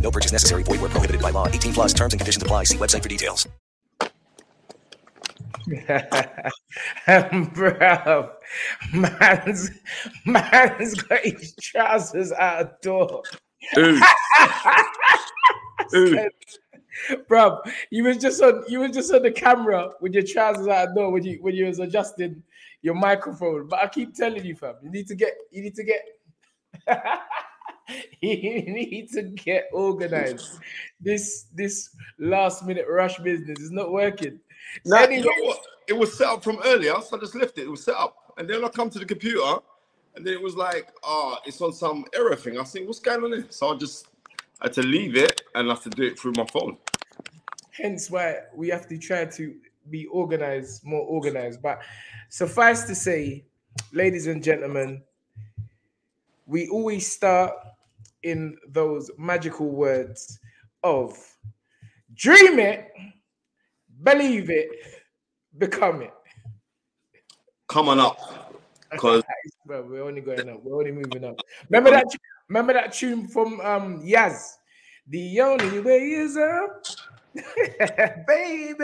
No purchase necessary. Void where prohibited by law. 18 plus terms and conditions apply. See website for details. Bro, man's, man's got his trousers out of door. Bro, you was just on you was just on the camera with your trousers out of door when you when you was adjusting your microphone. But I keep telling you, fam, you need to get you need to get you need to get organized. This this last minute rush business is not working. Now, Anyway, you know what? It was set up from earlier, so I just left it. It was set up, and then I come to the computer, and then it was like, oh, it's on some error thing." I think, "What's going on here?" So I just had to leave it, and I have to do it through my phone. hence why we have to try to be organized, more organized. But suffice to say, ladies and gentlemen, we always start in those magical words of dream it, believe it, become it. Come on up, because we're only going up. We're only moving up. Remember that? Remember that tune from um Yazz? The only way is up, baby.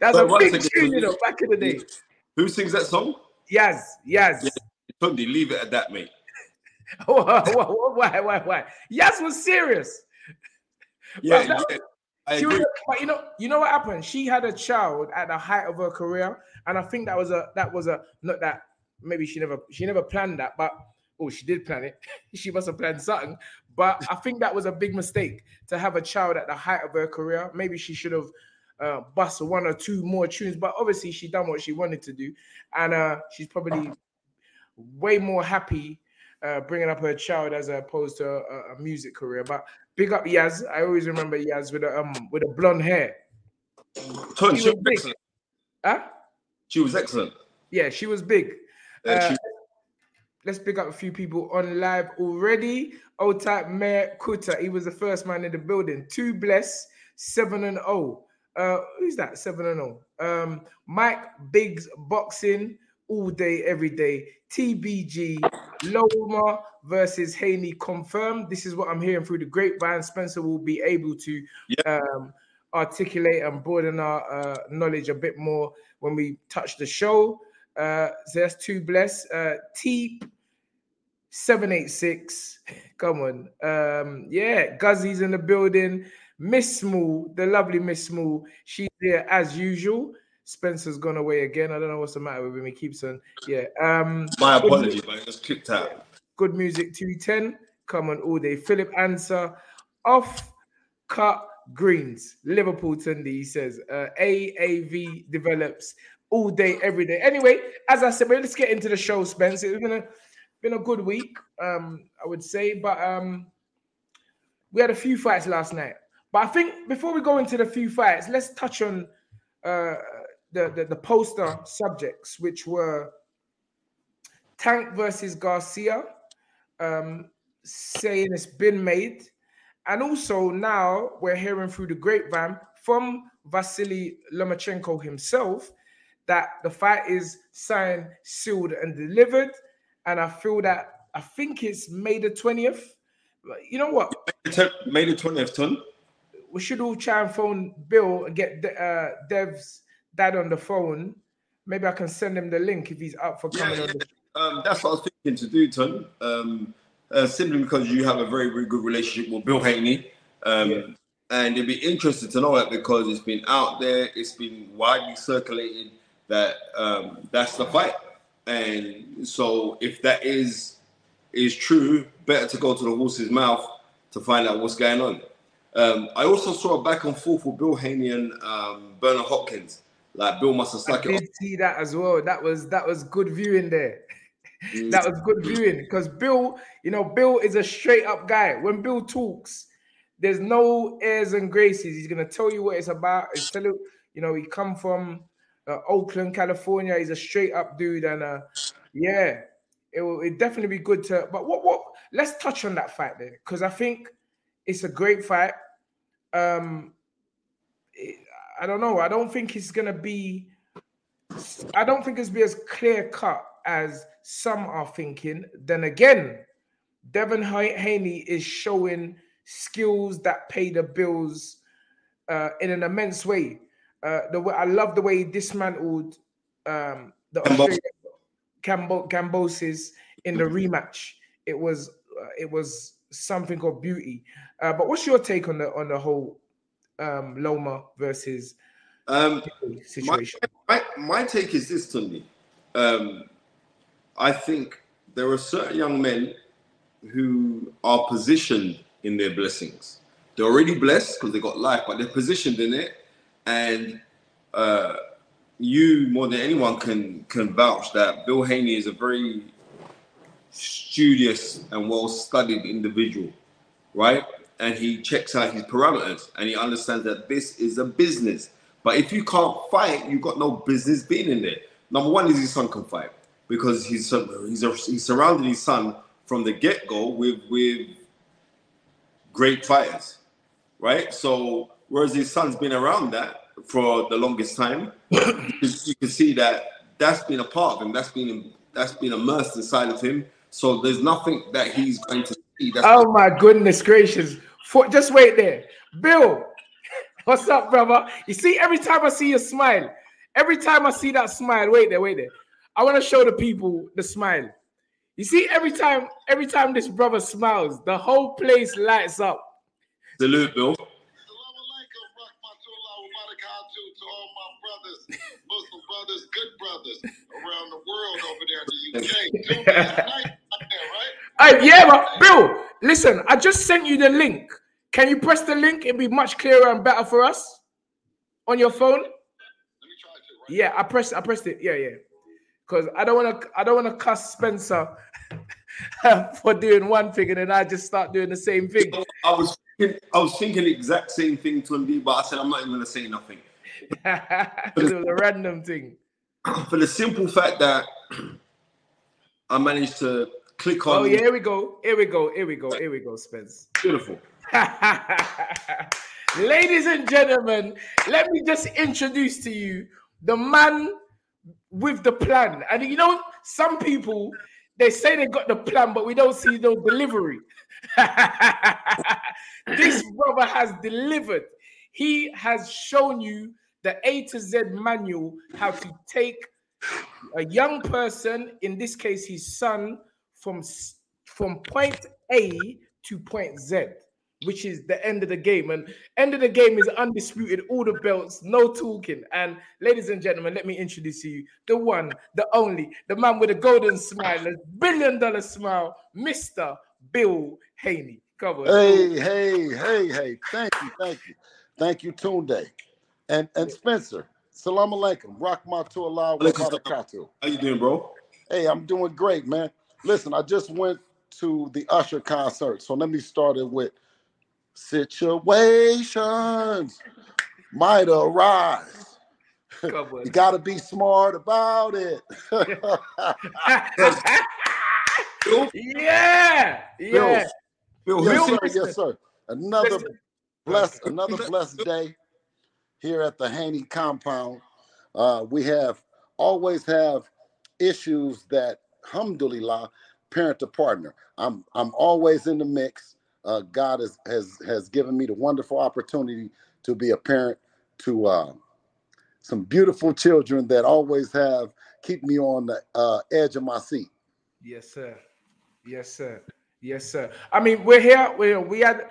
That's Wait, a big second. tune, you know, back in the day. who sings that song? Yazz, Yazz. Tunde, leave it at that, mate. why, why, why, why? Yazz was serious. Yeah, that- yeah, I She agree. was, but you know, you know what happened? She had a child at the height of her career, and I think that was a that was a not that maybe she never she never planned that, but oh, she did plan it. she must have planned something. But I think that was a big mistake to have a child at the height of her career. Maybe she should have uh, bust one or two more tunes, but obviously she done what she wanted to do, and uh, she's probably way more happy uh, bringing up her child as opposed to a, a music career. But big up Yazz. I always remember Yazz with a um with a blonde hair. Tony, She she was excellent. Huh? She was excellent. Yeah, she was big. Yeah, Uh, she- let's pick up a few people on live already. Old type Mayor Kuta, he was the first man in the building. Two bless, seven and oh. Uh, who's that? Seven and oh. Um, Mike Biggs boxing all day, every day. TBG Loma versus Haney confirmed. This is what I'm hearing through the grapevine. Spencer will be able to um, articulate and broaden our uh, knowledge a bit more when we touch the show. Uh, so that's two bless. Uh, T 786. Come on. Um, yeah, Guzzy's in the building. Miss Small, the lovely Miss Small, she's here as usual. Spencer's gone away again. I don't know what's the matter with him. He keeps on. Yeah. Um, My apology, but it just clicked out. Good music 210. Come on all day. Philip answer off cut greens. Liverpool Tunde, he says. Uh, AAV develops all day, every day. Anyway, as I said, let's get into the show, Spence. It's been a been a good week, um, I would say, but um, we had a few fights last night. But I think before we go into the few fights, let's touch on uh, the, the the poster subjects, which were Tank versus Garcia, um, saying it's been made, and also now we're hearing through the grapevine from Vasily Lomachenko himself that the fight is signed, sealed, and delivered. And I feel that I think it's May the 20th. You know what? May the 20th, ton. We should all try and phone Bill and get uh, Dev's dad on the phone. Maybe I can send him the link if he's up for coming Yeah, on. The- Um, that's what I was thinking to do, Ton. Um, uh, simply because you have a very, very good relationship with Bill Haney. Um, Yeah. And it'd be interesting to know that because it's been out there, it's been widely circulated that um, that's the fight. And so if that is is true, better to go to the horse's mouth to find out what's going on. Um, I also saw a back and forth with Bill Haney and um, Bernard Hopkins. Like Bill must have I stuck it. did see that as well. That was that was good viewing there. that was good viewing because Bill, you know, Bill is a straight up guy. When Bill talks, there's no airs and graces. He's gonna tell you what it's about. He's tell you, you know, he come from uh, Oakland, California. He's a straight up dude, and uh, yeah, it will it definitely be good to. But what what? Let's touch on that fight there because I think it's a great fight. Um, I don't know. I don't think it's gonna be. I don't think it's be as clear cut as some are thinking. Then again, Devin Ha- Haney is showing skills that pay the bills uh, in an immense way. Uh, the way I love the way he dismantled um, the Cambo- Australian Cambo- Kambosos in the rematch. It was uh, it was something of beauty. Uh, but what's your take on the on the whole um, Loma versus Um, situation? My, my take is this, Tunde. Um, I think there are certain young men who are positioned in their blessings. They're already blessed because they got life, but they're positioned in it. And uh, you, more than anyone, can can vouch that Bill Haney is a very studious and well-studied individual, right? And he checks out his parameters and he understands that this is a business. But if you can't fight, you've got no business being in there. Number one is his son can fight because he's he's he's surrounded his son from the get go with with great fighters, right? So whereas his son's been around that for the longest time, you can- see that that's been a part of him. That's been that's been immersed inside of him. So there's nothing that he's going to see. That's Oh my goodness gracious. For, just wait there. Bill, what's up, brother? You see, every time I see your smile, every time I see that smile, wait there, wait there. I want to show the people the smile. You see, every time, every time this brother smiles, the whole place lights up. salute, Bill. to all my brothers, Muslim brothers, good brothers around the world over there in the UK. Two days night out there, right? Hey, yeah, but Bill, listen, I just sent you the link. Can you press the link? It'd be much clearer and better for us on your phone. Yeah, I pressed. I pressed it. Yeah, yeah. Because I don't want to. I don't want to cuss Spencer for doing one thing and then I just start doing the same thing. I was thinking, I was thinking the exact same thing, Tunde, but I said I'm not even going to say nothing. it was a random thing. For the simple fact that I managed to click on. Oh yeah, here we go. Here we go. Here we go. Here we go, Spence. Beautiful. Ladies and gentlemen, let me just introduce to you the man with the plan. And you know, some people they say they got the plan, but we don't see no delivery. this brother has delivered. He has shown you the A to Z manual how to take a young person, in this case his son, from from point A to point Z, which is the end of the game. And end of the game is undisputed, all the belts, no talking. And ladies and gentlemen, let me introduce you the one, the only, the man with a golden smile, a billion dollar smile, Mr. Bill Haney. Come on. Hey, hey, hey, hey. Thank you, thank you. Thank you, Tunde. And and Spencer, salam alaikum. Rahmatullah wa Alaikum salam. barakatuh. How you doing, bro? Hey, I'm doing great, man. Listen, I just went to the Usher concert. So let me start it with situations might arise. You got to be smart about it. yeah, yeah. Bill, yes, sir. Yes, sir. Another blessed, another blessed day here at the Haney compound. Uh, we have always have issues that, alhamdulillah, parent to partner. I'm I'm always in the mix. Uh, God has has has given me the wonderful opportunity to be a parent to uh, some beautiful children that always have keep me on the uh, edge of my seat. Yes, sir. Yes, sir. Yes, sir. I mean, we're here. We we had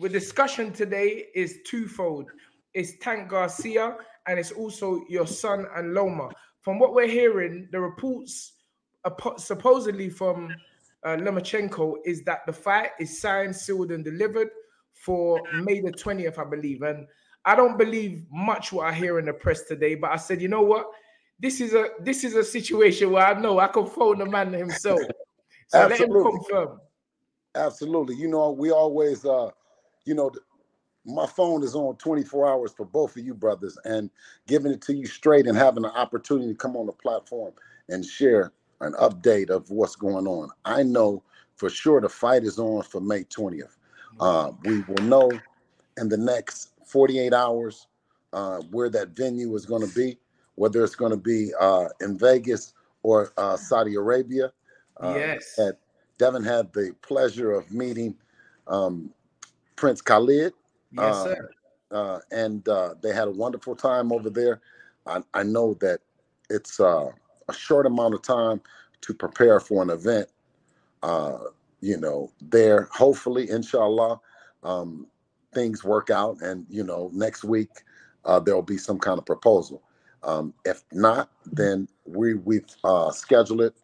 the discussion today is twofold. It's Tank Garcia and it's also your son and Loma. From what we're hearing, the reports apo- supposedly from uh, Lomachenko is that the fight is signed, sealed, and delivered for May the 20th, I believe. And I don't believe much what I hear in the press today, but I said, you know what? This is a this is a situation where I know I can phone the man himself. So let him Absolutely. confirm. Absolutely. You know, we always, uh, you know, my phone is on 24 hours for both of you brothers and giving it to you straight and having the opportunity to come on the platform and share an update of what's going on. I know for sure the fight is on for May 20th. Uh, we will know in the next 48 hours uh, where that venue is going to be, whether it's going to be uh, in Vegas or uh, Saudi Arabia. Uh, Yes. Devin had the pleasure of meeting um, Prince Khalid. Yes, uh, sir. uh, and uh, they had a wonderful time over there. I, I know that it's uh, a short amount of time to prepare for an event. Uh, you know, there hopefully, inshallah, um, things work out, and you know, next week uh, there'll be some kind of proposal. Um, if not, then we we've uh, scheduled it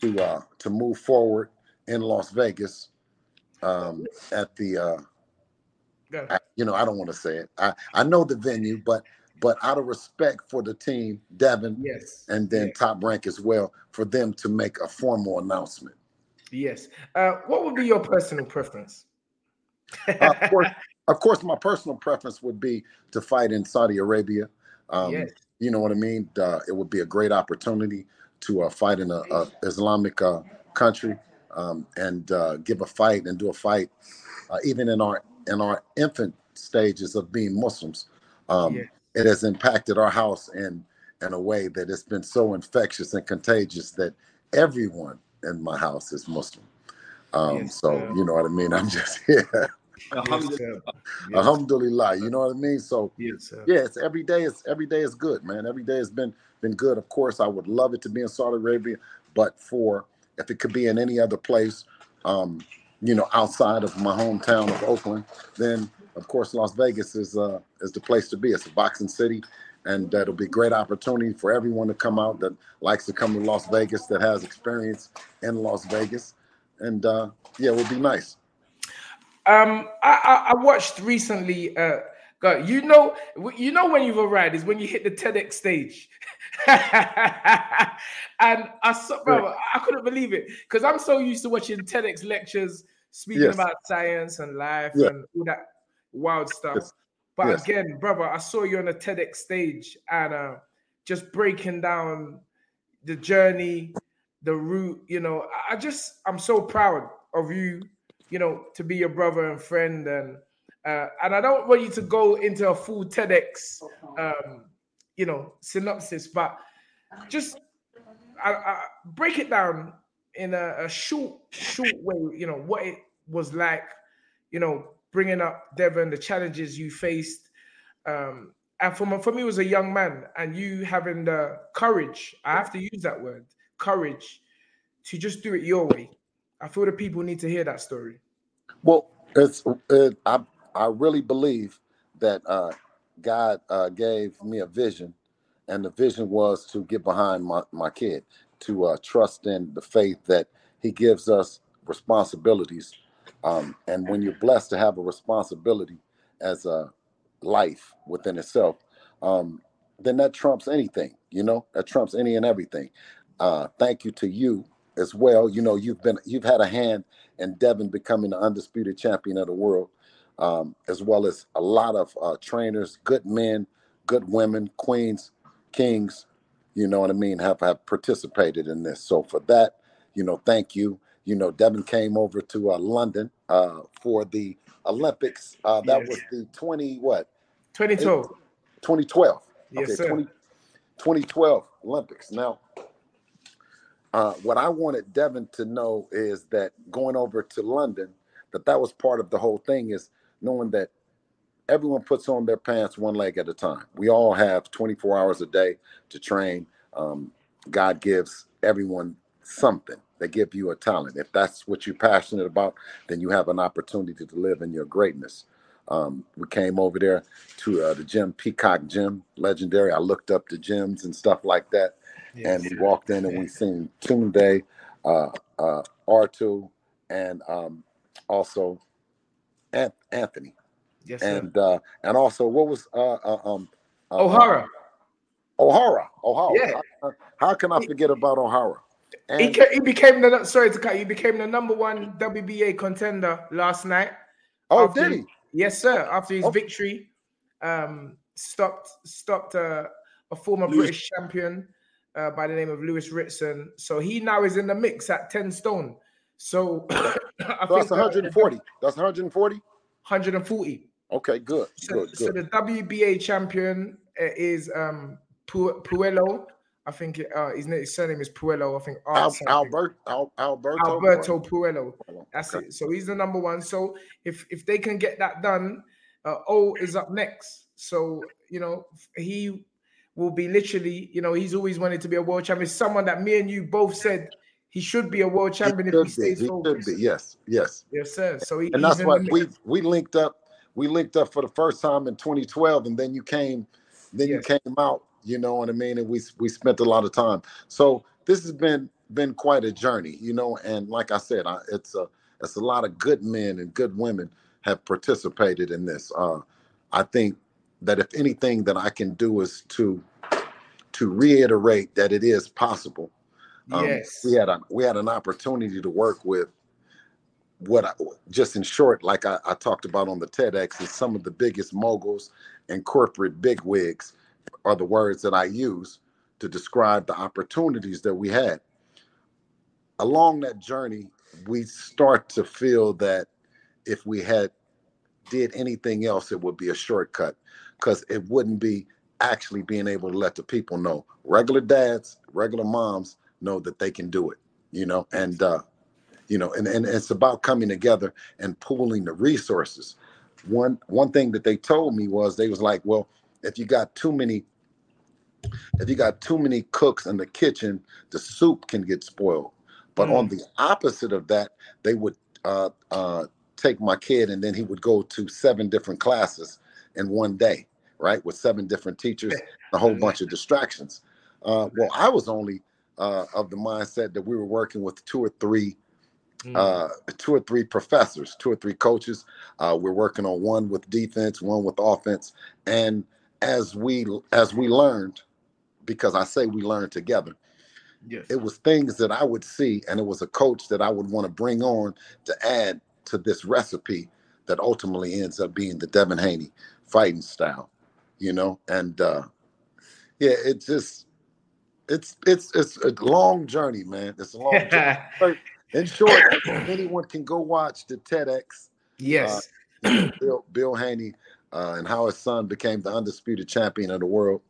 to uh, to move forward in Las Vegas um, at the uh, I, you know, I don't want to say it. I, I know the venue, but but out of respect for the team, Devin, Yes. and then Yeah. Top Rank as well, for them to make a formal announcement. Yes. Uh, what would be your personal preference? Uh, of course, of course, my personal preference would be to fight in Saudi Arabia. Um, Yes. You know what I mean? Uh, it would be a great opportunity to uh, fight in a, a Islamic uh, country um, and uh, give a fight and do a fight, uh, even in our in our infant stages of being Muslims. Um, Yeah. It has impacted our house in in a way that it's been so infectious and contagious that everyone in my house is Muslim. Um, Yes, so you know what I mean. I'm just here. Sir. Yes. Alhamdulillah, you know what I mean. So Yes, yeah, it's every day. It's every day is good, man. Every day has been been good. Of course, I would love it to be in Saudi Arabia, but for if it could be in any other place, um, you know, outside of my hometown of Oakland, then of course Las Vegas is uh is the place to be. It's a boxing city, and that'll be a great opportunity for everyone to come out that likes to come to Las Vegas, that has experience in Las Vegas, and uh, yeah, it would be nice. Um, I, I, I watched recently. Uh, God, you know, you know when you've arrived is when you hit the TEDx stage, and I saw, bro, I couldn't believe it because I'm so used to watching TEDx lectures speaking Yes. about science and life Yeah. and all that wild stuff. Yes. But Yes. again, brother, I saw you on a TEDx stage and uh, just breaking down the journey, the route. You know, I just I'm so proud of you. You know, to be your brother and friend, and uh, and I don't want you to go into a full TEDx, um, you know, synopsis, but just I, I, break it down in a, a short, short way. You know what it was like. You know, bringing up Devin, the challenges you faced, um, and for, me- for me, was a young man, and you having the courage. I have to use that word, courage, to just do it your way. I feel the people need to hear that story. Well, it's it, I I really believe that uh, God uh, gave me a vision, and the vision was to get behind my my kid, to uh, trust in the faith that He gives us responsibilities, um, and when you're blessed to have a responsibility as a life within itself, um, then that trumps anything. You know, that trumps any and everything. Uh, thank you to you as well. You know, you've been you've had a hand in Devin becoming the undisputed champion of the world, um, as well as a lot of uh, trainers, good men, good women, queens, kings. You know what I mean? Have have participated in this. So for that, you know, thank you. You know, Devin came over to uh, London uh, for the Olympics. Uh, that Yes. was the 20 what? 2012. 2012. Yes, okay, sir. 20, 2012 Olympics. Now, uh, what I wanted Devin to know is that going over to London, that that was part of the whole thing is knowing that everyone puts on their pants one leg at a time. We all have 24 hours a day to train. Um, God gives everyone something. They give you a talent. If that's what you're passionate about, then you have an opportunity to live in your greatness. Um, we came over there to uh, the gym, Peacock Gym, legendary. I looked up the gyms and stuff like that. And we walked in and we seen Tunde, uh, uh, R2, and um, also An- Anthony. Yes, sir. and uh, and also what was uh, uh, um, uh, O'Hara. O'Hara. O'Hara. Yeah. How, how can I forget about O'Hara? He, And ca- he became the sorry to cut. He became the number one WBA contender last night. oh, did he- he? Yes, sir. After his Oh. victory, um, stopped stopped uh, a former Lewis- British champion uh, by the name of Lewis Ritson. So he now is in the mix at ten stone. So I So that's uh, 140. That's 140. 140. Okay, good, So, good, so the WBA champion uh, is um Pu- Puello. I think uh, his, name, his surname is Puello. I think Al. Albert, Al, Alberto. Alberto Puello. That's Okay. it. So he's the number one. So if if they can get that done, uh, O is up next. So you know he will be literally. You know he's always wanted to be a world champion. Someone that me and you both said he should be a world He champion if should he be. stays He should focused. be. Yes, yes. Yes, sir. So he, And that's why we we linked up. We linked up for the first time in 2012, and then you came, then you came out. You know what I mean? And we we spent a lot of time. So this has been been quite a journey, you know. And like I said, I, it's a it's a lot of good men and good women have participated in this. Uh, I think that if anything that I can do is to to reiterate that it is possible. Um, yes. we had a we had an opportunity to work with what I, just in short, like I, I talked about on the TEDx, is some of the biggest moguls and corporate bigwigs are the words that I use to describe the opportunities that we had. Along that journey, we start to feel that if we had did anything else, it would be a shortcut because it wouldn't be actually being able to let the people know. Regular dads, regular moms know that they can do it, you know, and uh, you know, and, and it's about coming together and pooling the resources. One one thing that they told me was they was like, well, if you got too many, if you got too many cooks in the kitchen, the soup can get spoiled. But on the opposite of that, they would uh, uh, take my kid and then he would go to seven different classes in one day, right, with seven different teachers, a whole bunch of distractions. Uh, well, I was only uh, of the mindset that we were working with two or three Mm. uh, two or three professors, two or three coaches. Uh, we're working on one with defense, one with offense, and as we as we learned, because I say we learn together, yes. it was things that I would see, and it was a coach that I would want to bring on to add to this recipe that ultimately ends up being the Devin Haney fighting style, you know. And uh, yeah, it's just it's it's it's a long journey, man. It's a long journey. In short, anyone can go watch the TEDx. yes. you know, Bill Bill Haney uh, and how his son became the undisputed champion of the world,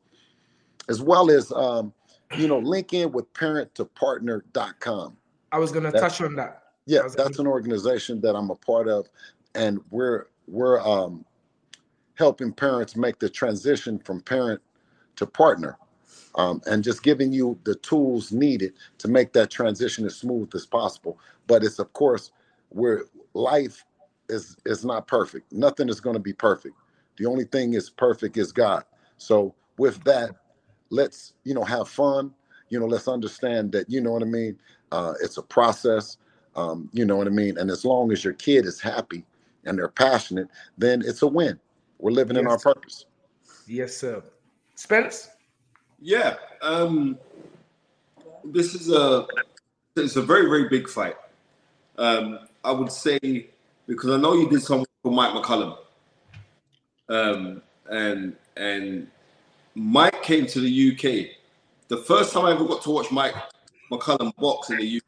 as well as um, you know, link in with parent2partner.com. I was gonna touch on that. Yeah, that's an organization that I'm a part of, and we're we're um, helping parents make the transition from parent to partner, um, and just giving you the tools needed to make that transition as smooth as possible. But it's of course where life is is not perfect. Nothing is going to be perfect. The only thing is perfect is God. So with that, let's you know have fun. You know, let's understand that you know what I mean. Uh, it's a process. Um, you know what I mean. And as long as your kid is happy and they're passionate, then it's a win. We're living in our Yes. purpose. Yes, sir. Spence. Yeah, um, this is a it's a very very big fight. Um, I would say because I know you did something for Mike McCallum, um, and and Mike came to the UK. The first time I ever got to watch Mike McCallum box in the UK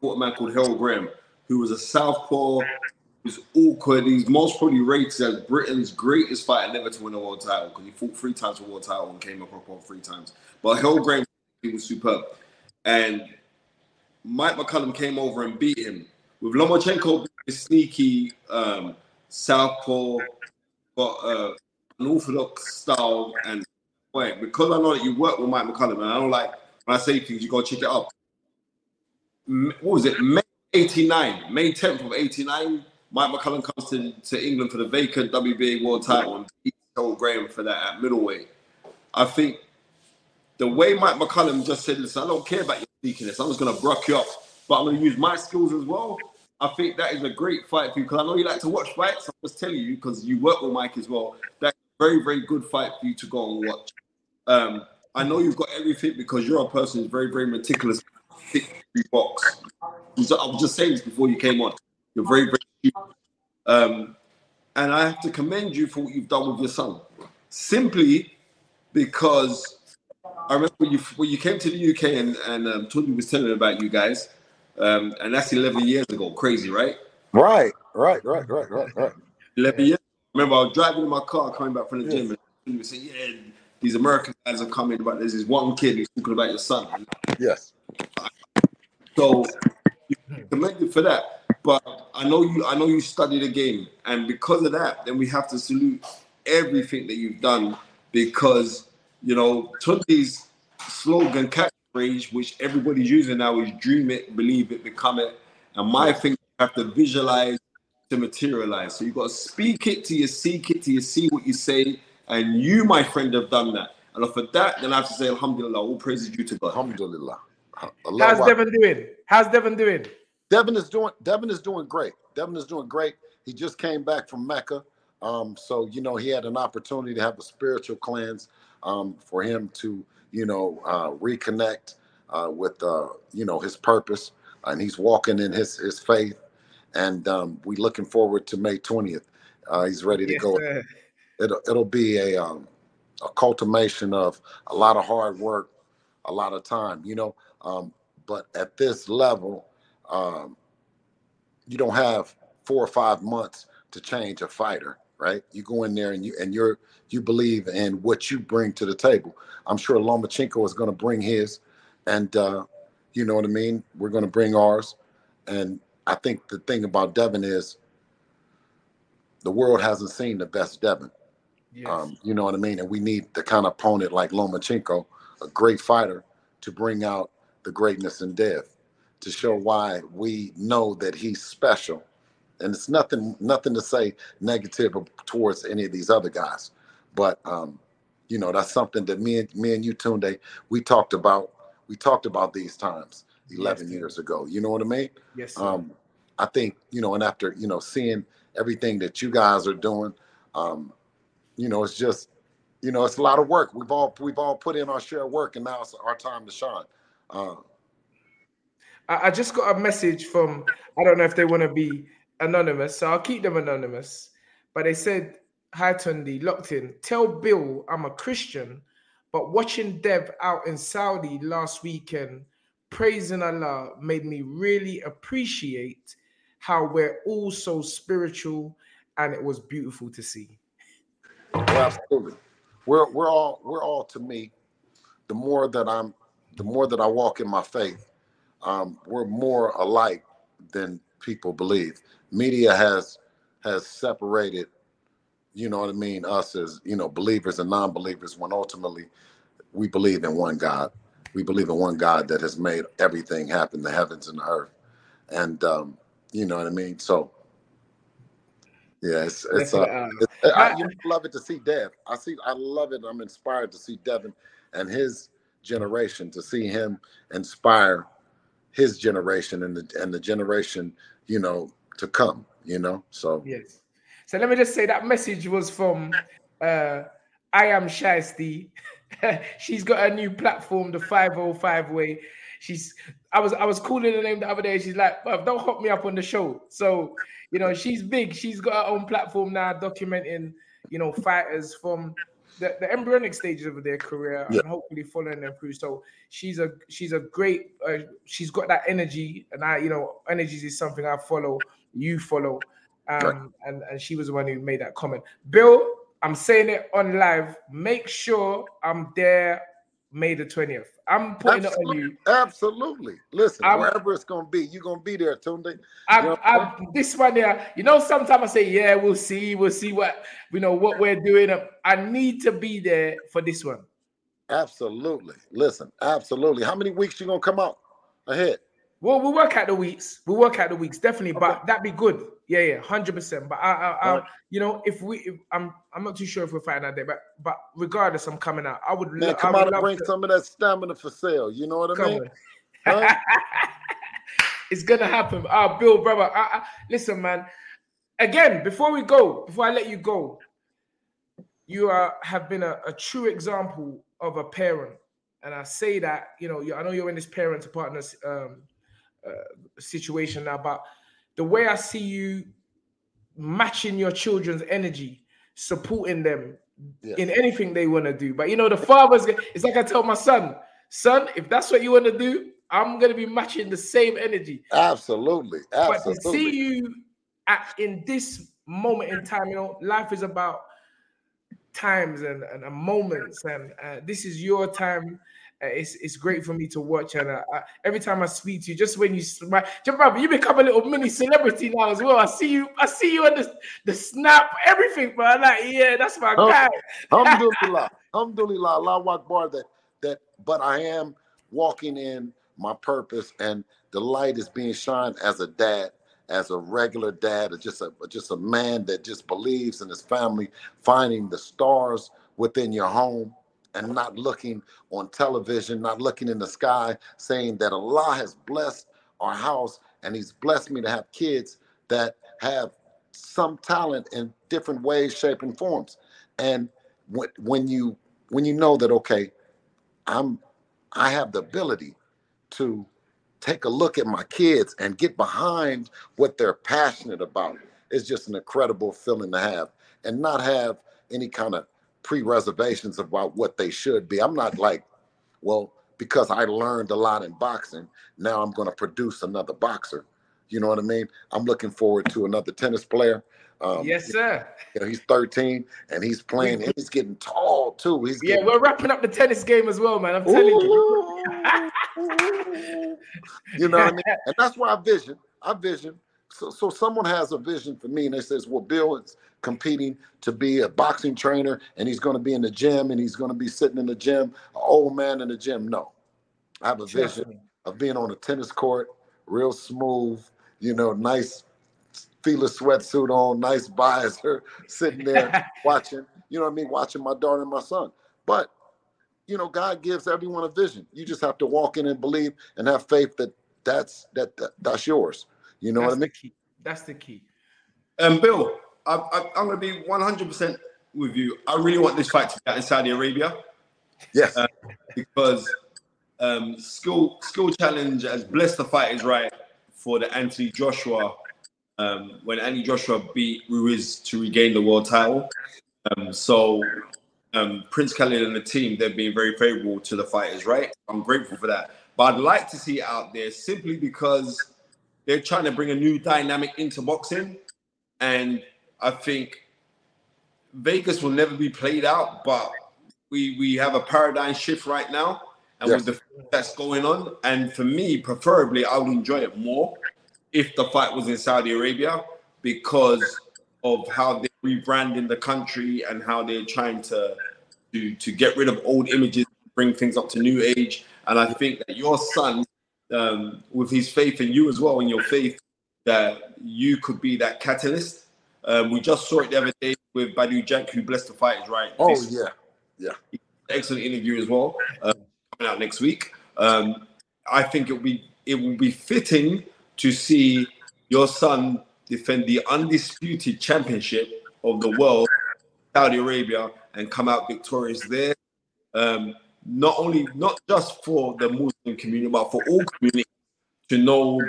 fought a man called Herol Graham, who was a southpaw. He was awkward. He's most probably rated as Britain's greatest fighter never to win a world title because he fought three times for world title and came up on three times. But Herol Graham he was superb. And Mike McCallum came over and beat him. With Lomachenko sneaky um, southpaw, got uh, an orthodox style and wait, because I know that you work with Mike McCallum, and I don't like when I say things, you gotta check it up. What was it? May 89, May 10th of 89, Mike McCallum comes to, to England for the vacant WBA world title and beats Herol Graham for that at middleweight. I think the way Mike McCallum just said, listen, I don't care about your sneakiness. I'm just going to brock you up, but I'm going to use my skills as well. I think that is a great fight for you because I know you like to watch fights. I'm just telling you because you work with Mike as well. That's a very, very good fight for you to go and watch. Um, I know you've got everything because you're a person who's very, very meticulous. Box. I was just saying this before you came on. You're very, very. Um, and I have to commend you for what you've done with your son. Simply because I remember when you when you came to the UK and and um, Tony was telling about you guys, um, and that's 11 years ago. Crazy, right? Right, right, right, right, right, right. 11 years. Remember, I was driving in my car coming back from the gym, and he was saying, "Yeah, these American guys are coming, but there's this one kid who's talking about your son." Yes. So you commend you for that. But I know you I know you study the game. And because of that, then we have to salute everything that you've done because you know Tunde's slogan catchphrase, which everybody's using now, is dream it, believe it, become it. And my thing you have to visualize to materialize. So you've got to speak it to you seek it to you see what you say. And you, my friend, have done that. And for that, then I have to say, Alhamdulillah, all praise is due to God. Alhamdulillah. How's Devin doing? How's Devin doing? Devin is doing Devin is doing great. Devin is doing great. He just came back from Mecca. Um, so you know he had an opportunity to have a spiritual cleanse um, for him to you know uh, reconnect uh, with uh, you know his purpose, and he's walking in his his faith. And um, we looking forward to May twentieth. Uh, he's ready to Yes, go. sir. It'll it'll be a um, a cultivation of a lot of hard work, a lot of time. You know, um, but at this level, um, you don't have four or five months to change a fighter, right? You go in there and you and you're you believe in what you bring to the table. I'm sure Lomachenko is going to bring his, and uh, you know what I mean. We're going to bring ours, and I think the thing about Devin is the world hasn't seen the best Devin. Um, you know what I mean? And we need the kind of opponent like Lomachenko, a great fighter, to bring out the greatness in Dev, to show why we know that he's special. And it's nothing, nothing to say negative towards any of these other guys, but um, you know that's something that me and me and you, Tunde, we talked about. We talked about these times 11 years ago. You know what I mean? Yes. Um, I think you know, and after you know, seeing everything that you guys are doing, um, you know, it's just, you know, it's a lot of work. We've all we've all put in our share of work, and now it's our time to shine. Uh, I, just got a message from I don't know if they want to be anonymous, so I'll keep them anonymous. But they said, "Hi Tunde, locked in. Tell Bill I'm a Christian, but watching Dev out in Saudi last weekend, praising Allah made me really appreciate how we're all so spiritual, and it was beautiful to see." Well, absolutely. We're we're all we're all to me. The more that I'm, the more that I walk in my faith, um, we're more alike than people believe. Media has has separated, you know what I mean, us as you know believers and non-believers. When ultimately we believe in one God. We believe in one God that has made everything happen, the heavens and the earth, and um, you know what I mean. So yeah, it's it's uh, Definitely, it's- I, I- love it to see Dev. I see, I love it. I'm inspired to see Devin and his generation to see him inspire his generation and the and the generation you know to come. You know, so Yes. So let me just say that message was from uh I am Shiesty. She's got a new platform, the 505 way. She's I was I was calling her name the other day. She's like, don't hop me up on the show. So, you know, she's big. She's got her own platform now, documenting, you know, fighters from the, the embryonic stages of their career Yeah. and hopefully following them through. So she's a she's a great uh, she's got that energy and I you know energies is something I follow you follow um Right. and and she was the one who made that comment. Bill, I'm saying it on live. Make sure I'm there May the 20th. I'm putting it on Absolutely. you. Absolutely. Listen, I'm- wherever it's gonna be, you're gonna be there, Tunde. I, You know, I, this one here, you know, sometimes I say, yeah, we'll see, we'll see what you know what we're doing. I need to be there for this one. Absolutely. Listen, absolutely. How many weeks you gonna come out ahead? Well, we'll work out the weeks. We'll work out the weeks definitely, but that'd be good. Yeah, yeah, hundred percent. But I, I, I you know, if we, if, I'm, I'm not too sure if we're fighting that day, but, but regardless, I'm coming out. I would, Man, come I would out and bring to- some of that stamina for sale. You know what I Come mean? Huh? it's gonna happen. Ah, Bill, brother. I, I, listen, man. Again, before we go, before I let you go, you are have been a, a true example of a parent, and I say that you know, you, I know you're in this parent to partners um, uh, situation now, but the way I see you matching your children's energy, supporting them Yes. in anything they want to do. But you know, the fathers, it's like I tell my son, son, if that's what you want to do, I'm gonna be matching the same energy. Absolutely. But to Absolutely. see you at in this moment in time, you know, life is about times and, and, and moments, and uh, this is your time. Uh, it's it's great for me to watch, and uh, I, every time I speak to you, just when you smile, you become a little mini celebrity now as well. I see you, I see you on the the snap, everything. I'm like, yeah, that's my Hum- guy. Alhamdulillah. Alhamdulillah. Allah Akbar that that but I am walking in my purpose and the light is being shined as a dad, as a regular dad, or just a just a man that just believes in his family, finding the stars within your home and not looking on television, not looking in the sky, saying that Allah has blessed our house and He's blessed me to have kids that have some talent in different ways, shape, and forms. And when, when you when you know that okay, I'm I have the ability to take a look at my kids and get behind what they're passionate about, it's just an incredible feeling to have, and not have any kind of pre-reservations about what they should be. I'm not like, well, because I learned a lot in boxing, now I'm going to produce another boxer. You know what I mean? I'm looking forward to another tennis player. Um, yes, sir. you know, he's 13 and he's playing and he's getting tall too. He's Yeah, getting, we're wrapping up the tennis game as well, man. I'm telling you. you know what I mean? And that's why I vision. I vision. So, so someone has a vision for me and they says, well, Bill is competing to be a boxing trainer and he's going to be in the gym and he's going to be sitting in the gym, an old man in the gym. No, I have a Trust vision of being on a tennis court, real smooth, you know, nice Fila sweatsuit on, nice visor, sitting there watching, you know what I mean, watching my daughter and my son. But, you know, God gives everyone a vision. You just have to walk in and believe and have faith that that's that, that that's yours. You know That's what I the mean? key. That's the key. Um, Bill, I, I, I'm going to be 100% with you. I really want this fight to be out in Saudi Arabia Yes. Uh, because um, Skill Skill Challenge has blessed the fighters right for the Anthony Joshua um, when Anthony Joshua beat Ruiz to regain the world title. Um, so um, Prince Khalid and the team they've been very favorable to the fighters, right? I'm grateful for that. But I'd like to see it out there simply because they're trying to bring a new dynamic into boxing, and I think Vegas will never be played out, but we we have a paradigm shift right now, and Yes. with the that's going on, and for me, preferably, I would enjoy it more if the fight was in Saudi Arabia because of how they're rebranding the country and how they're trying to to to get rid of old images, bring things up to new age, and I think that your son, um, with his faith in you as well, in your faith, that you could be that catalyst. Um, we just saw it the other day with Badou Jack, who blessed the fighters, right? Oh This- yeah. Yeah. excellent interview as well, uh, coming out next week. Um, I think it will be it will be fitting to see your son defend the undisputed championship of the world, Saudi Arabia, and come out victorious there. Um, not only not just for the Muslim community, but for all communities to know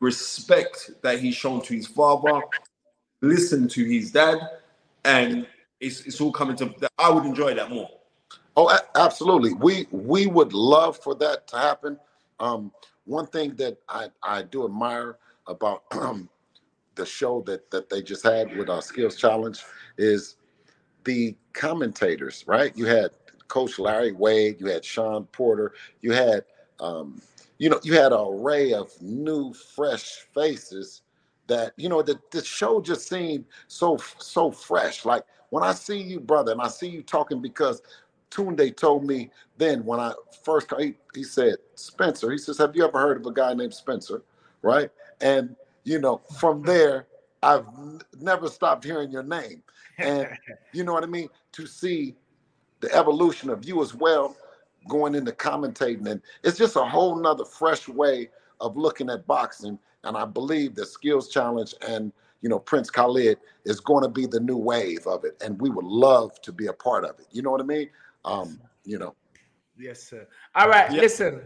respect that he's shown to his father, listen to his dad, and it's it's all coming to. I would enjoy that more. Oh, absolutely. We we would love for that to happen. Um, one thing that I I do admire about um the show that that they just had with our skills challenge is the commentators. Right, you had Coach Larry Wade, you had Shawn Porter, you had um, you know you had an array of new fresh faces that you know the, the show just seemed so so fresh like when i see you brother and i see you talking because Tunde told me then when I first he, he said Spencer. He says, "Have you ever heard of a guy named Spencer?" Right? And you know, from there, I've n- never stopped hearing your name. And you know what I mean? To see the evolution of you as well, going into commentating, and it's just a whole nother fresh way of looking at boxing. And I believe the Skills Challenge and you know Prince Khalid is going to be the new wave of it, and we would love to be a part of it. You know what I mean? Um, you know. Yes, sir. All right, Yeah. listen.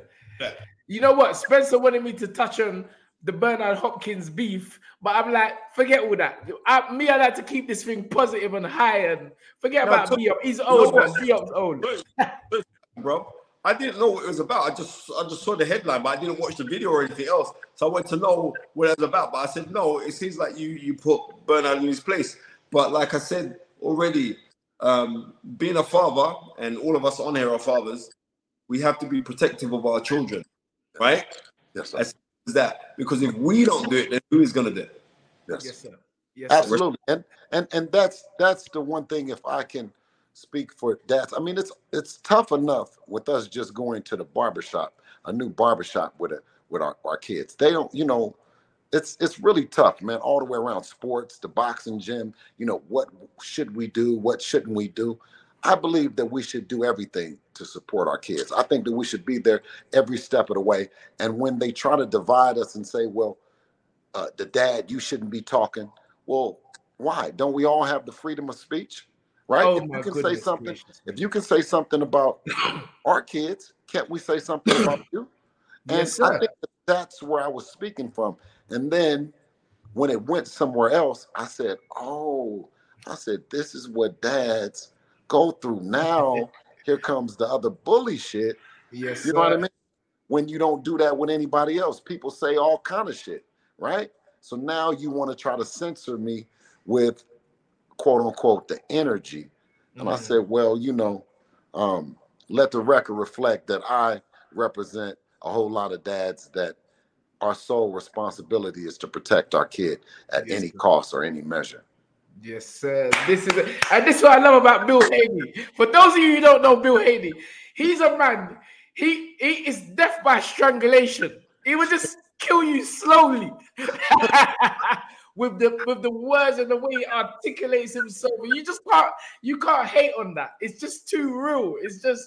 You know what? Spencer wanted me to touch on the Bernard Hopkins beef, but I'm like, forget all that. I, me, I like to keep this thing positive and high and forget No, about so- B-Hop. He's old, know man. what? B-Hop's old. bro. I didn't know what it was about. I just I just saw the headline, but I didn't watch the video or anything else. So I wanted to know what it was about. But I said, no, it seems like you you put Bernard in his place. But like I said already, um, being a father, and all of us on here are fathers, we have to be protective of our children, right? Yes, sir. As that. Because if we don't do it, then who is gonna do it? Yes. Yes, sir. Yes, sir. Absolutely, and and and that's that's the one thing. If I can speak for dads, I mean it's it's tough enough with us just going to the barbershop, a new barbershop with a with our, our kids. They don't, you know, it's it's really tough, man. All the way around sports, the boxing gym. You know, what should we do? What shouldn't we do? I believe that we should do everything to support our kids. I think that we should be there every step of the way. And when they try to divide us and say, well, uh, the dad, you shouldn't be talking. Well, why? Don't we all have the freedom of speech? Right? Oh, if you can say something, gracious. if you can say something about our kids, can't we say something about you? And Yes, I think that that's where I was speaking from. And then when it went somewhere else, I said, Oh, I said, this is what dads go through. Now here comes the other bully shit. Yes, You know what I mean? When you don't do that with anybody else, people say all kind of shit, right? So now you want to try to censor me with quote unquote the energy. And I Mhm. said, well, you know, um, let the record reflect that I represent a whole lot of dads that our sole responsibility is to protect our kid at Yes, any cost or any measure. Yes, sir. This is and this is what I love about Bill Haney. For those of you who don't know Bill Haney, he's a man. He he is death by strangulation. He will just kill you slowly with the with the words and the way he articulates himself. You just can't you can't hate on that. It's just too real. It's just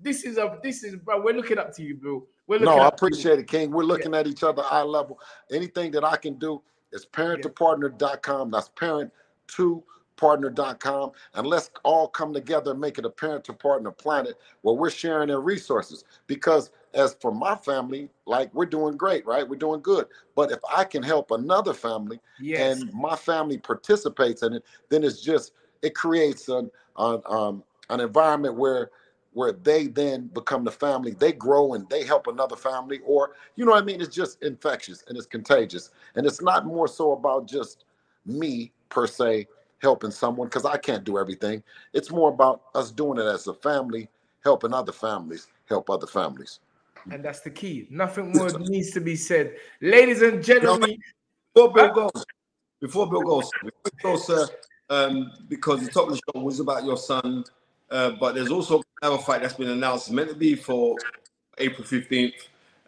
this is a this is bro. We're looking up to you, bro. We're looking No, I to appreciate it, King. We're looking at each other eye level. Anything that I can do is parent2partner.com. That's parent to partner.com and let's all come together and make it a parent to partner planet where we're sharing their resources because as for my family like we're doing great right? We're doing good. But if i can help another family Yes. and my family participates in it then it's just it creates an an, um, an environment where where they then become the family. They grow and they help another family or you know what i mean? It's just infectious and it's contagious. And it's not more so about just me per se helping someone because i can't do everything. It's more about us doing it as a family helping other families help other families And that's the key. Nothing more needs to be said. Ladies and gentlemen, Before Bill goes, before Bill goes, before you go, sir, um, because the top of the show was about your son, uh, but there's also another fight that's been announced, meant to be for April 15th,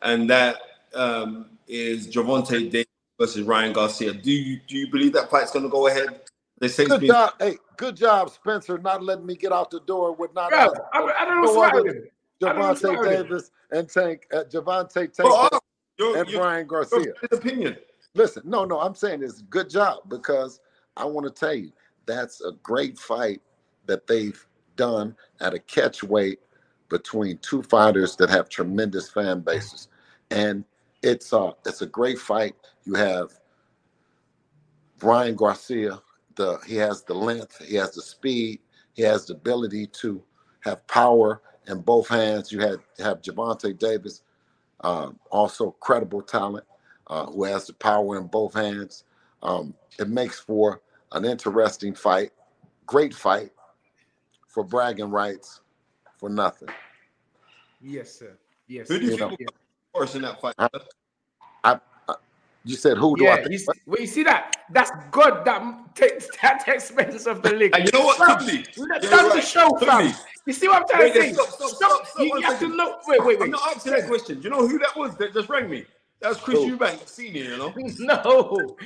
and that um, is Gervonta Davis versus Ryan Garcia. Do you do you believe that fight's going to go ahead? They say good been job hey good job spencer not letting me get out the door with not bro, I, I don't know No what's wrong with him. I don't know what's wrong Gervonta. Davis and Tank uh, Gervonta Tank Well, uh, your, and your, Ryan Garcia. your opinion. Listen, no, no, I'm saying it's a good job because I want to tell you that's a great fight that they've done at a catch weight between two fighters that have tremendous fan bases, and it's uh it's a great fight. You have Ryan Garcia, the he has the length, he has the speed, He has the ability to have power in both hands. You had have Gervonta Davis, uh, also credible talent, uh, who has the power in both hands. Um, it makes for an interesting fight, great fight for bragging rights for nothing. Yes, sir. Yes. Who do you You think know. will in that fight? I, I, I- you said who do I think? you see, well, you see that? That's good. That takes that expense of the league. You know what, Fam, Timmy? we done You're done the right. show, fam. Timmy. You see what I'm trying Wait, to say? stop, stop, stop, stop, you, you have to second. know. Wait, wait, wait. I'm not asking that question. Do you know who that was that just rang me? That was Chris Who? Eubank Senior. You know.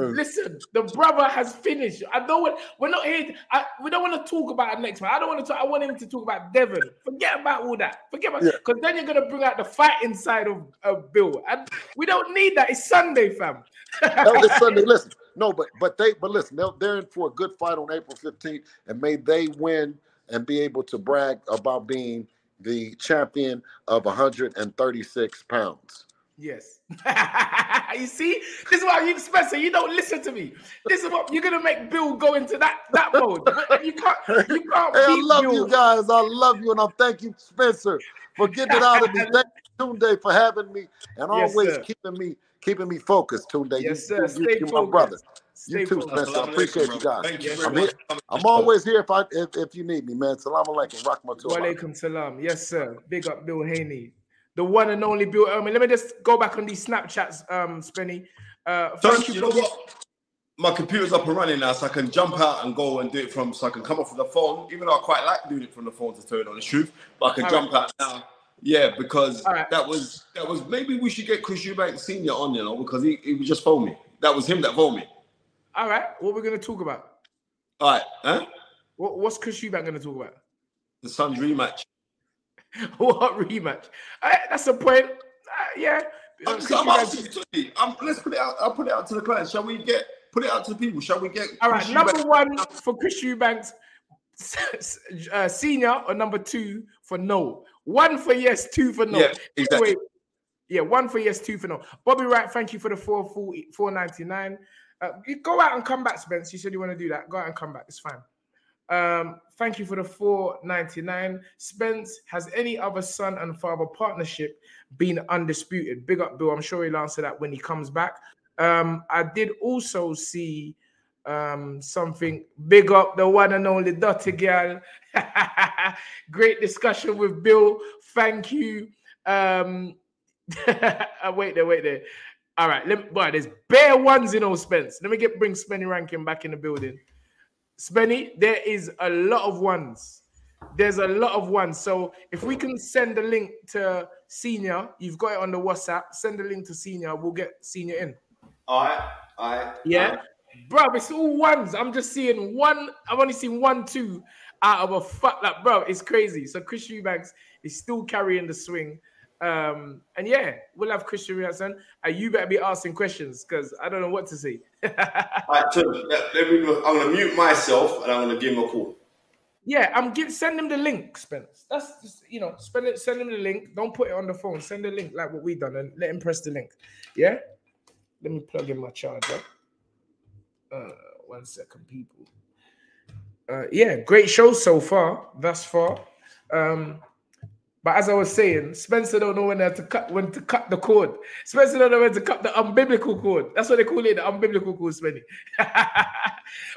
No. Listen, the brother has finished. I don't want. We're not here. I, we don't want to talk about it next man. I don't want to talk. I want him to talk about Devin. Forget about all that. Forget about Yeah. because then you're gonna bring out the fight inside of, of Bill, and we don't need that. It's Sunday, fam. No, it's Sunday. Listen, no, but but they but listen, they're, they're in for a good fight on April 15th, and may they win and be able to brag about being the champion of 136 pounds. Yes. you see, this is why you Spencer. You don't listen to me. This is what you're gonna make Bill go into that that mode. You can't. You can't Hey, I love Bill. you guys. I love you, and I thank you, Spencer, for getting it out of me. Thank you, Tunde, for having me, and Yes, always sir. keeping me keeping me focused. Tunde, Yes, you, sir. you, Stay you my brother. Stay You too. Spencer. I appreciate you guys. Thank you I'm here. I'm always here if I if, if you need me, man. Salam alaikum. Rahmatullah. Walaikum salam. Yes, sir. Big up Bill Haney. The one and only Bill Erman. Let me just go back on these Snapchats, um, Spenny. Uh, thank you you know what? My computer's up and running now, so I can jump out and go and do it from. So I can come off of the phone, even though I quite like doing it from the phone to tell you the truth. But I can All jump out now. Yeah, because right. that was that was maybe we should get Chris Eubank Senior on, you know, because he, he just phoned me. That was him that phoned me. All right, what we're gonna talk about? All right, huh? What, what's Chris Eubank gonna talk about? The Suns rematch. what rematch? All right, that's a point. Uh, yeah. Uh, I'm, Chris I'm asking you, um, let's put it out. I'll put it out to the clients. Shall we get put it out to the people? Shall we get? All right, Chris number Eubank- one for Chris Eubanks, uh, senior, or number two for no. One for yes, two for no. Yeah, exactly. Anyway, yeah, one for yes, two for no. Bobby Wright, thank you for the 440, 499. Uh, you go out and come back, Spence. You said you want to do that. Go out and come back. It's fine. Um, thank you for the 499. Spence, has any other son and father partnership been undisputed? Big up, Bill. I'm sure he'll answer that when he comes back. Um, I did also see um, something big up the one and only Dotty Girl. Great discussion with Bill. Thank you. Um, wait there, wait there. All right, let me, boy, there's bare ones in all Spence. Let me get bring Spenny Rankin back in the building. Spenny, there is a lot of ones. There's a lot of ones. So if we can send the link to senior, you've got it on the WhatsApp. Send the link to senior. We'll get senior in. All right, all right. Yeah, bro, it's all ones. I'm just seeing one. I've only seen one, two out of a fuck. Like, bro, it's crazy. So Chris Eubanks is still carrying the swing. Um, and yeah, we'll have Christian Riason. And you better be asking questions because I don't know what to say. All right, Tim, let, me go. I'm gonna mute myself and I'm gonna give him a call. Yeah, I'm give send him the link, Spence. That's just, you know, spend it, send him the link. Don't put it on the phone. Send the link like what we done and let him press the link. Yeah. Let me plug in my charger. Uh, one second, people. Uh, yeah, great show so far, thus far. Um, but as I was saying, Spencer don't know when to cut when to cut the cord. Spencer don't know when to cut the unbiblical cord. That's what they call it, the unbiblical cord, Spenny.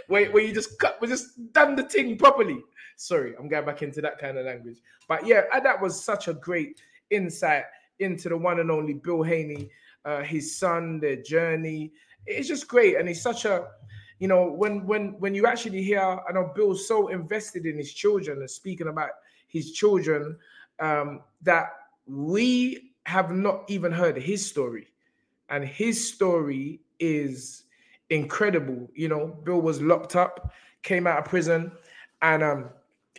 where, where you just cut, we just done the thing properly. Sorry, I'm going back into that kind of language. But yeah, that was such a great insight into the one and only Bill Haney, uh, his son, their journey. It's just great, and he's such a, you know, when when when you actually hear, I know Bill's so invested in his children and speaking about his children um, that we have not even heard his story, and his story is incredible. You know, Bill was locked up, came out of prison, and um,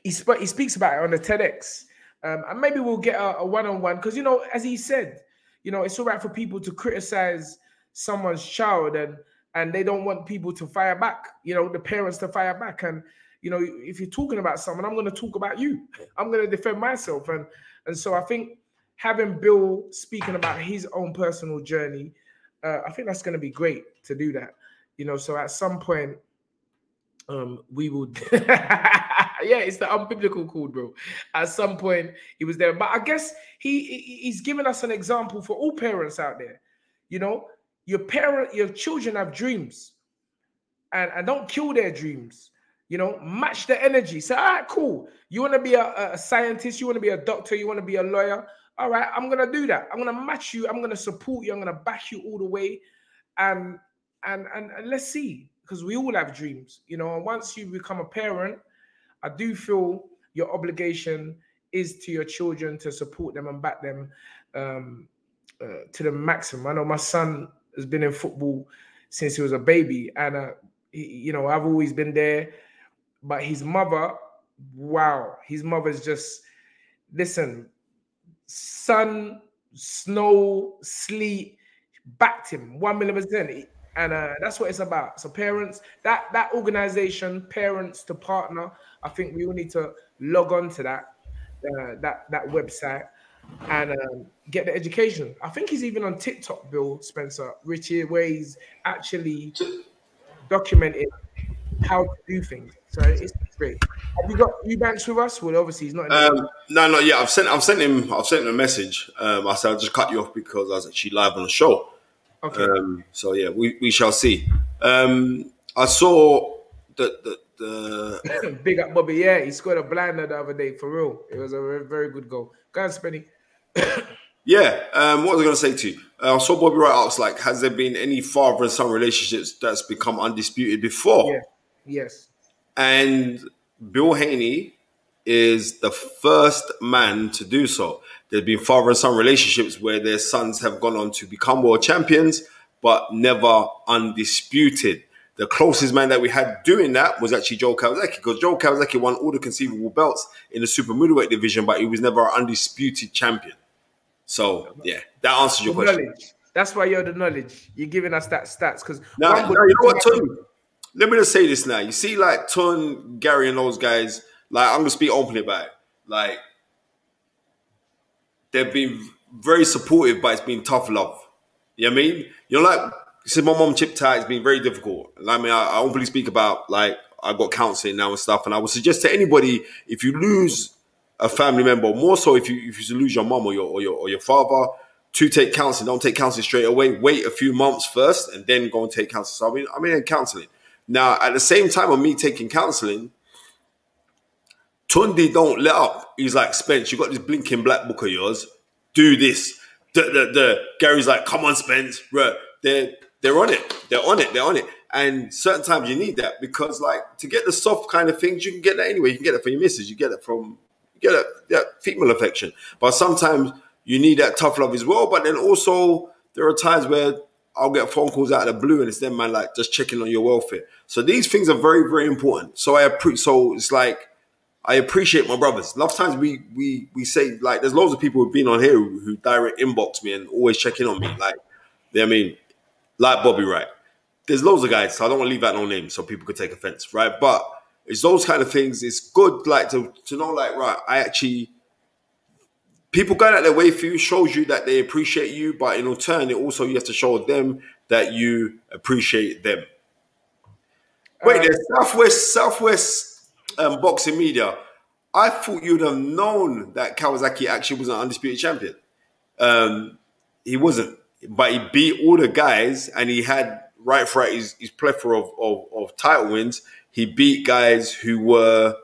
he sp- he speaks about it on the TEDx. Um, and maybe we'll get a, a one-on-one because you know, as he said, you know, it's all right for people to criticize someone's child and and they don't want people to fire back. You know, the parents to fire back. And you know, if you're talking about someone, I'm going to talk about you. I'm going to defend myself. And and so I think having Bill speaking about his own personal journey, uh, I think that's going to be great to do that. You know, so at some point, um, we will yeah, it's the unbiblical call, bro. At some point, he was there, but I guess he, he he's given us an example for all parents out there. You know, your parent, your children have dreams, and and don't kill their dreams. You know, match the energy. Say, all right, cool. You want to be a, a scientist, you want to be a doctor, you want to be a lawyer. All right, I'm gonna do that. I'm gonna match you. I'm gonna support you. I'm gonna back you all the way, and and and, and let's see because we all have dreams, you know. And once you become a parent, I do feel your obligation is to your children to support them and back them um, uh, to the maximum. I know my son has been in football since he was a baby, and uh, he, you know I've always been there. But his mother, wow, his mother's just listen. Sun, snow, sleet, backed him one million percent and uh, that's what it's about. So parents, that that organization, parents to partner. I think we all need to log on to that uh, that that website and um, get the education. I think he's even on TikTok, Bill Spencer, Richie, where he's actually documented how to do things. So it's great. Have you got Eubanks with us? Well, obviously he's not. Um, no, not yet. I've sent. I've sent him. I've sent him a message. Um, I said I'll just cut you off because I was actually live on the show. Okay. Um, so yeah, we, we shall see. Um, I saw that the, the big up Bobby. Yeah, he scored a blinder the other day for real. It was a very, very good goal. Go on, Spenny. yeah. Um, what was I going to say to you? Uh, I saw Bobby Wright ask like, has there been any father and son relationships that's become undisputed before? Yeah. Yes. And Bill Haney is the first man to do so. There's been father and son relationships where their sons have gone on to become world champions, but never undisputed. The closest man that we had doing that was actually Joe Calzaghe, because Joe Calzaghe won all the conceivable belts in the super middleweight division, but he was never an undisputed champion. So yeah, that answers your The question. knowledge. That's why you're the knowledge. You're giving us that stats because Now, now, you know what, Tun? Let me just say this now. You see, like Ton, Gary, and those guys. Like I'm gonna speak openly about it. Like they've been very supportive, but it's been tough love. You know what I mean? You know, like said, my mom chip tie. It's been very difficult. Like, I mean, I, I openly speak about like I've got counseling now and stuff, and I would suggest to anybody if you lose a family member, more so if you if you lose your mom or your or your or your father, to take counseling. Don't take counseling straight away. Wait a few months first, and then go and take counseling. So I mean, I mean, in counseling. Now, at the same time of me taking counseling, Tunde don't let up. He's like, Spence, you got this blinking black book of yours. Do this. The, the, the Gary's like, come on, Spence. Right. They're they're on it. They're on it. They're on it. And certain times you need that because, like, to get the soft kind of things, you can get that anyway. You can get it from your missus. You get it from you get it, that female affection. But sometimes you need that tough love as well. But then also there are times where I'll get phone calls out of the blue and it's them man like just checking on your welfare. So these things are very, very important. So I appreciate so it's like I appreciate my brothers. A lot of times we we we say like there's loads of people who've been on here who, who direct inbox me and always check in on me. Like I mean, like Bobby Wright. There's loads of guys, so I don't want to leave out no names so people could take offense, right? But it's those kind of things. It's good like to to know like right, I actually people going out their way for you shows you that they appreciate you, but in return, it also you have to show them that you appreciate them. Wait, there's Southwest Southwest um, Boxing Media. I thought you'd have known that Calzaghe actually was an undisputed champion. Um, he wasn't, but he beat all the guys, and he had right throughout his, his plethora of, of, of title wins. He beat guys who were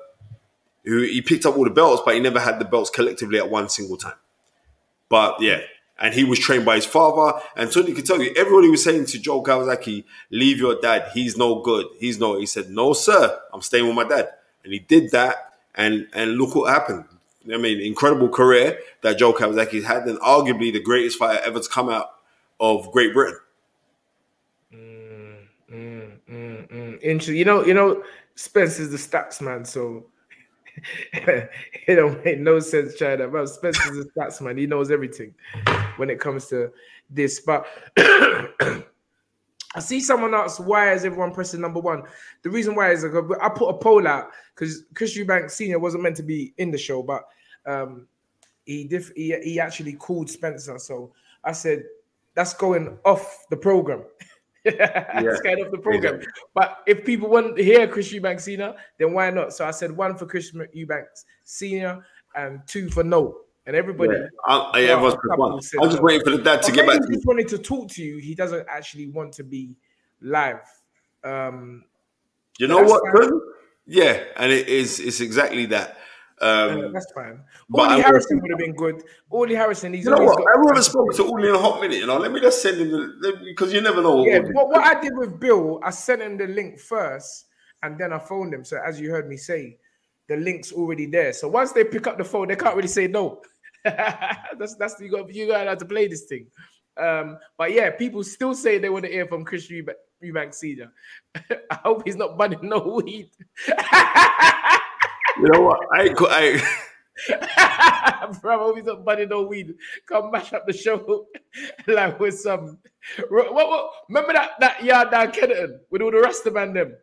who he picked up all the belts, but he never had the belts collectively at one single time. But yeah, and he was trained by his father. And Tony can tell you, everybody was saying to Joe Calzaghe, "Leave your dad. He's no good. He's no." He said, "No, sir. I'm staying with my dad." And he did that, and and look what happened. I mean, incredible career that Joe Calzaghe had, and arguably the greatest fighter ever to come out of Great Britain. Mm, mm, mm, mm interesting. You know, you know, Spence is the stats man, so it don't make no sense trying that. But Spence is the stats man. He knows everything when it comes to this. But I see someone ask why is everyone pressing number one? The reason why is like, I put a poll out because Chris Eubank Senior wasn't meant to be in the show, but um, he he he actually called Spencer. So I said that's going off the program. It's kind of the program. But if people want to hear Chris Eubanks Senior, then why not? So I said one for Chris Eubanks Senior and two for no. And everybody, Yeah. I- I- everyone's well, a picked couple one. said I'm just waiting for the dad to get back he just wanted to talk to you. He doesn't actually want to be live. Um, You know what? Yeah, and it is. It's exactly that. Um, Uh, that's fine. but I Audley will- Harrison would have been good. Audley Harrison, he's You know always what? I haven't spoken to Uli in a hot minute. You know, let me just send him the because you never know. Yeah, what, what I did with Bill, I sent him the link first, and then I phoned him. So as you heard me say, the link's already there. So once they pick up the phone, they can't really say no. that's that's you got you got to play this thing. Um, but yeah, people still say they want to hear from Chris Eubank Senior. I hope he's not burning no weed. you know what? I, I Bro, I hope he's not burning no weed. Come mash up the show like with some. What, what, remember that that yard down Kennington with all the Rasta man them.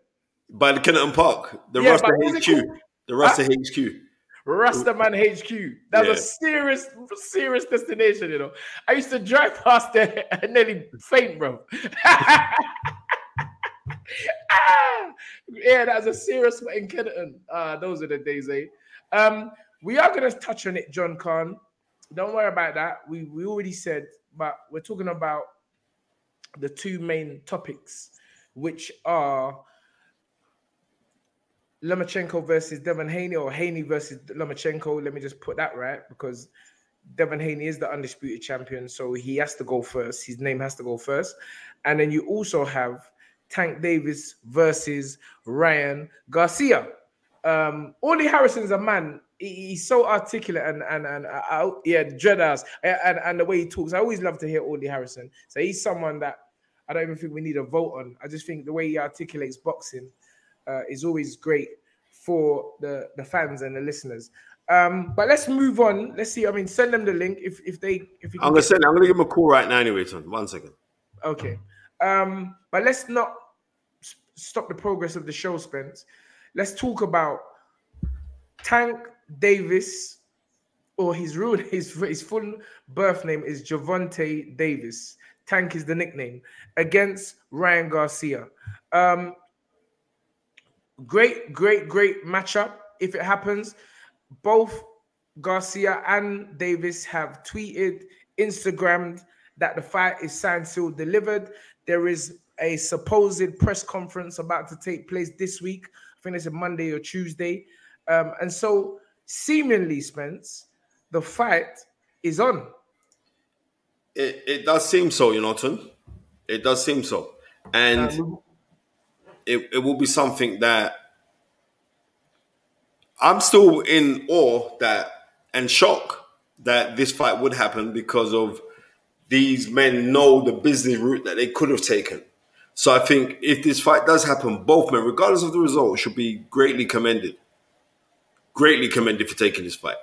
by the Kennington Park, the Yeah, Rasta but what was it HQ, the Rasta Huh? HQ. Rastaman HQ. That's Yeah. a serious, serious destination, you know. I used to drive past there and nearly faint, bro. Ah! yeah, that's a serious in Kennington. Ah, those are the days, eh? Um, we are gonna touch on it, John Khan. Don't worry about that. We we already said, but we're talking about the two main topics, which are Lomachenko versus Devin Haney or Haney versus Lomachenko. Let me just put that right because Devin Haney is the undisputed champion, so he has to go first. His name has to go first. And then you also have Tank Davis versus Ryan Garcia. Um, Audley Harrison's a man. he- He's so articulate and and and uh, uh, yeah, dreadhouse and and the way he talks. I always love to hear Audley Harrison. So he's someone that I don't even think we need a vote on. I just think the way he articulates boxing uh, is always great for the the fans and the listeners. Um, but let's move on. Let's see. I mean, send them the link if if they if you I'm gonna send. I'm gonna give him a call right now. Anyway, son. One second. Okay. Um, but let's not stop the progress of the show, Spence. Let's talk about Tank Davis, or his real his his full birth name is Gervonta Davis. Tank is the nickname against Ryan Garcia. Um, great, great, great matchup. If it happens, both Garcia and Davis have tweeted, Instagrammed that the fight is signed, sealed, delivered. There is a supposed press conference about to take place this week. I think it's a Monday or Tuesday. Um, and so, seemingly, Spence, the fight is on. It, it does seem so, you know, Ton. It does seem so, and Um, it, it will be something that I'm still in awe that and shock that this fight would happen because of these men know the business route that they could have taken. So I think if this fight does happen, both men, regardless of the result, should be greatly commended. Greatly commended for taking this fight.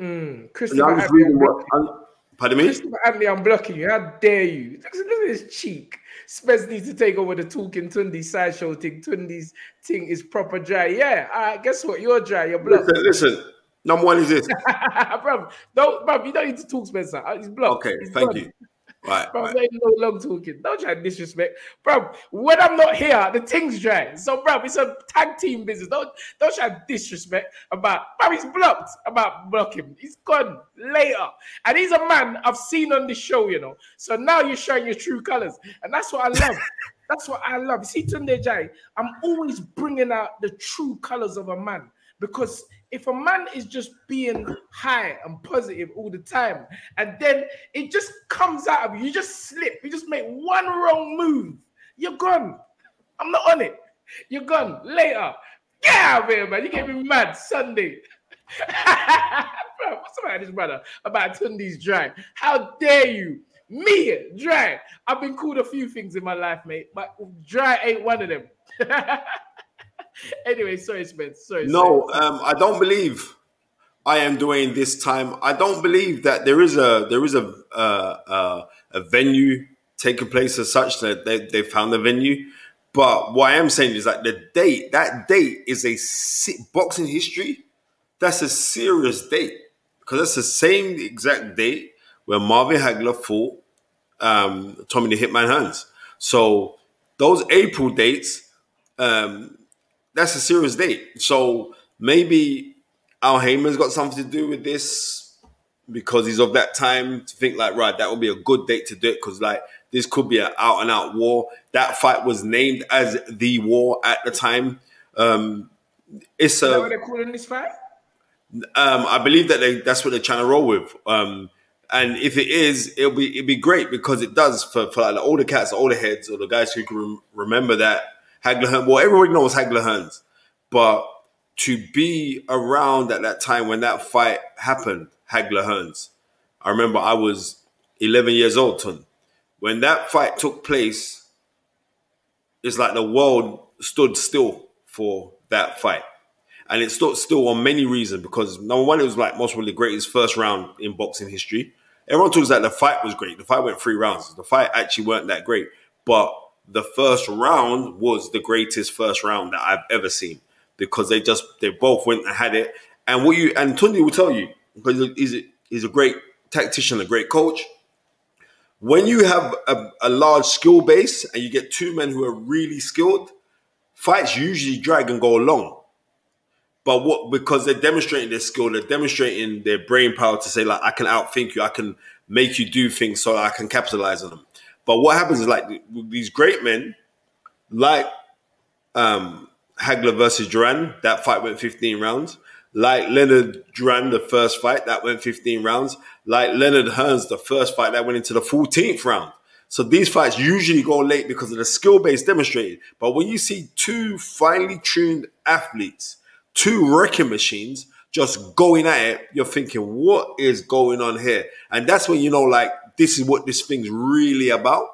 Mm, And Christopher reading what. I'm, pardon me. Christopher Anthony, I'm blocking you. How dare you? Look, at- look at his cheek. Spence needs to take over the talking Tunde sideshow thing. Tunde's thing is proper dry. Yeah, all right, guess what? You're dry. You're blocked. Listen, listen. Number one is this. bro, don't, bro, you don't need to talk, Spencer. Uh, He's blocked. Okay, He's thank gone. you. Right, Bro, right. no long talking. Don't try to disrespect. Bro, when I'm not here, the thing's dry. So, bro, it's a tag team business. Don't don't try to disrespect about bro, he's blocked about block him. He's gone later. And he's a man I've seen on this show, you know. So now you're showing your true colors. And that's what I love. that's what I love. See, Tunde Jai, I'm always bringing out the true colors of a man. Because if a man is just being high and positive all the time, and then it just comes out of you, you just slip, you just make one wrong move, you're gone. I'm not on it. You're gone later. Get out of here, man. You get me mad Sunday. What's about this brother? About Tunde's dry. How dare you? Me, dry. I've been called a few things in my life, mate, but dry ain't one of them. anyway, sorry, Spence. Sorry. No, sorry. um, I don't believe I am doing this time. I don't believe that there is a there is a uh, uh, a venue taking place as such that they, they found the venue. But what I am saying is that the date, that date is a boxing history. That's a serious date because that's the same exact date where Marvin Hagler fought um, Tommy the Hitman Hearns. So those April dates, um, that's a serious date. So maybe Al Haymon's got something to do with this because he's of that time to think like, right, that would be a good date to do it because like this could be an out and out war. That fight was named as the war at the time. Um, it's Is that a what they're calling this fight? um, I believe that they, that's what they're trying to roll with. Um, and if it is, it'll be it'll be great because it does for, for like the older cats, the older heads, or the guys who can rem- remember that Hagler. Well, everybody knows Hagler Hearns, but to be around at that time when that fight happened, Hagler Hearns. I remember I was 11 years old, Ton. When that fight took place, it's like the world stood still for that fight. And it stood still on many reasons because number one, it was like most probably the greatest first round in boxing history. Everyone talks that the fight was great. The fight went three rounds. The fight actually weren't that great. But the first round was the greatest first round that I've ever seen because they just they both went and had it. And what you and Tunde will tell you because he's a, he's a great tactician, a great coach. When you have a, a large skill base and you get two men who are really skilled, fights usually drag and go long. But what because they're demonstrating their skill, they're demonstrating their brain power to say like I can outthink you, I can make you do things so I can capitalize on them. But what happens is like these great men, like um, Hagler versus Duran, that fight went 15 rounds. Like Leonard Duran, the first fight, that went 15 rounds. Like Leonard Hearns, the first fight, that went into the 14th round. So these fights usually go late because of the skill base demonstrated. But when you see two finely tuned athletes, two wrecking machines just going at it, you're thinking, what is going on here? And that's when you know, like, this is what this thing's really about.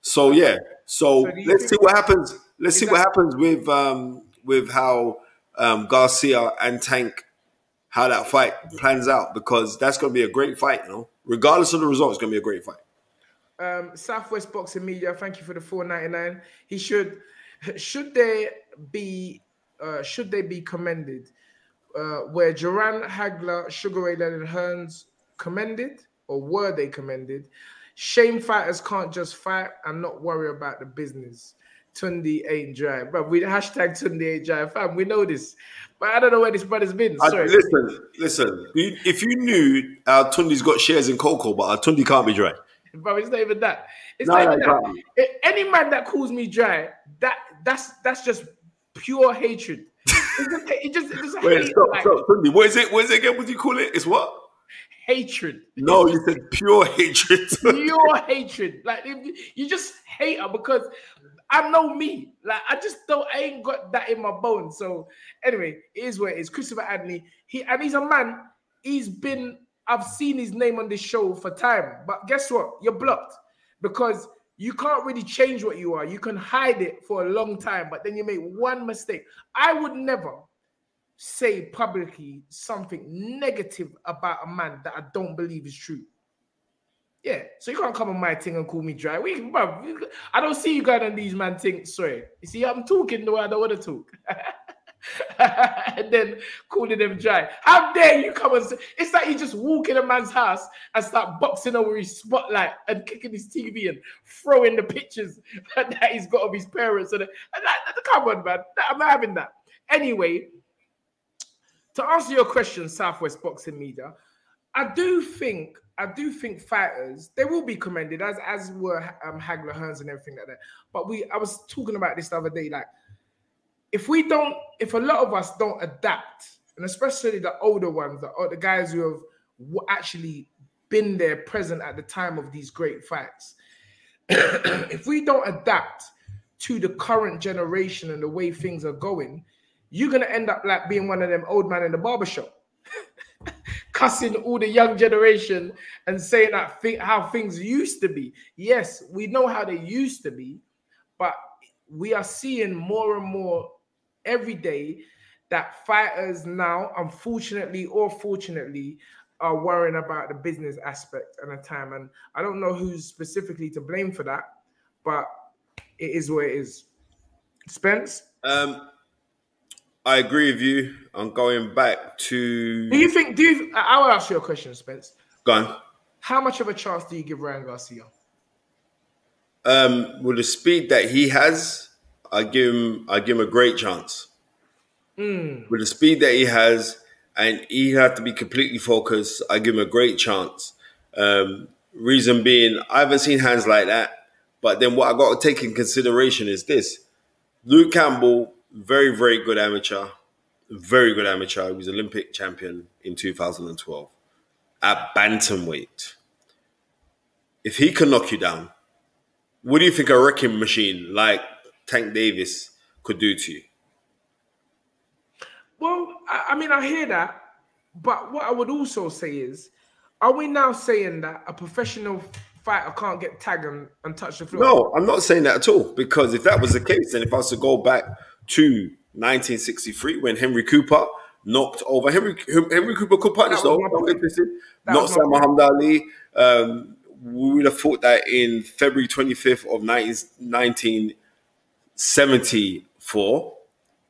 So yeah. So, So let's see what happens. Let's see what happens with um with how um Garcia and Tank how that fight plans out because that's going to be a great fight. You know, regardless of the result, it's going to be a great fight. um, Southwest Boxing Media, thank you for the four ninety nine. He should should they be uh, should they be commended? Uh, where Duran Hagler, Sugar Ray Leonard Hearns commended, or were they commended? Shame fighters can't just fight and not worry about the business. Tunde ain't dry, but we hashtag Tunde ain't dry, fam. We know this, but I don't know where this brother's been. I- Sorry, listen, listen. If you knew uh, Tunde's got shares in Coco, but uh, Tunde can't be dry. Bro, it's not even that. It's No, not no, even it that. Any man that calls me dry, that that's that's just pure hatred. It's just, it just, Wait, stop, like, stop, Tunde. What is it? What is it again? What do you call it? It's what? Hatred. No, you said pure hatred. Pure hatred. Like you just hate her because I know me. Like I just don't. I ain't got that in my bones. So anyway, it is what it is. Christopher Adney. He and he's a man. He's been. I've seen his name on this show for time. But guess what? You're blocked because you can't really change what you are. You can hide it for a long time, but then you make one mistake. I would never say publicly something negative about a man that I don't believe is true. Yeah, so you can't come on my thing and call me dry. We, bro, we- I don't see you going on these man things. Sorry, you see, I'm talking the way I don't want to talk, and then calling them dry. How dare you come and say? It's like you just walk in a man's house and start boxing over his spotlight and kicking his TV and throwing the pictures that he's got of his parents. And, and that, come on, man, I'm not having that. Anyway, to answer your question, Southwest Boxing Media, I do think I do think fighters they will be commended as as were um, Hagler Hearns and everything like that. But we I was talking about this the other day, like if we don't, if a lot of us don't adapt, and especially the older ones, the, the guys who have actually been there, present at the time of these great fights, if we don't adapt to the current generation and the way things are going, you're gonna end up like being one of them old man in the barbershop cussing all the young generation and saying that how things used to be. Yes, we know how they used to be, but we are seeing more and more every day that fighters now, unfortunately or fortunately, are worrying about the business aspect and the time. And I don't know who's specifically to blame for that, but it is what it is. Spence, Um, I agree with you. I'm going back to. do you think? Do you? I will ask you a question, Spence. Go on. How much of a chance do you give Ryan Garcia? Um, with the speed that he has, I give him I give him a great chance. Mm. With the speed that he has, and he had to be completely focused, I give him a great chance. Um, reason being, I haven't seen hands like that. But then what I got to take in consideration is this: Luke Campbell, very very good amateur, very good amateur. He was Olympic champion in 2012 at bantamweight. If he can knock you down, what do you think a wrecking machine like Tank Davis could do to you? Well, I, mean, I hear that, but what I would also say is, are we now saying that a professional fighter can't get tagged and, and touch the floor? No, I'm not saying that at all. Because if that was the case, then if I was to go back to 1963 when Henry Cooper knocked over Henry Henry Cooper could punch That though. my Don't point. get twisted. That Not Sam. Muhammad Ali. Um, we would have thought that in February 25th of 19, 1974,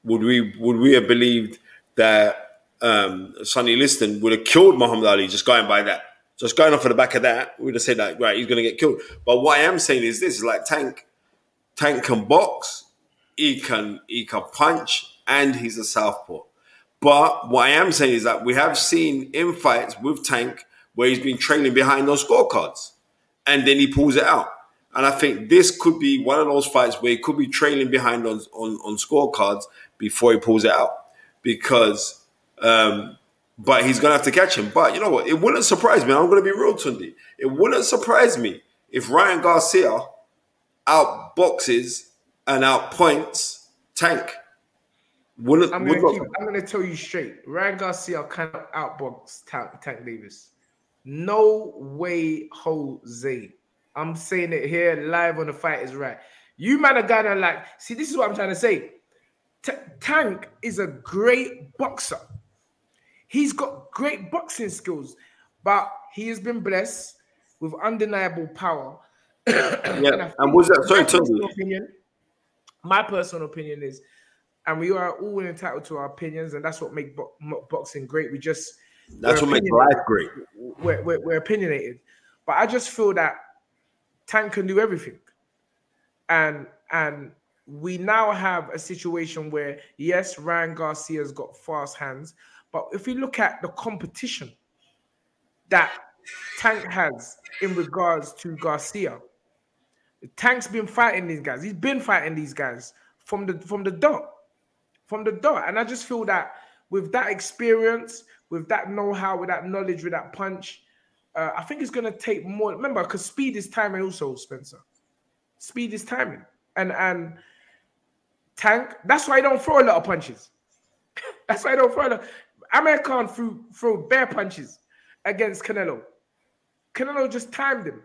would we would we have believed that um, Sonny Liston would have killed Muhammad Ali just going by that? Just going off of the back of that, we would have said that right, he's going to get killed. But what I am saying is this: is like Tank, Tank can box, he can he can punch, and he's a southpaw. But what I am saying is that we have seen in fights with Tank where he's been trailing behind those scorecards, and then he pulls it out. And I think this could be one of those fights where he could be trailing behind on on, on scorecards before he pulls it out, because. Um, but he's gonna have to catch him. But you know what? It wouldn't surprise me. I'm gonna be real, Tunde. It wouldn't surprise me if Ryan Garcia outboxes and outpoints Tank. Wouldn't I'm gonna, not- keep, I'm gonna tell you straight. Ryan Garcia cannot outbox Tank, Tank Davis. No way, Jose. I'm saying it here live on the fight is right. You man are gonna like. See, this is what I'm trying to say. T- Tank is a great boxer. He's got great boxing skills, but he has been blessed with undeniable power. Yeah, and was that- sorry, Tony. My personal opinion is, and we are all entitled to our opinions, and that's what makes bo- boxing great. We just That's what makes life great. We're, we're, we're opinionated, but I just feel that Tank can do everything, and and we now have a situation where yes, Ryan Garcia's got fast hands, but if we look at the competition that Tank has in regards to Garcia, Tank's been fighting these guys. He's been fighting these guys from the from the dot, from the dot, and I just feel that with that experience, with that know-how, with that knowledge, with that punch, uh, I think it's gonna take more. Remember, because speed is timing, also, Spencer. Speed is timing, and and Tank. That's why I don't throw a lot of punches. that's why I don't throw a lot. Amir Khan threw throw bare punches against Canelo. Canelo just timed him,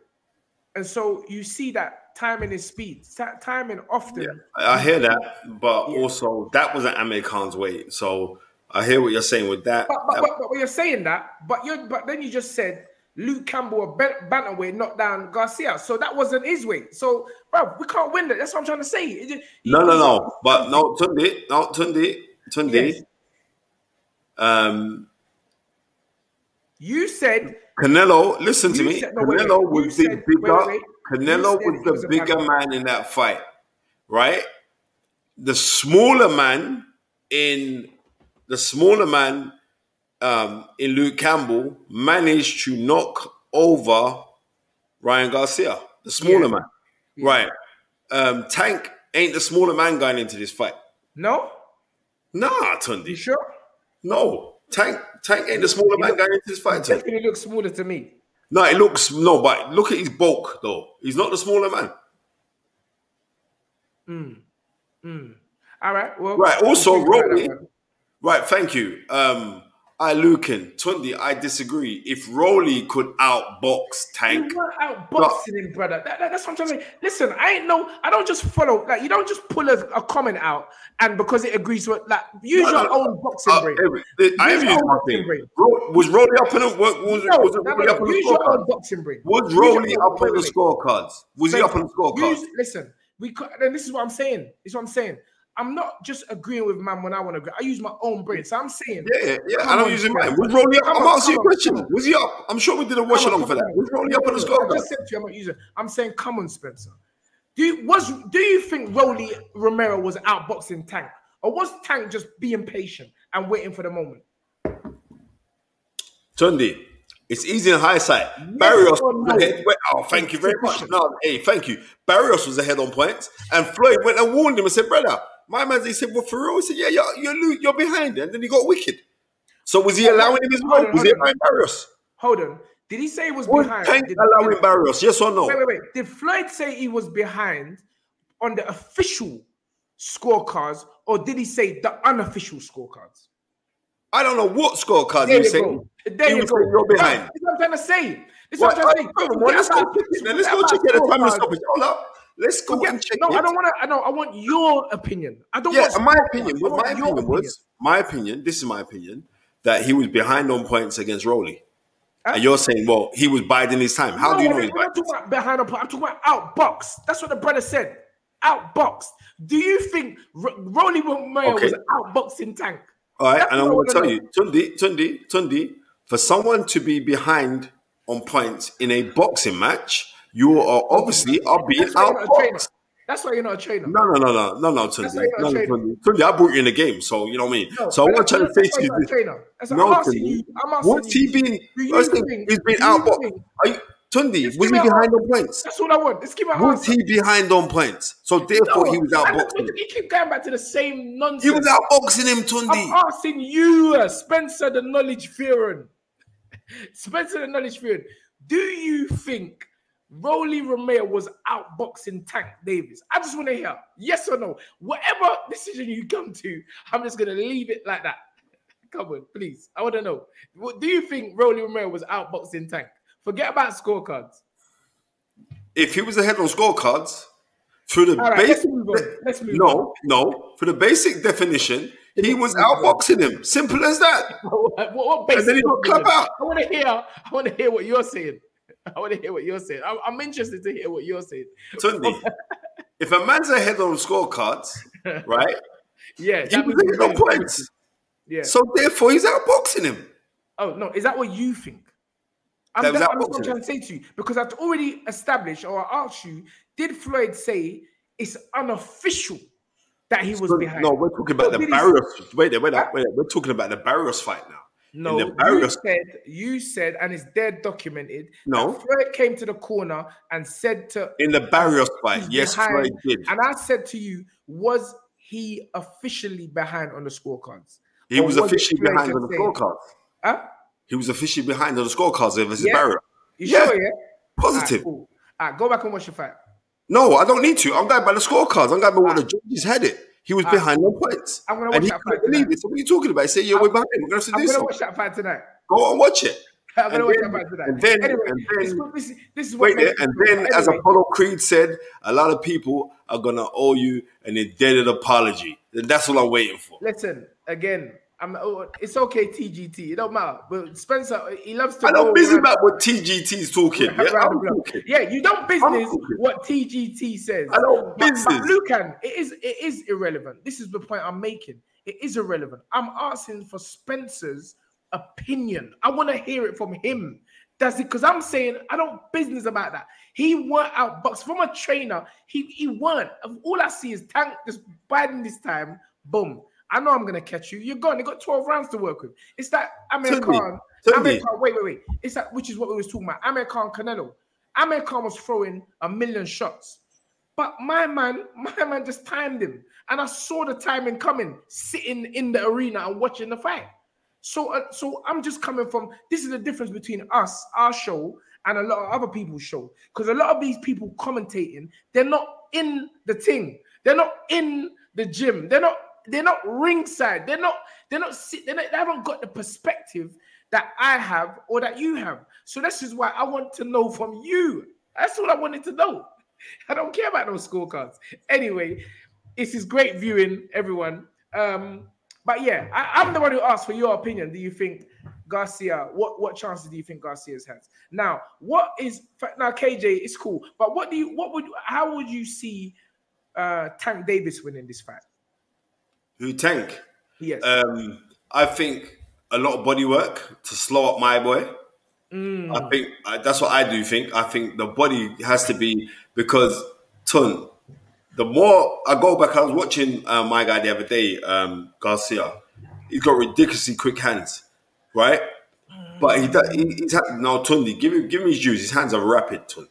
and so you see that timing is speed. Timing often. I hear that, but also that wasn't Amir Khan's weight. So I hear what you're saying with that. But, but, but, but you're saying that, but you but then you just said Luke Campbell bantamweight knocked down Garcia, so that wasn't his weight. So, bro, we can't win that. That's what I'm trying to say. It just- no, no, no. But no, Tunde, no, Tunde, Tunde. Yes. Um, You said Canelo, listen to me. said- no, Canelo wait. Was the said- bigger. wait, wait. Canelo was the was bigger man in that fight, right? The smaller man in the smaller man um, in Luke Campbell managed to knock over Ryan Garcia, the smaller Yeah. man, right? Um, Tank ain't the smaller man going into this fight. no. Nah, Tunde. You sure? No, Tank. Tank ain't the smaller man going into this fight. Definitely looks smaller to me. No, it looks no, but look at his bulk though. He's not the smaller man. Mm. Mm. All right. Well. Right. Also, we'll think about Rolly. that one. Right. Thank you. Um, I Lucan Tunde. I disagree. If Rolly could outbox Tank, You were outboxing him, brother. That- that- that's what I'm trying to say. Listen, I ain't no. I don't just follow. Like you don't just pull a, a comment out and because it agrees with like use No, your no, own boxing uh, brain. every- I have used my thing. brain. Was Rolly up in the was, was, No, was no, no, no. up on the Use your own boxing brain. Was Use Rolly up on the scorecards? Was he up on the scorecards? use- listen, we then this is what I'm saying. This is what I'm saying. I'm not just agreeing with man when I want to agree. I use my own brain. So I'm saying, Yeah, yeah, and I'm on, using come mine. on. Was Rolly up? I'm asking you a question. Was he up? I'm sure we did a along on, for that. Was Rolly up on the I just said to you, I'm not using. I'm saying, come on, Spencer. Do you, was do you think Rolly Romero was outboxing Tank, or was Tank just being patient and waiting for the moment? Tunde, it's easy in hindsight. Barrios was no? ahead. Wait, oh, thank you very much. No, hey, thank you. Barrios was ahead on points, and Floyd went and warned him and said, "Brother, my man." He said, "Well, for real?" He said, "Yeah, you're you're, you're behind," and then he got wicked. So was he allowing him his Hold role? on, Was he allowing Barrios? Hold on. Did he say he was Was behind? Tank Did- allowing did- Barrios? Yes or no? Wait, wait, wait. Did Floyd say he was behind on the official scorecards, or did he say the unofficial scorecards? I don't know what scorecards There you go. There you go. saying you're behind. That's what I'm trying to say. This is what I'm trying to say. well, well, let's go check it. Let's go check it. The time is stoppage. Hold up. Let's go Forget- and check no, it. I don't want to. I know. I want your opinion. I don't. Yeah, want my opinion. What my opinion was my opinion. This is my opinion that he was behind on points against Rolly. And you're saying, well, he was biding his time. How no, do you know he's not talking about behind. the- I'm talking about outbox. That's what the brother said. Outbox. Do you think R- Rolly Romero Okay. was outboxing Tank? All right, That's and I'm going to tell you, Tunde, Tunde, Tunde, for someone to be behind on points in a boxing match, you are obviously are being That's why you're not a trainer. outboxed. That's why you're not a trainer. No, no, no, no, no, no, That's Tunde. why you're No, not no, a trainer. Tunde. Tunde, I brought you in the game, so you know what I mean. No, so I want to that's to you not a trainer. That's no, I'm Tunde. you. I'm What's he you. been? First thing, he's been outboxed. Are you, Tunde, Just was he behind on points? That's all I want. Give me an Was he behind on points? So therefore, No, he was outboxing. You keep going back to the same nonsense. He was outboxing him, Tunde. I'm asking you, uh, Spencer the Knowledge Fearon. Spencer the Knowledge Fearon. Do you think Rolly Romero was outboxing Tank Davis? I just want to hear yes or no. Whatever decision you come to, I'm just going to leave it like that. Come on, please. I want to know. What- Do you think Rolly Romero was outboxing Tank? Forget about scorecards. If he was ahead on scorecards, through the right, let's basic, move on. Let's move no, no, for the basic definition, he was outboxing him. Simple as that. what, what And then he got basic clap out. I want to hear. I want to hear what you're saying. I want to hear what you're saying. I'm, I'm interested to hear what you're saying. Tunde, if a man's ahead on scorecards, right? Yeah, he was means ahead on he's really points. Yeah. So therefore, he's outboxing him. oh no, is that what you think? I'm, That I'm outboxing trying to say to you because I've already established or I asked you, did Floyd say it's unofficial that he was So- behind? No, we're talking about Or the Barrios. Wait there, wait there, wait. We're talking about the Barrios fight now. No, the you said you said, and it's dead documented. No. Floyd came to the corner and said to in the Barrios fight, yes. Floyd did. And I said to you, was he officially behind on the scorecards? He Or was officially behind on the scorecards. Huh? He was officially behind on the scorecards versus Yeah? Barrios. You Yeah. sure? Yeah. Positive. Alright, cool. Alright, go back and watch the fight. No, I don't need to. I'm going by the scorecards. I'm going by what the judges had it. He was behind on points. I'm gonna and watch he that couldn't fight believe tonight. it. So what are you talking about? He said, yeah, we're behind. We're going to have to I'm do gonna something. watch that fight tonight. Go and watch it. I'm gonna And watch then- that fight tonight. and then- anyway, and then- this, this is what Wait there, and then, as Apollo Creed said, a lot of people are gonna owe you an indebted apology. And that's what I'm waiting for. Listen again. I'm. oh, It's okay, TGT. It don't matter. But Spencer, he loves to. I don't busy about what TGT's talking. Yeah, talking. Yeah, you don't business what TGT says. I don't But- But, business. Lucan, it is it is irrelevant. This is the point I'm making. It is irrelevant. I'm asking for Spencer's opinion. I want to hear it from him. That's it, because I'm saying I don't business about that. He weren't outboxed from a trainer. He he weren't. All I see is Tank just biding this time. Boom. I know I'm gonna catch you. You're gone. They got 12 rounds to work with. It's that Amir Khan. Amir Khan. Wait, wait, wait. It's that which is what we was talking about. Amir Khan Canelo. Amir Khan was throwing a million shots. But my man, my man just timed him. And I saw the timing coming, sitting in the arena and watching the fight. So, uh, so I'm just coming from this is the difference between us, our show, and a lot of other people's show. Because a lot of these people commentating, they're not in the thing, they're not in the gym, they're not, they're not ringside, they're not, they're not, they're not they haven't got the perspective that I have or that you have. So this is why I want to know from you. That's all I wanted to know. I don't care about those scorecards. Anyway, this is great viewing, everyone. Um, but yeah, I, I'm the one who asked for your opinion. Do you think Garcia? What what chances do you think Garcia's has? Now, what is now KJ? It's cool, but what do you? What would? How would you see uh Tank Davis winning this fight? Who tank? Yes. Um, I think a lot of body work to slow up my boy. Mm. I think uh, that's what I do think. I think the body has to be because Ton, the more I go back, I was watching uh, my guy the other day, um, Garcia. He's got ridiculously quick hands, right? But he, does, he he's had, no Tunde. Give him, give him his dues. His hands are rapid, Tun.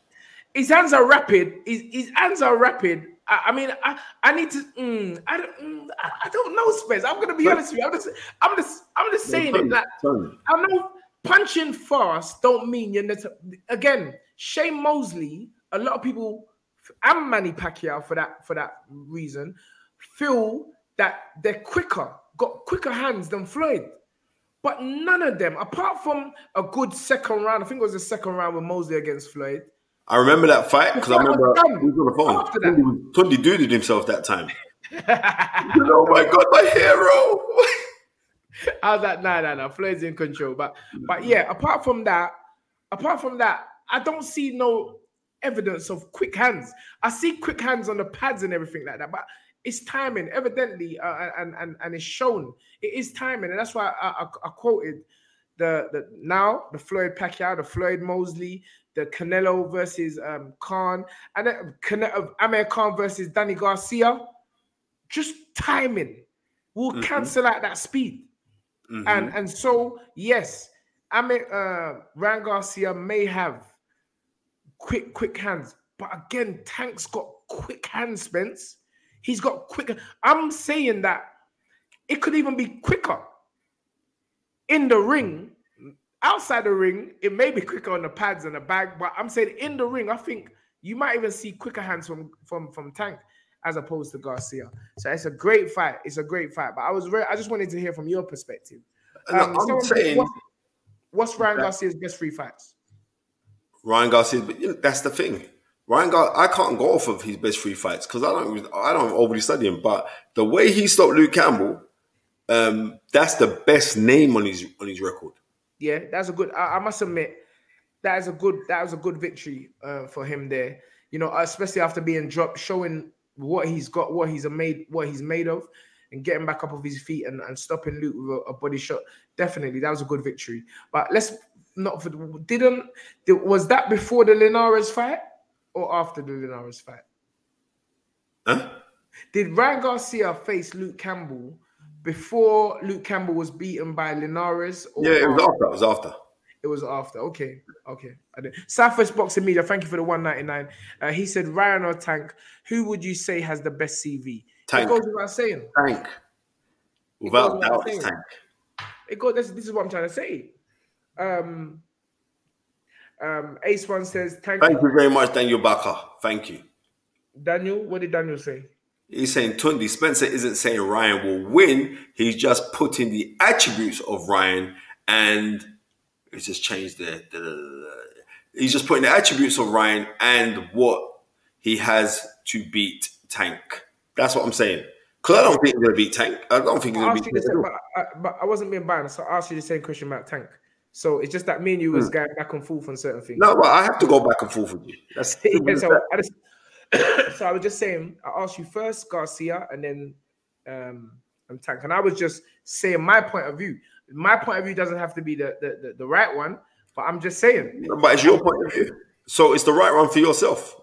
His hands are rapid. His, his hands are rapid. I, I mean, I, I need to. Mm, I don't. Mm, I, I don't know, Spence. I'm gonna be But- honest with you. I'm just. I'm just. I'm just saying it. Like, I know punching fast don't mean you're not. Again, Shane Mosley. A lot of people and Manny Pacquiao for that for that reason feel that they're quicker, got quicker hands than Floyd. But none of them, apart from a good second round, I think it was the second round with Mosley against Floyd. I remember that fight because I The fight was remember he was on the phone. Tunde, was- himself that time. oh my god, my hero! I was like, nah, nah, nah. Floyd's in control. But but yeah, apart from that, apart from that, I don't see no evidence of quick hands. I see quick hands on the pads and everything like that, but it's timing, evidently, uh, and and and it's shown. It is timing, and that's why I, I, I quoted the the now the Floyd Pacquiao, the Floyd Mosley, the Canelo versus um Khan, and then Cane- uh, Amir Khan versus Danny Garcia. Just timing will Mhm. cancel out that speed. Mhm. And and so yes, mean uh Ryan Garcia may have quick, quick hands, but again, Tank's got quick hands, Spence. He's got quick. I'm saying that it could even be quicker in the ring. Outside the ring, it may be quicker on the pads and the bag, but I'm saying in the ring, I think you might even see quicker hands from from from Tank as opposed to Garcia. So it's a great fight. It's a great fight. But I was very, I just wanted to hear from your perspective. No, Um, I'm saying- what's, what's Ryan Garcia's best three fights? Ryan Garcia, but you know, that's the thing. Ryan Gar, I can't go off of his best three fights because I don't, I don't overly study him. But the way he stopped Luke Campbell, um, that's the best name on his on his record. Yeah, that's a good. I, I must admit, that is a good. That was a good victory uh, for him there. You know, especially after being dropped, showing what he's got, what he's a made, what he's made of, and getting back up off his feet and, and stopping Luke with a, a body shot. Definitely, that was a good victory. But let's not for didn't was that before the Linares fight or after the Linares fight? Huh? Did Ryan Garcia face Luke Campbell before Luke Campbell was beaten by Linares? Or Yeah, it was after. It was after. It was after. Okay, okay. I did. Southwest Boxing Media. Thank you for the one ninety nine. Uh, he said Ryan or Tank. Who would you say has the best CV? Tank. It goes without saying. Tank. Without doubt, saying. Tank. It goes. This, this is what I'm trying to say. Um, um, Ace One says Tank. Thank you very much, Daniel Baker. Thank you. Daniel, what did Daniel say? He's saying Tunde Spencer isn't saying Ryan will win. He's just putting the attributes of Ryan and he's just changed the, the, the- he's just putting the attributes of Ryan and what he has to beat Tank. That's what I'm saying. Because I don't think he's gonna beat Tank. I don't think he's gonna asked beat Tank. same, but I, but I wasn't being biased, so I asked you the same question about Tank. So it's just that me and you was Hmm. going back and forth on certain things. No, but I have to go back and forth with you. That's Yeah, so, I just, so I was just saying, I asked you first Garcia and then um, um Tank, and I was just saying my point of view. My point of view doesn't have to be the the, the, the right one, but I'm just saying. but it's your point of view. So it's the right one for yourself.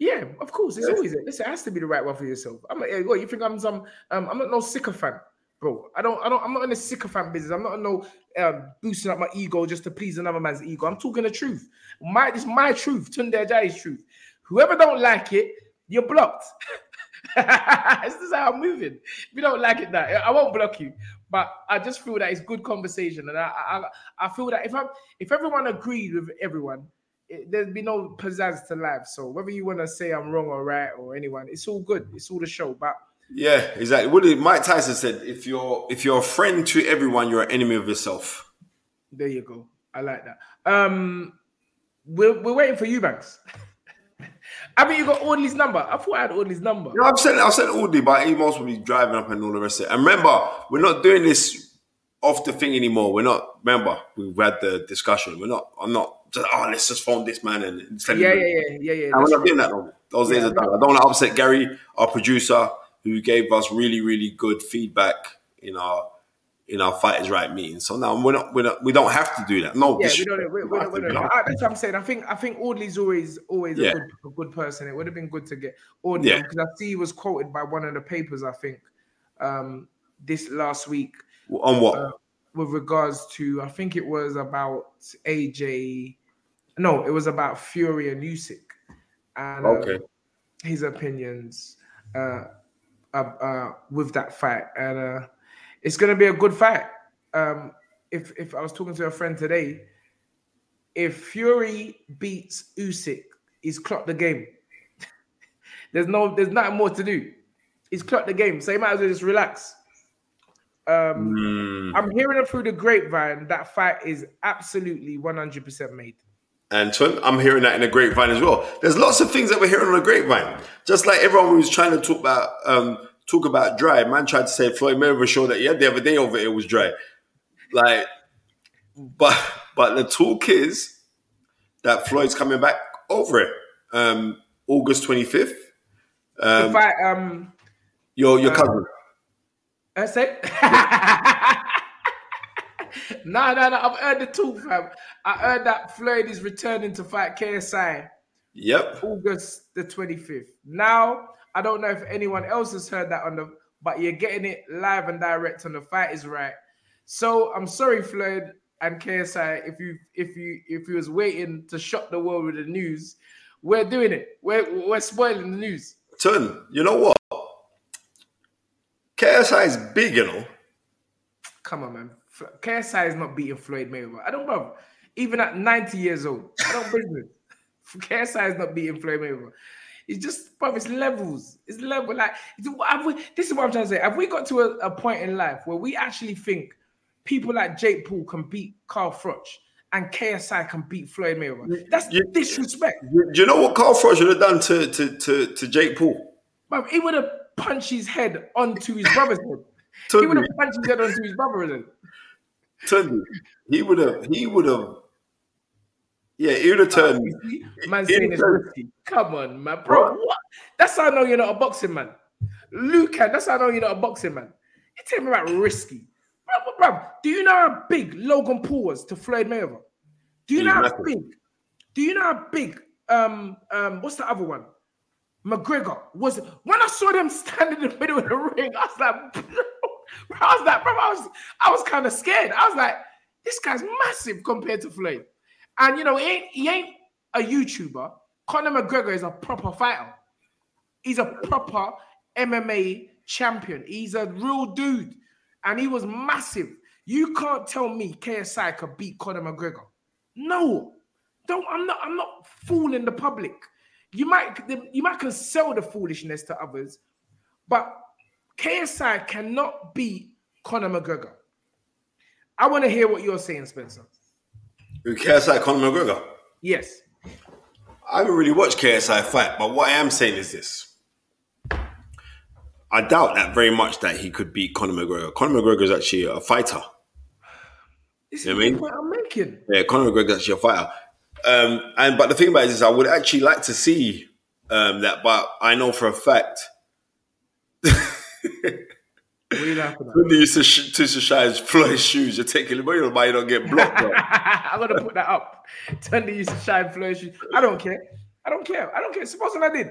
Yeah, of course, it's always it. It has to be the right one for yourself. I'm eh, What you think? I'm some. Um, I'm not no sycophant, bro. I don't. I don't. I'm not in the sycophant business. I'm not in no um, boosting up my ego just to please another man's ego. I'm talking the truth. My this is my truth. Tunde Ajayi's truth. Whoever don't like it, you're blocked. this is how I'm moving. If you don't like it, that I won't block you. But I just feel that it's good conversation, and I I, I feel that if I if everyone agreed with everyone, it, there'd be no pizzazz to life. So whether you want to say I'm wrong or right or anyone, it's all good. It's all the show. But Yeah, exactly. What did Mike Tyson said? If you're if you're a friend to everyone, you're an enemy of yourself. there you go. I like that. Um, we're we're waiting for you, Banks. I mean, you got Audley's number. I thought I had Audley's number. Know, I've sent I've sent Audley, but he must be driving up and all the rest of it. And remember, we're not doing this off the thing anymore. We're not. Remember, we've had the discussion. We're not. I'm not. Just, oh, let's just phone this man and, Yeah, yeah, yeah, yeah, yeah. We're not doing that long. Those days are done. I don't want to upset Gary, our producer, who gave us really, really good feedback in our in our fighters right meeting. So now we're not, we're not we don't have to do that. No, Yeah, we don't. We, we, have we to, don't that's what I'm saying. I think I think Audley's always always Yeah. a, good, a good person. It would have been good to get Audley Yeah. because I see he was quoted by one of the papers. I think um, this last week on what? uh, with regards to I think it was about AJ. No, it was about Fury and Usyk and um, Okay. his opinions uh, uh, uh, with that fight, and uh, it's going to be a good fight. Um, if if I was talking to a friend today, if Fury beats Usyk, he's clocked the game. there's no, there's nothing more to do. He's clocked the game, so he might as well just relax. Um, Mm. I'm hearing it through the grapevine. That fight is absolutely 100% made. Anton, I'm hearing that in the grapevine as well. There's lots of things that we're hearing on the grapevine. Just like everyone was trying to talk about um, talk about dry. Man tried to say Floyd Mayweather show that he had the other day over it was dry. Like, but but the talk is that Floyd's coming back over it. Um, August 25th. the Um, fight, um, your your uh, cousin. That's it. no, no, no. I've heard the talk, fam. I heard that Floyd is returning to fight KSI Yep. August the 25th. Now, I don't know if anyone else has heard that on the, but you're getting it live and direct on the fight is right. So I'm sorry, Floyd and KSI, if you if you if you was waiting to shock the world with the news, we're doing it. We're we're spoiling the news. Turn. You know what? KSI is big, you know. Come on, man. KSI is not beating Floyd Mayweather. I don't bro. Even at 90 years old, I don't business. KSI is not beating Floyd Mayweather. It's just, bro, it's levels. It's level. Like, we, this is what I'm trying to say. Have we got to a, a point in life where we actually think people like Jake Paul can beat Carl Froch and KSI can beat Floyd Mayweather? That's disrespect. Do you know what Carl Froch should have done to, to, to, to Jake Paul? Bro, he would have punched his head onto his brother's head. He would have punched his head onto his brother's head. Turned he would have he would have yeah, he would have turned Man he saying it's risky. Come on, man. Bro, what? That's how I know you're not a boxing man. Lucan, that's how I know you're not a boxing man. You tell me about risky. Bro, bro, bro, do you know how big Logan Paul was to Floyd Mayweather? Do you He's know how massive. big? Do you know how big um um what's the other one? McGregor was when I saw them standing in the middle of the ring, I was like, bro, I was like, bro, I was I was kind of scared. I was like, this guy's massive compared to Floyd. And you know, he ain't he ain't a YouTuber. Conor McGregor is a proper fighter. He's a proper MMA champion. He's a real dude. And he was massive. You can't tell me KSI could beat Conor McGregor. No. Don't I'm not I'm not fooling the public. You might you might can sell the foolishness to others, but KSI cannot beat Conor McGregor. I want to hear what you're saying, Spencer. Who KSI Conor McGregor? Yes. I haven't really watched KSI fight, but what I am saying is this. I doubt that very much that he could beat Conor McGregor. Conor McGregor is actually a fighter. This You is what I mean? I'm making. Yeah, Conor McGregor is actually a fighter. Um, and but the thing about it is, I would actually like to see um, that, but I know for a fact. What are you laughing at? When used to, sh- to shine Floyd's shoes, you're taking the money, you don't get blocked. bro. I'm gonna put that up. Tunde used to shine shoes. I don't care. I don't care. I don't care. Supposing I did.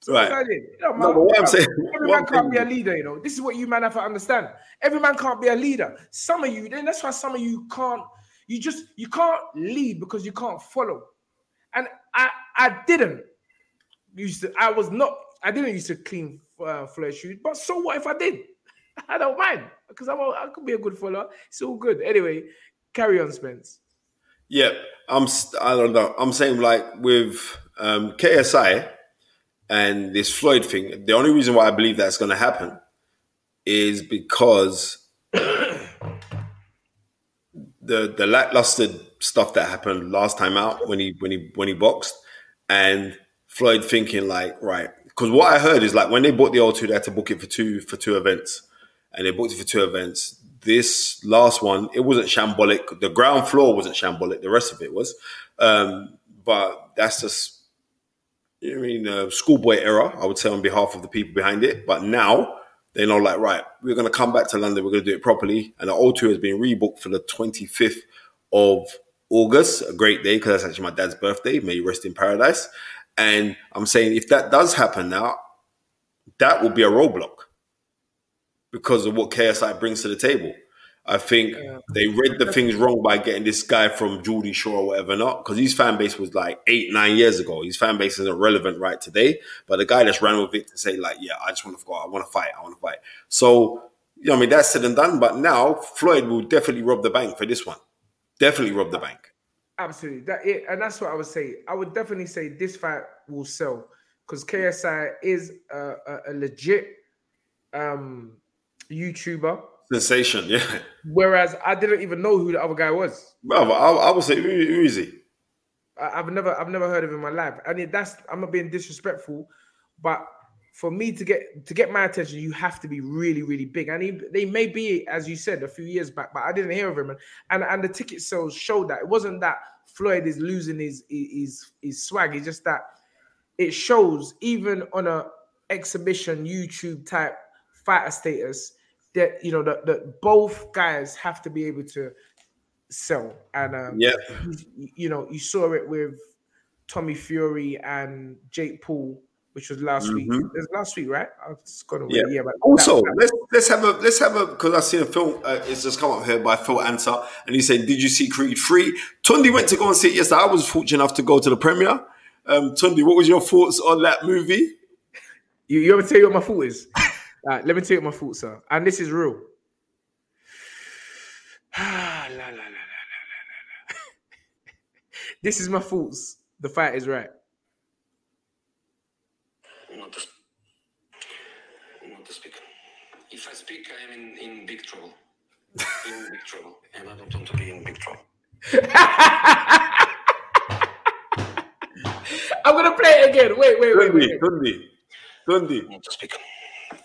Supposing Right. I did. You know, No, but what I'm saying- every man can't be a leader. You know, this is what you man have to understand. Every man can't be a leader. Some of you, then that's why some of you can't. You just you can't lead because you can't follow. And I I didn't used to. I was not. I didn't used to clean uh, shoes. But so what if I did? I don't mind because I'm. A, I could be a good follower. It's all good. Anyway, carry on, Spence. Yeah, I'm. I don't know. I'm saying like with um, KSI and this Floyd thing. The only reason why I believe that's going to happen is because the the lackluster stuff that happened last time out when he when he when he boxed, and Floyd thinking like right because what I heard is like when they bought the O2, they had to book it for two for two events, and they booked it for two events. This last one, it wasn't shambolic. The ground floor wasn't shambolic. The rest of it was, um, but that's just I mean uh, schoolboy era. I would say on behalf of the people behind it. But now they know like right, we're gonna come back to London, we're gonna do it properly, and the O2 has been rebooked for the 25th of August, a great day because that's actually my dad's birthday. May he rest in paradise. And I'm saying if that does happen now, that will be a roadblock because of what KSI brings to the table. I think they read the things wrong by getting this guy from Geordie Shore or whatever not, because his fan base was like eight, nine years ago. His fan base isn't relevant right today. But the guy just ran with it to say, like, yeah, I just want to go, I want to fight, I want to fight. So, you know, I mean, that's said and done. But now Floyd will definitely rob the bank for this one. Definitely rob the bank. Absolutely. That it, and that's what I would say. I would definitely say this fight will sell because KSI is a, a, a legit um YouTuber. Sensation, yeah. Whereas I didn't even know who the other guy was. Well, I, I would say who, who is he? I, have never I've never heard of him in my life. I mean, that's I'm not being disrespectful, but for me to get to get my attention, you have to be really, really big. And he, they may be, as you said, a few years back, but I didn't hear of him. And and, and the ticket sales showed that it wasn't that Floyd is losing his his his swag. It's just that it shows even on a exhibition YouTube type fighter status that you know that that both guys have to be able to sell. And um, yeah, you, you know, you saw it with Tommy Fury and Jake Paul which was last week. Mhm. It was last week, right? I've just gone away. Yeah. Yeah, but Also, that- let's let's have a let's have a because I see a film. Uh, it's just come up here by Phil Answer, and he said, "Did you see Creed 3? Tunde went to go and see it yesterday. I was fortunate enough to go to the premiere. Um, Tunde, what was your thoughts on that movie? You, you ever tell you what my thought is? Alright, let me tell you my thoughts are, and this is real. La, la, la, la, la, la, la. this is my thoughts. The fight is right. Not to, sp- not to speak. If I speak, I am in, in big trouble. In big trouble. And I don't want to be in big trouble. I'm gonna play it again. Wait, wait, wait, wait. Tunde, Tunde. Not to speak.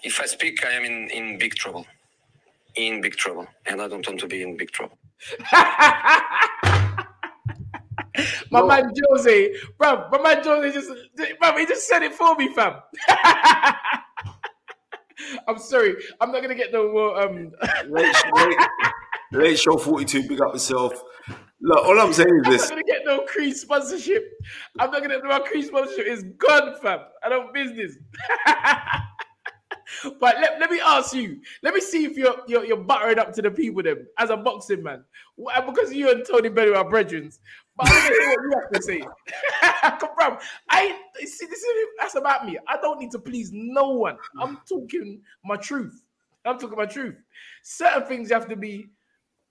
If I speak, I am in, in big trouble. In big trouble. And I don't want to be in big trouble. My man Jose, bro, my man Jose just, bro, he just said it for me, fam. I'm sorry, I'm not gonna get no more. Um, Late, late, late show 42, big up yourself. Look, all I'm saying is this. I'm not gonna get no Creed sponsorship. I'm not gonna get no Creed sponsorship It's gone, fam. I don't business. but let, let me ask you. Let me see if you're you're, you're buttering up to the people then as a boxing man. Because you and Tony Bellew are brethren. But I to hear what you have to say. Come I see this is that's about me. I don't need to please no one. I'm talking my truth. I'm talking my truth. Certain things have to be,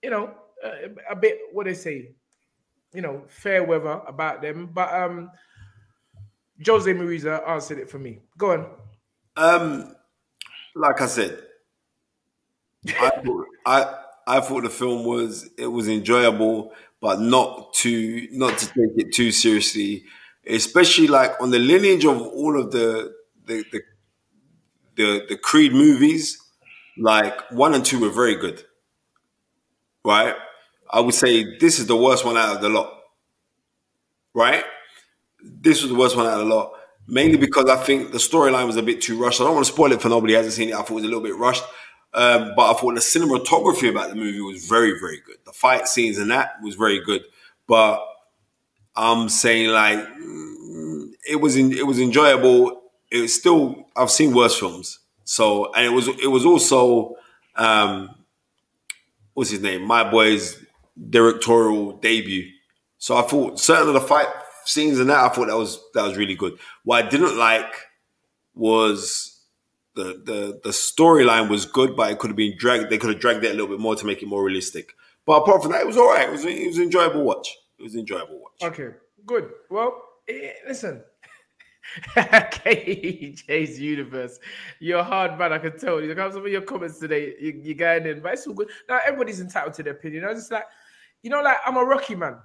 you know, a, a bit what they say, you know, fair weather about them. But um Jose Mariza answered it for me. Go on. Um, like I said, I thought, I I thought the film was it was enjoyable, but not to not to take it too seriously, especially like on the lineage of all of the the the the, the Creed movies. Like one and two were very good, right? I would say this is the worst one out of the lot, right? This was the worst one out of the lot, mainly because I think the storyline was a bit too rushed. I don't want to spoil it for nobody hasn't seen it. I thought it was a little bit rushed, um, but I thought the cinematography about the movie was very, very good. The fight scenes and that was very good, but I'm saying like mm, it was in, it was enjoyable. It was still I've seen worse films, so and it was it was also um, what's his name? My boy's directorial debut. So I thought certain of the fight scenes and that I thought that was that was really good. What I didn't like was the the the storyline was good, but it could have been dragged. They could have dragged it a little bit more to make it more realistic. But apart from that, it was all right. It was it was an enjoyable watch. It was an enjoyable watch. Okay, good. Well, eh, listen. KJ's universe. You're hard man, I can tell. You got some of your comments today. You, you're going in, but it's all good. Now everybody's entitled to their opinion. I was just like, you know, like I'm a Rocky man.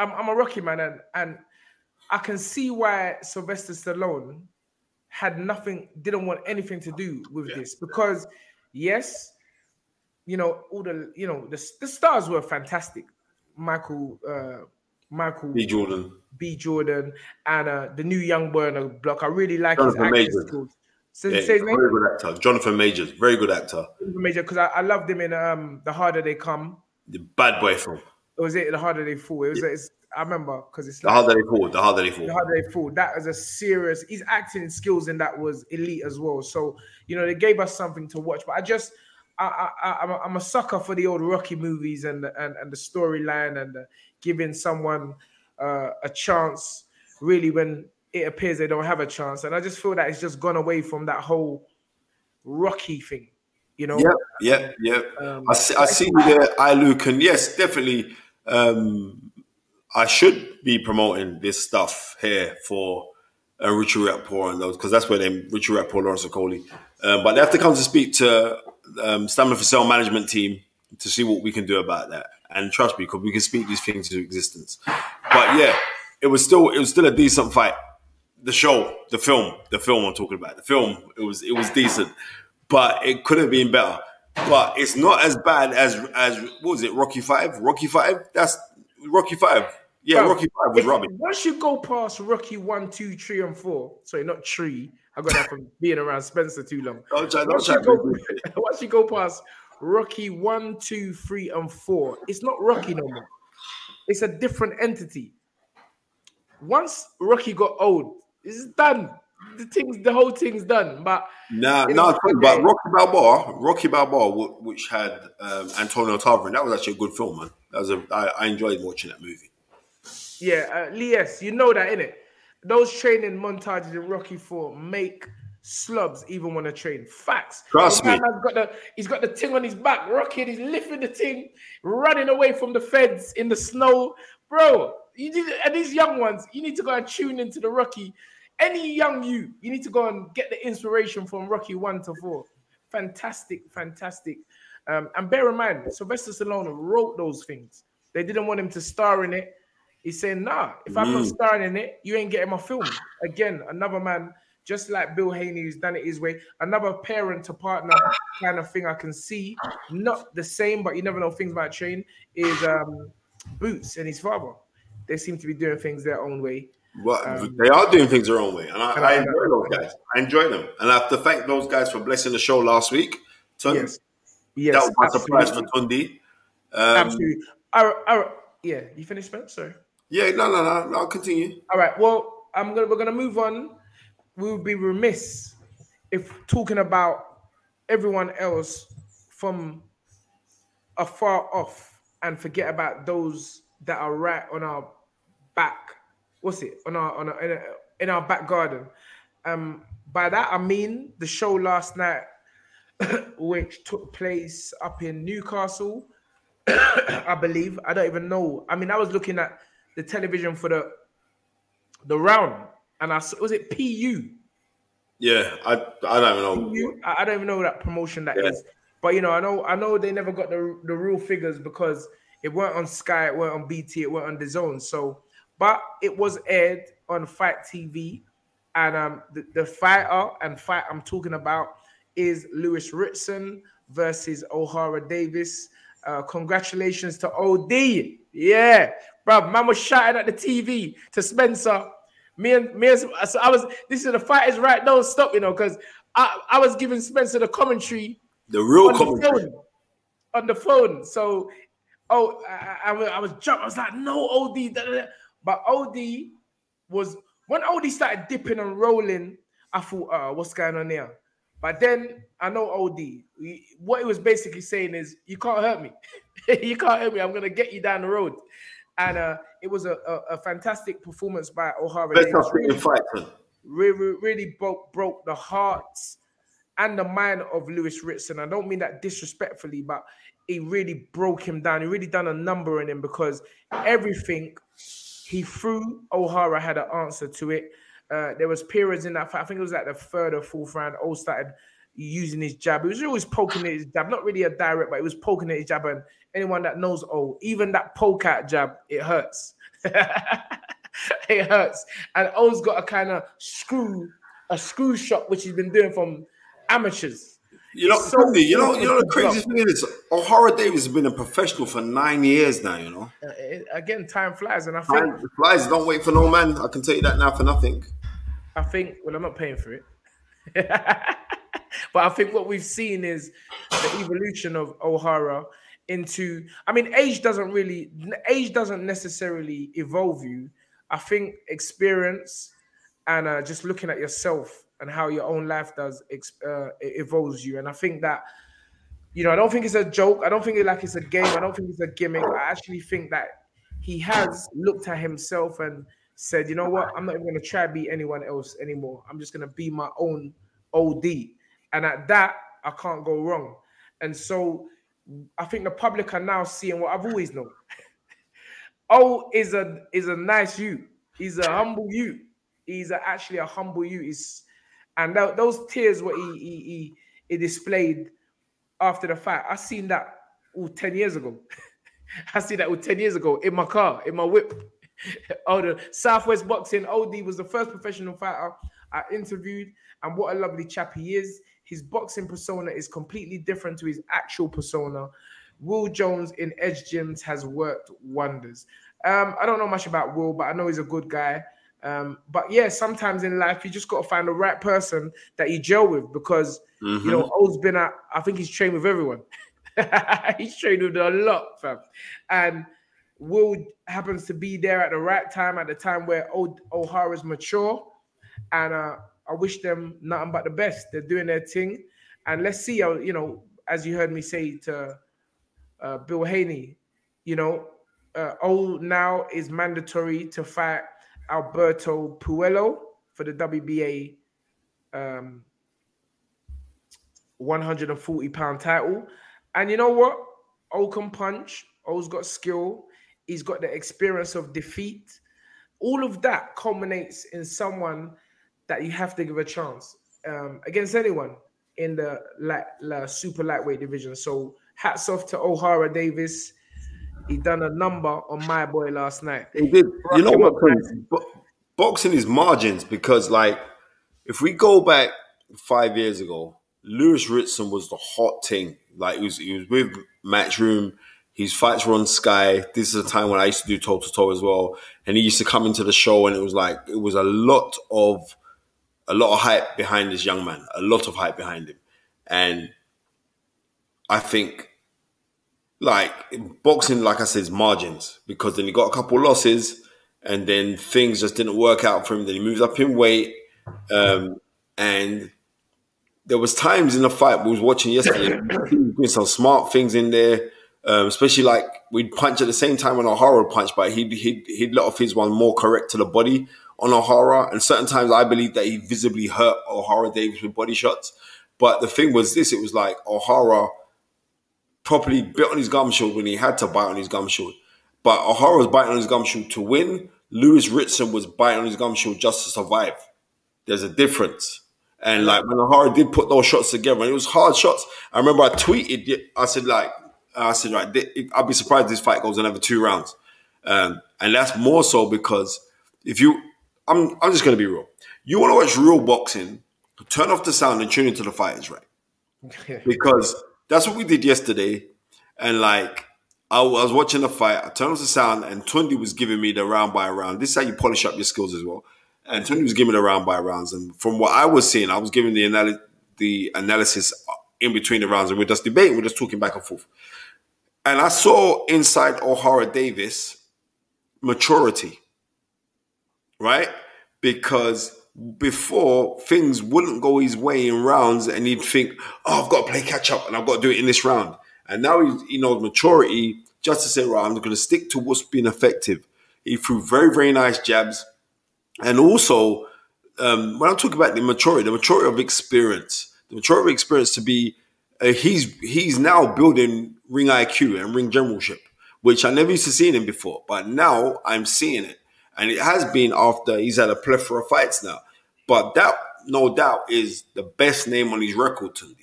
I'm, I'm a Rocky man, and and I can see why Sylvester Stallone had nothing, didn't want anything to do with this because, yes, you know, all the you know the, the stars were fantastic. Michael, uh, Michael B. Jordan. B. Jordan, and uh, the new young boy on the block. I really like his Jonathan acting skills. Say, Yeah, his very good actor. Jonathan Majors, very good actor. Major, because I, I loved him in um The Harder They Come. The Bad Boy film. Or was it The Harder They Fall? It was. It's, I remember because it's The like, harder they fall, the harder they fall. The Harder They Fall. That was a serious. His acting skills in that was elite as well. So you know they gave us something to watch. But I just. I, I, I'm, a, I'm a sucker for the old Rocky movies and the, and, and the storyline and the, giving someone uh, a chance really when it appears they don't have a chance. And I just feel that it's just gone away from that whole Rocky thing, you know. Yeah, yeah, yeah. Um, I see, I see you there, and yes, definitely. Um, I should be promoting this stuff here for uh, Richard Rapport and those because that's where they Richard Rapport, Lawrence Okolie. Um, but they have to come to speak to um, Stamina for Sale management team to see what we can do about that. And trust me, because we can speak these things into existence. But yeah, it was still it was still a decent fight. The show, the film, the film I'm talking about, the film, it was it was decent, but it could have been better. But it's not as bad as as what was it, Rocky Five? Rocky Five? That's Rocky Five. Yeah, Bro, Rocky Five was rubbish. Once you go past Rocky one, two, three, and four, sorry, not three. I got that from being around Spencer too long. Don't try- don't once, try you go, once you go past Rocky one, two, three, and four, it's not Rocky no more. It's a different entity. Once Rocky got old, it's done. The things, the whole thing's done. But Nah, no, know, but. Rocky Balboa, Rocky Balboa, which had um, Antonio Tarver, that was actually a good film, man. That was a I, I enjoyed watching that movie. Yeah, uh, Lies, you know that, innit? Those training montages in Rocky Four make slubs even want to train. Facts. Trust me. got the he's got the thing on his back, Rocky, he's lifting the thing, running away from the feds in the snow, bro. You need, and these young ones, you need to go and tune into the Rocky. Any young you, you need to go and get the inspiration from Rocky one to four. Fantastic, fantastic. Um, and bear in mind, Sylvester Stallone wrote those things. They didn't want him to star in it. He's saying, nah, if I'm not Mm. starring in it, you ain't getting my film. Again, another man, just like Bill Haney, who's done it his way, another parent to partner kind of thing I can see. Not the same, but you never know things might change. Is um, Boots and his father. They seem to be doing things their own way. But Um, they are doing things their own way, and I, and I I- enjoy those guys. I enjoy them, and I have to thank those guys for blessing the show last week. Tun, Yes. Yes, that was my surprise for. Tunde. Um, Absolutely. All right, all right. Yeah, you finished, Spence? Sorry. Yeah, no, no, no, no. I'll continue. All right. Well, I'm gonna we're gonna move on. We would be remiss if talking about everyone else from afar off and forget about those that are right on our back. What's it on our on our, in, our, in our back garden? Um, by that I mean the show last night, which took place up in Newcastle. I believe. I don't even know. I mean, I was looking at the television for the the round, and I saw, was it PU. Yeah, I, I don't even know. I I don't even know that promotion that is. But you know, I know I know they never got the the real figures because it weren't on Sky, it weren't on BT, it weren't on the Zone. So, but it was aired on Fight TV, and um, the, the fighter and fight I'm talking about is Lewis Ritson versus O'Hara Davis. Uh, congratulations to OD. Yeah, bro. Man was shouting at the TV to Spencer. Me and me and so I was. This is the fighters right. Don't stop, you know, because I, I was giving Spencer the commentary The real on the commentary. phone. On the phone. So, oh, I, I, I was jumping. I was like, no, OD. da, da, da. But OD was when OD started dipping and rolling. I thought, uh, what's going on here? But then I know OD. We- What he was basically saying is, you can't hurt me. you can't hurt me. I'm gonna get you down the road. And uh, it was a, a, a fantastic performance by O'Hara. Best Davis. I've seen in fight, really, really broke broke the hearts and the mind of Lewis Ritson. I don't mean that disrespectfully, but he really broke him down. He really done a number in him because everything he threw, O'Hara had an answer to it. Uh, there was periods in that fight. I think it was like the third or fourth round. O started using his jab. He was always poking at his jab, not really a direct, but he was poking at his jab. And anyone that knows O, even that poke at jab, it hurts. it hurts. And O's got a kind of screw, a screw shot, which he's been doing from amateurs. You know, so you know, you know. The craziest thing is, O'Hara Davis has been a professional for nine years now. You know, Uh, again, time flies, and I think Time flies. Don't wait for no man. I can tell you that now for nothing. I think well, I'm not paying for it. but I think what we've seen is the evolution of O'Hara into. I mean, age doesn't really age doesn't necessarily evolve you. I think experience and uh, just looking at yourself and how your own life does uh, evolves you. And I think that you know, I don't think it's a joke. I don't think it like it's a game. I don't think it's a gimmick. I actually think that he has looked at himself and said, you know what, I'm not even gonna try to be anyone else anymore. I'm just gonna be my own OD. And at that, I can't go wrong. And so I think the public are now seeing what I've always known. O is a is a nice you. He's a humble you. He's a, actually a humble you. He's and th- those tears what he, he he he displayed after the fight. I seen that all 10 years ago. I seen that all 10 years ago in my car, in my whip. oh, the Southwest Boxing OD was the first professional fighter I interviewed, and what a lovely chap he is. His boxing persona is completely different to his actual persona. Will Jones in Edge Gyms has worked wonders. Um, I don't know much about Will, but I know he's a good guy. Um, but yeah, sometimes in life you just got to find the right person that you gel with because mm-hmm. you know O's been at. I think he's trained with everyone. he's trained with a lot, fam. And Will happens to be there at the right time, at the time where o- O'Hara's mature, and uh, I wish them nothing but the best. They're doing their thing, and let's see how you know. As you heard me say to uh, Bill Haney, you know, uh, O now is mandatory to fight Alberto Puello for the WBA um, 140 pound title. And you know what? O can punch. O's got skill. He's got the experience of defeat. All of that culminates in someone that you have to give a chance um, against anyone in the light, la, super lightweight division. So hats off to O'Hara Davis he done a number on my boy last night. He did. you know what? boxing is margins because, like, if we go back five years ago, Lewis Ritson was the hot thing. Like, he was he was with Matchroom. His fights were on Sky. This is a time when I used to do toe to toe as well, and he used to come into the show, and it was like it was a lot of a lot of hype behind this young man, a lot of hype behind him, and I think like boxing, like I said, is margins because then he got a couple losses and then things just didn't work out for him. Then he moves up in weight, um, and there was times in the fight we was watching yesterday, he was doing some smart things in there. Um, especially like we'd punch at the same time on O'Hara punch, but he'd, he'd, he'd let off his one more correct to the body on O'Hara. And certain times I believe that he visibly hurt O'Hara Davis with body shots. But the thing was this, it was like O'Hara properly bit on his gumshoe when he had to bite on his gumshoe. But O'Hara was biting on his gumshoe to win. Lewis Ritson was biting on his gumshoe just to survive. There's a difference. And like when O'Hara did put those shots together, and it was hard shots. I remember I tweeted, I said like, I said right, I'd be surprised if this fight goes another two rounds. Um, and that's more so because if you, I'm, I'm just gonna be real. You want to watch real boxing, turn off the sound and tune into the fighters, right? because that's what we did yesterday. And like, I was watching the fight. I turned off the sound, and Tunde was giving me the round by round. This is how you polish up your skills as well. And Tunde was giving the round by rounds. And from what I was seeing, I was giving the anal- the analysis in between the rounds, and we're just debating. We're just talking back and forth. And I saw inside O'Hara Davis maturity, right? Because before things wouldn't go his way in rounds and he'd think, oh, I've got to play catch up and I've got to do it in this round. And now he, he knows maturity just to say, right, I'm going to stick to what's been effective. He threw very, very nice jabs. And also, um, when I'm talking about the maturity, the maturity of experience, the maturity of experience to be, uh, he's he's now building ring IQ and ring generalship, which I never used to see in him before. But now I'm seeing it. And it has been after he's had a plethora of fights now. But that, no doubt, is the best name on his record, Tunde.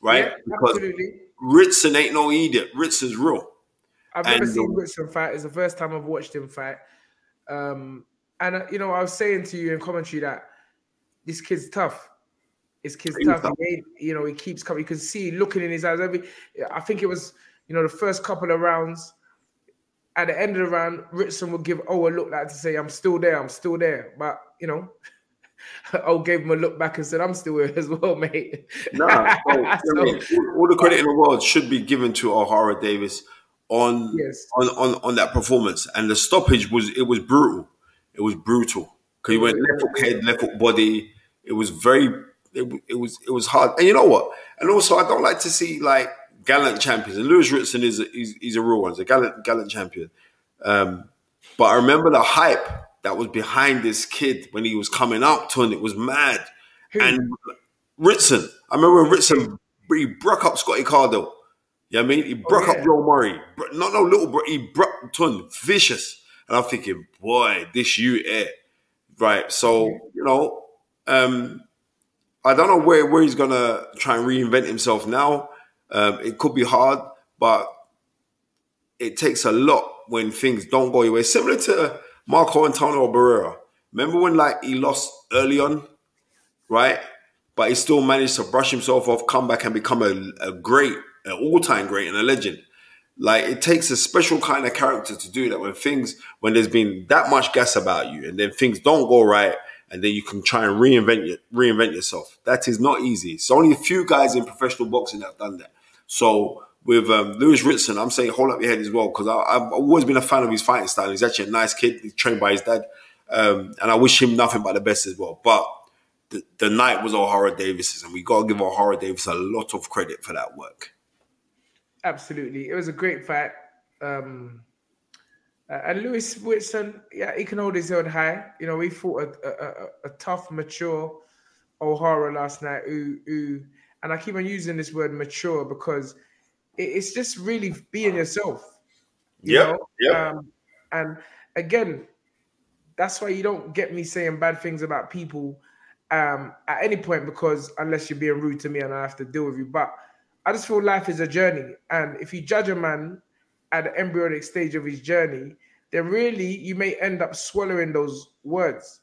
Right? Yeah, because absolutely. Ritson ain't no idiot. Ritson's real. I've never and, seen Ritson fight. It's the first time I've watched him fight. Um, and, uh, you know, I was saying to you in commentary that this kid's tough. This kid's tough. tough. He, you know, he keeps coming. You can see looking in his eyes. Every, I think it was, you know, the first couple of rounds at the end of the round, Ritson would give oh a look like to say, I'm still there, I'm still there. But you know, oh, gave him a look back and said, "I'm still here as well, mate." Nah, so, So- I mean? all the credit in the world should be given to O'Hara Davis on Yes. on, on on that performance. And the stoppage was it was brutal. It was brutal because he went left hook head, left hook body. It was very it, it was it was hard. And you know what? And also, I don't like to see like gallant champions. And Lewis Ritson is a, he's, he's a real one. He's a gallant gallant champion. Um, but I remember the hype that was behind this kid when he was coming up to, and it was mad. And Ritson, I remember when Ritson he broke up Scotty Cardle. You know what I mean? He broke yeah. up Joe Murray. Not no little bro. He broke ton vicious. And I'm thinking, boy, this you air. Right. So, you know, um, I don't know where, where he's gonna try and reinvent himself now. Um, it could be hard, but it takes a lot when things don't go your way. Similar to Marco Antonio Barrera. Remember when like he lost early on, right? But he still managed to brush himself off, come back and become a, a great, an all-time great and a legend. Like it takes a special kind of character to do that when things when there's been that much gas about you and then things don't go right and then you can try and reinvent reinvent yourself. That is not easy. It's only a few guys in professional boxing that have done that. So with um, Lewis Ritson, I'm saying hold up your head as well because I've always been a fan of his fighting style. He's actually a nice kid. He's trained by his dad, um, and I wish him nothing but the best as well. But the, the night was Ohara Davies's, and we got to give Ohara Davies a lot of credit for that work. Absolutely, it was a great fight. Um, uh, and Lewis Ritson, yeah, he can hold his head high. You know, he fought a, a, a, a tough, mature Ohara last night. Who, who, and I keep on using this word mature because it's just really being yourself. you know? yep. Um, and again, that's why you don't get me saying bad things about people um, at any point because unless you're being rude to me and I have to deal with you. But I just feel life is a journey. And if you judge a man at the embryonic stage of his journey, then really you may end up swallowing those words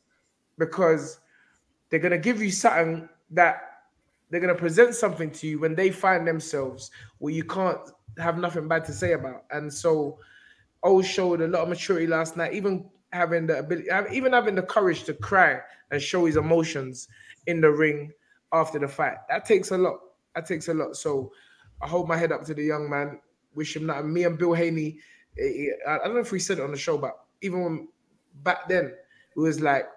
because they're going to give you something that they're going to present something to you when they find themselves where you can't have nothing bad to say about. And so, O showed a lot of maturity last night, even having the ability, even having the courage to cry and show his emotions in the ring after the fight. That takes a lot. That takes a lot. So I hold my head up to the young man. Wish him that. Me and Bill Haney, eh, eh, I don't know if we said it on the show, but even when back then, it was like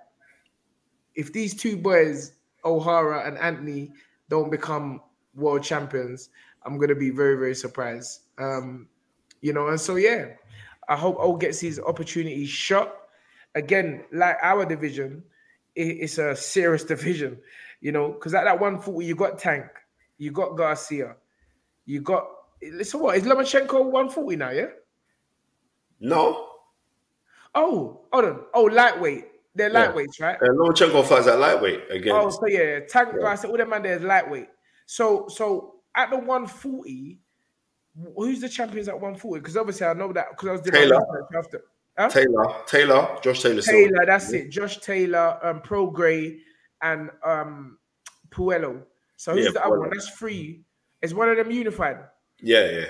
if these two boys, Ohara and Anthony, don't become world champions, I'm gonna be very, very surprised. Um, you know, and so yeah, I hope O gets his opportunity shot. Again, like our division, it- it's a serious division, you know, because at that 140, you got Tank, you got Garcia, you got listen what is Lomachenko 140 now, yeah? No, Oh, hold on. Oh, lightweight. They're Yeah. lightweights, right? uh, Lomachenko fights at lightweight again. Oh, so yeah, Tank Garcia, all them man there is lightweight. So so at the 140, who's the champions at 140? Because obviously I know that because I was doing Taylor. after. Huh? Taylor, Taylor, Josh Taylor. Taylor, that's it. Josh Taylor, um, Prograis, and um Puello. So who's Yeah, the other one? That's free. Is one of them unified? Yeah, yeah.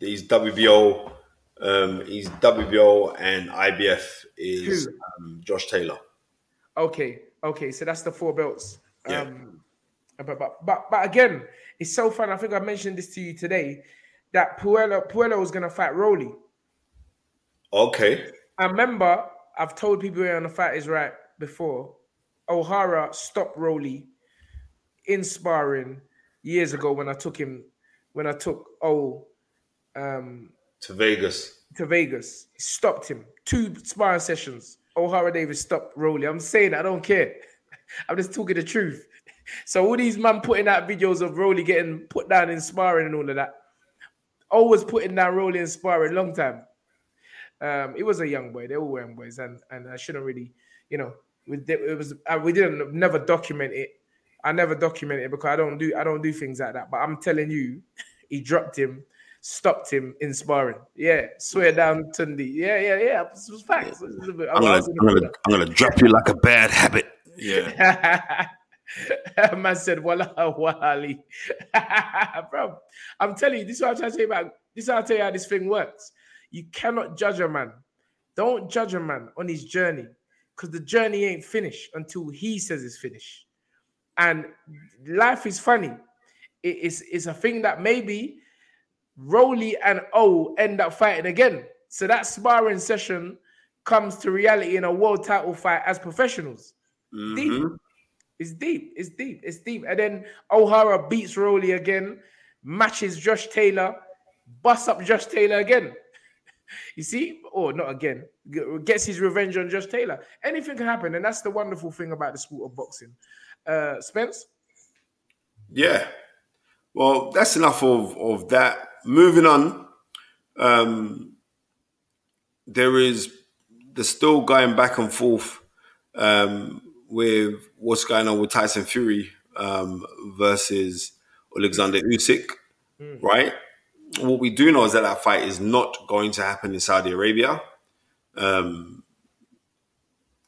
He's WBO. Um, he's WBO and IBF is um, Josh Taylor. Okay, okay. So that's the four belts. Yeah. Um, but, but but but again, it's so fun. I think I mentioned this to you today that Puello Puello was gonna fight Rolly. Okay. I remember I've told people here on the fight is right before. Ohara stopped Rolly in sparring years ago when I took him when I took O um To Vegas. to Vegas. He stopped him. Two sparring sessions. Ohara Davies stopped Rolly. I'm saying I don't care. I'm just talking the truth. So all these man putting out videos of Rolly getting put down in sparring and all of that. Always putting down Rolly in sparring long time. Um, it was a young boy. They were young boys, and and I shouldn't really, you know, we did, it was uh, we didn't never document it. I never document it because I don't do I don't do things like that. But I'm telling you, he dropped him, stopped him in sparring. Yeah, swear down Tunde. Yeah, yeah, yeah. It was facts. It was a bit- I I'm gonna, I'm gonna, I'm gonna drop you like a bad habit. Yeah. Man said, Walla Wali. Bro, I'm telling you, this is what I'm trying to say about this is how I tell you how this thing works. You cannot judge a man. Don't judge a man on his journey. because the journey ain't finished until he says it's finished. And life is funny. It's, it's a thing that maybe Rolly and O end up fighting again. So that sparring session comes to reality in a world title fight as professionals. Deep. Mhm. It's deep. It's deep. It's deep. And then Ohara beats Rolly again, matches Josh Taylor, busts up Josh Taylor again. You see, or not again, gets his revenge on Josh Taylor. Anything can happen, and that's the wonderful thing about the sport of boxing. Uh, Spence, Yeah. Well, that's enough of, of that. Moving on. Um, there is there's still going back and forth um, with what's going on with Tyson Fury um, versus Alexander Usyk, right? What we do know is that that fight is not going to happen in Saudi Arabia. Um,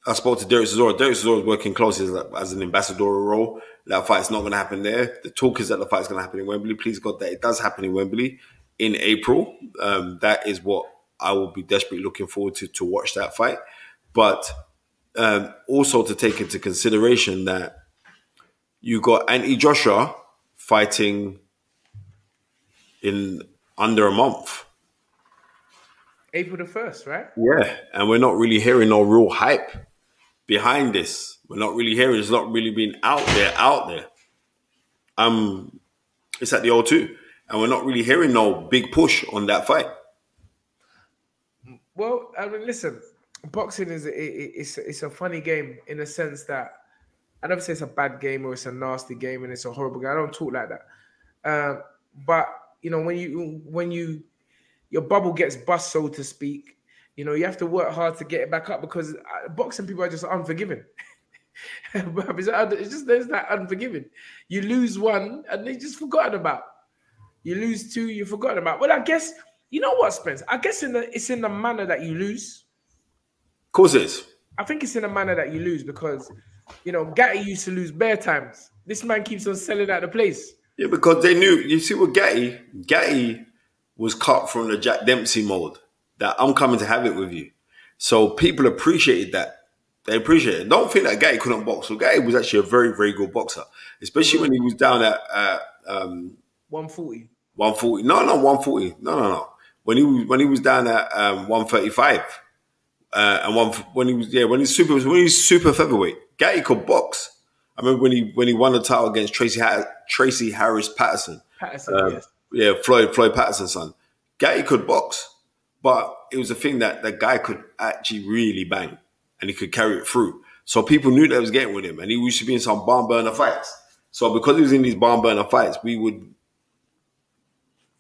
I spoke to Derek Chisora. Derek Chisora is working closely as, as an ambassadorial role. That fight's not going to happen there. The talk is that the fight's going to happen in Wembley. Please God that it does happen in Wembley in April. Um, that is what I will be desperately looking forward to to watch that fight. But um, also to take into consideration that you got Anthony Joshua fighting in under a month. April the first, right? Yeah, and we're not really hearing no real hype behind this. We're not really hearing. It's not really been out there, out there. Um, it's at the O2, and we're not really hearing no big push on that fight. Well, I mean, listen, boxing is it, it- it's it's a funny game in the sense that I never say it's a bad game or it's a nasty game and it's a horrible game. I don't talk like that. Um, but you know, when you when you your bubble gets bust, so to speak, you know, you have to work hard to get it back up because uh, boxing people are just unforgiving. It's, just there's that unforgiving. You lose one and they just forgotten about. You lose two, you forgotten about. Well, I guess you know what, Spence. I guess in the it's in the manner that you lose. Of course, it is. I think it's in the manner that you lose because you know Gatti used to lose bare times. This man keeps on selling out the place. Yeah, because they knew. You see, with Gatti, Gatti was cut from the Jack Dempsey mold. That I'm coming to have it with you. So people appreciated that. They appreciate it. Don't think that Gatti couldn't box. So Gatti was actually a very, very good boxer, especially when he was down at uh, um, 140. 140. No, no, 140. No, no, no. When he was when he was down at um, 135, uh, and one when he was yeah when he's super when he's super featherweight, Gatti could box. I remember when he when he won the title against Tracy ha- Tracy Harris Patterson. Patterson, Um, yes. Yeah, Floyd Floyd Patterson's son. Gatti could box, but it was a thing that the guy could actually really bang, and he could carry it through. So people knew that was getting with him, and he used to be in some barn burner fights. So because he was in these barn burner fights, we would,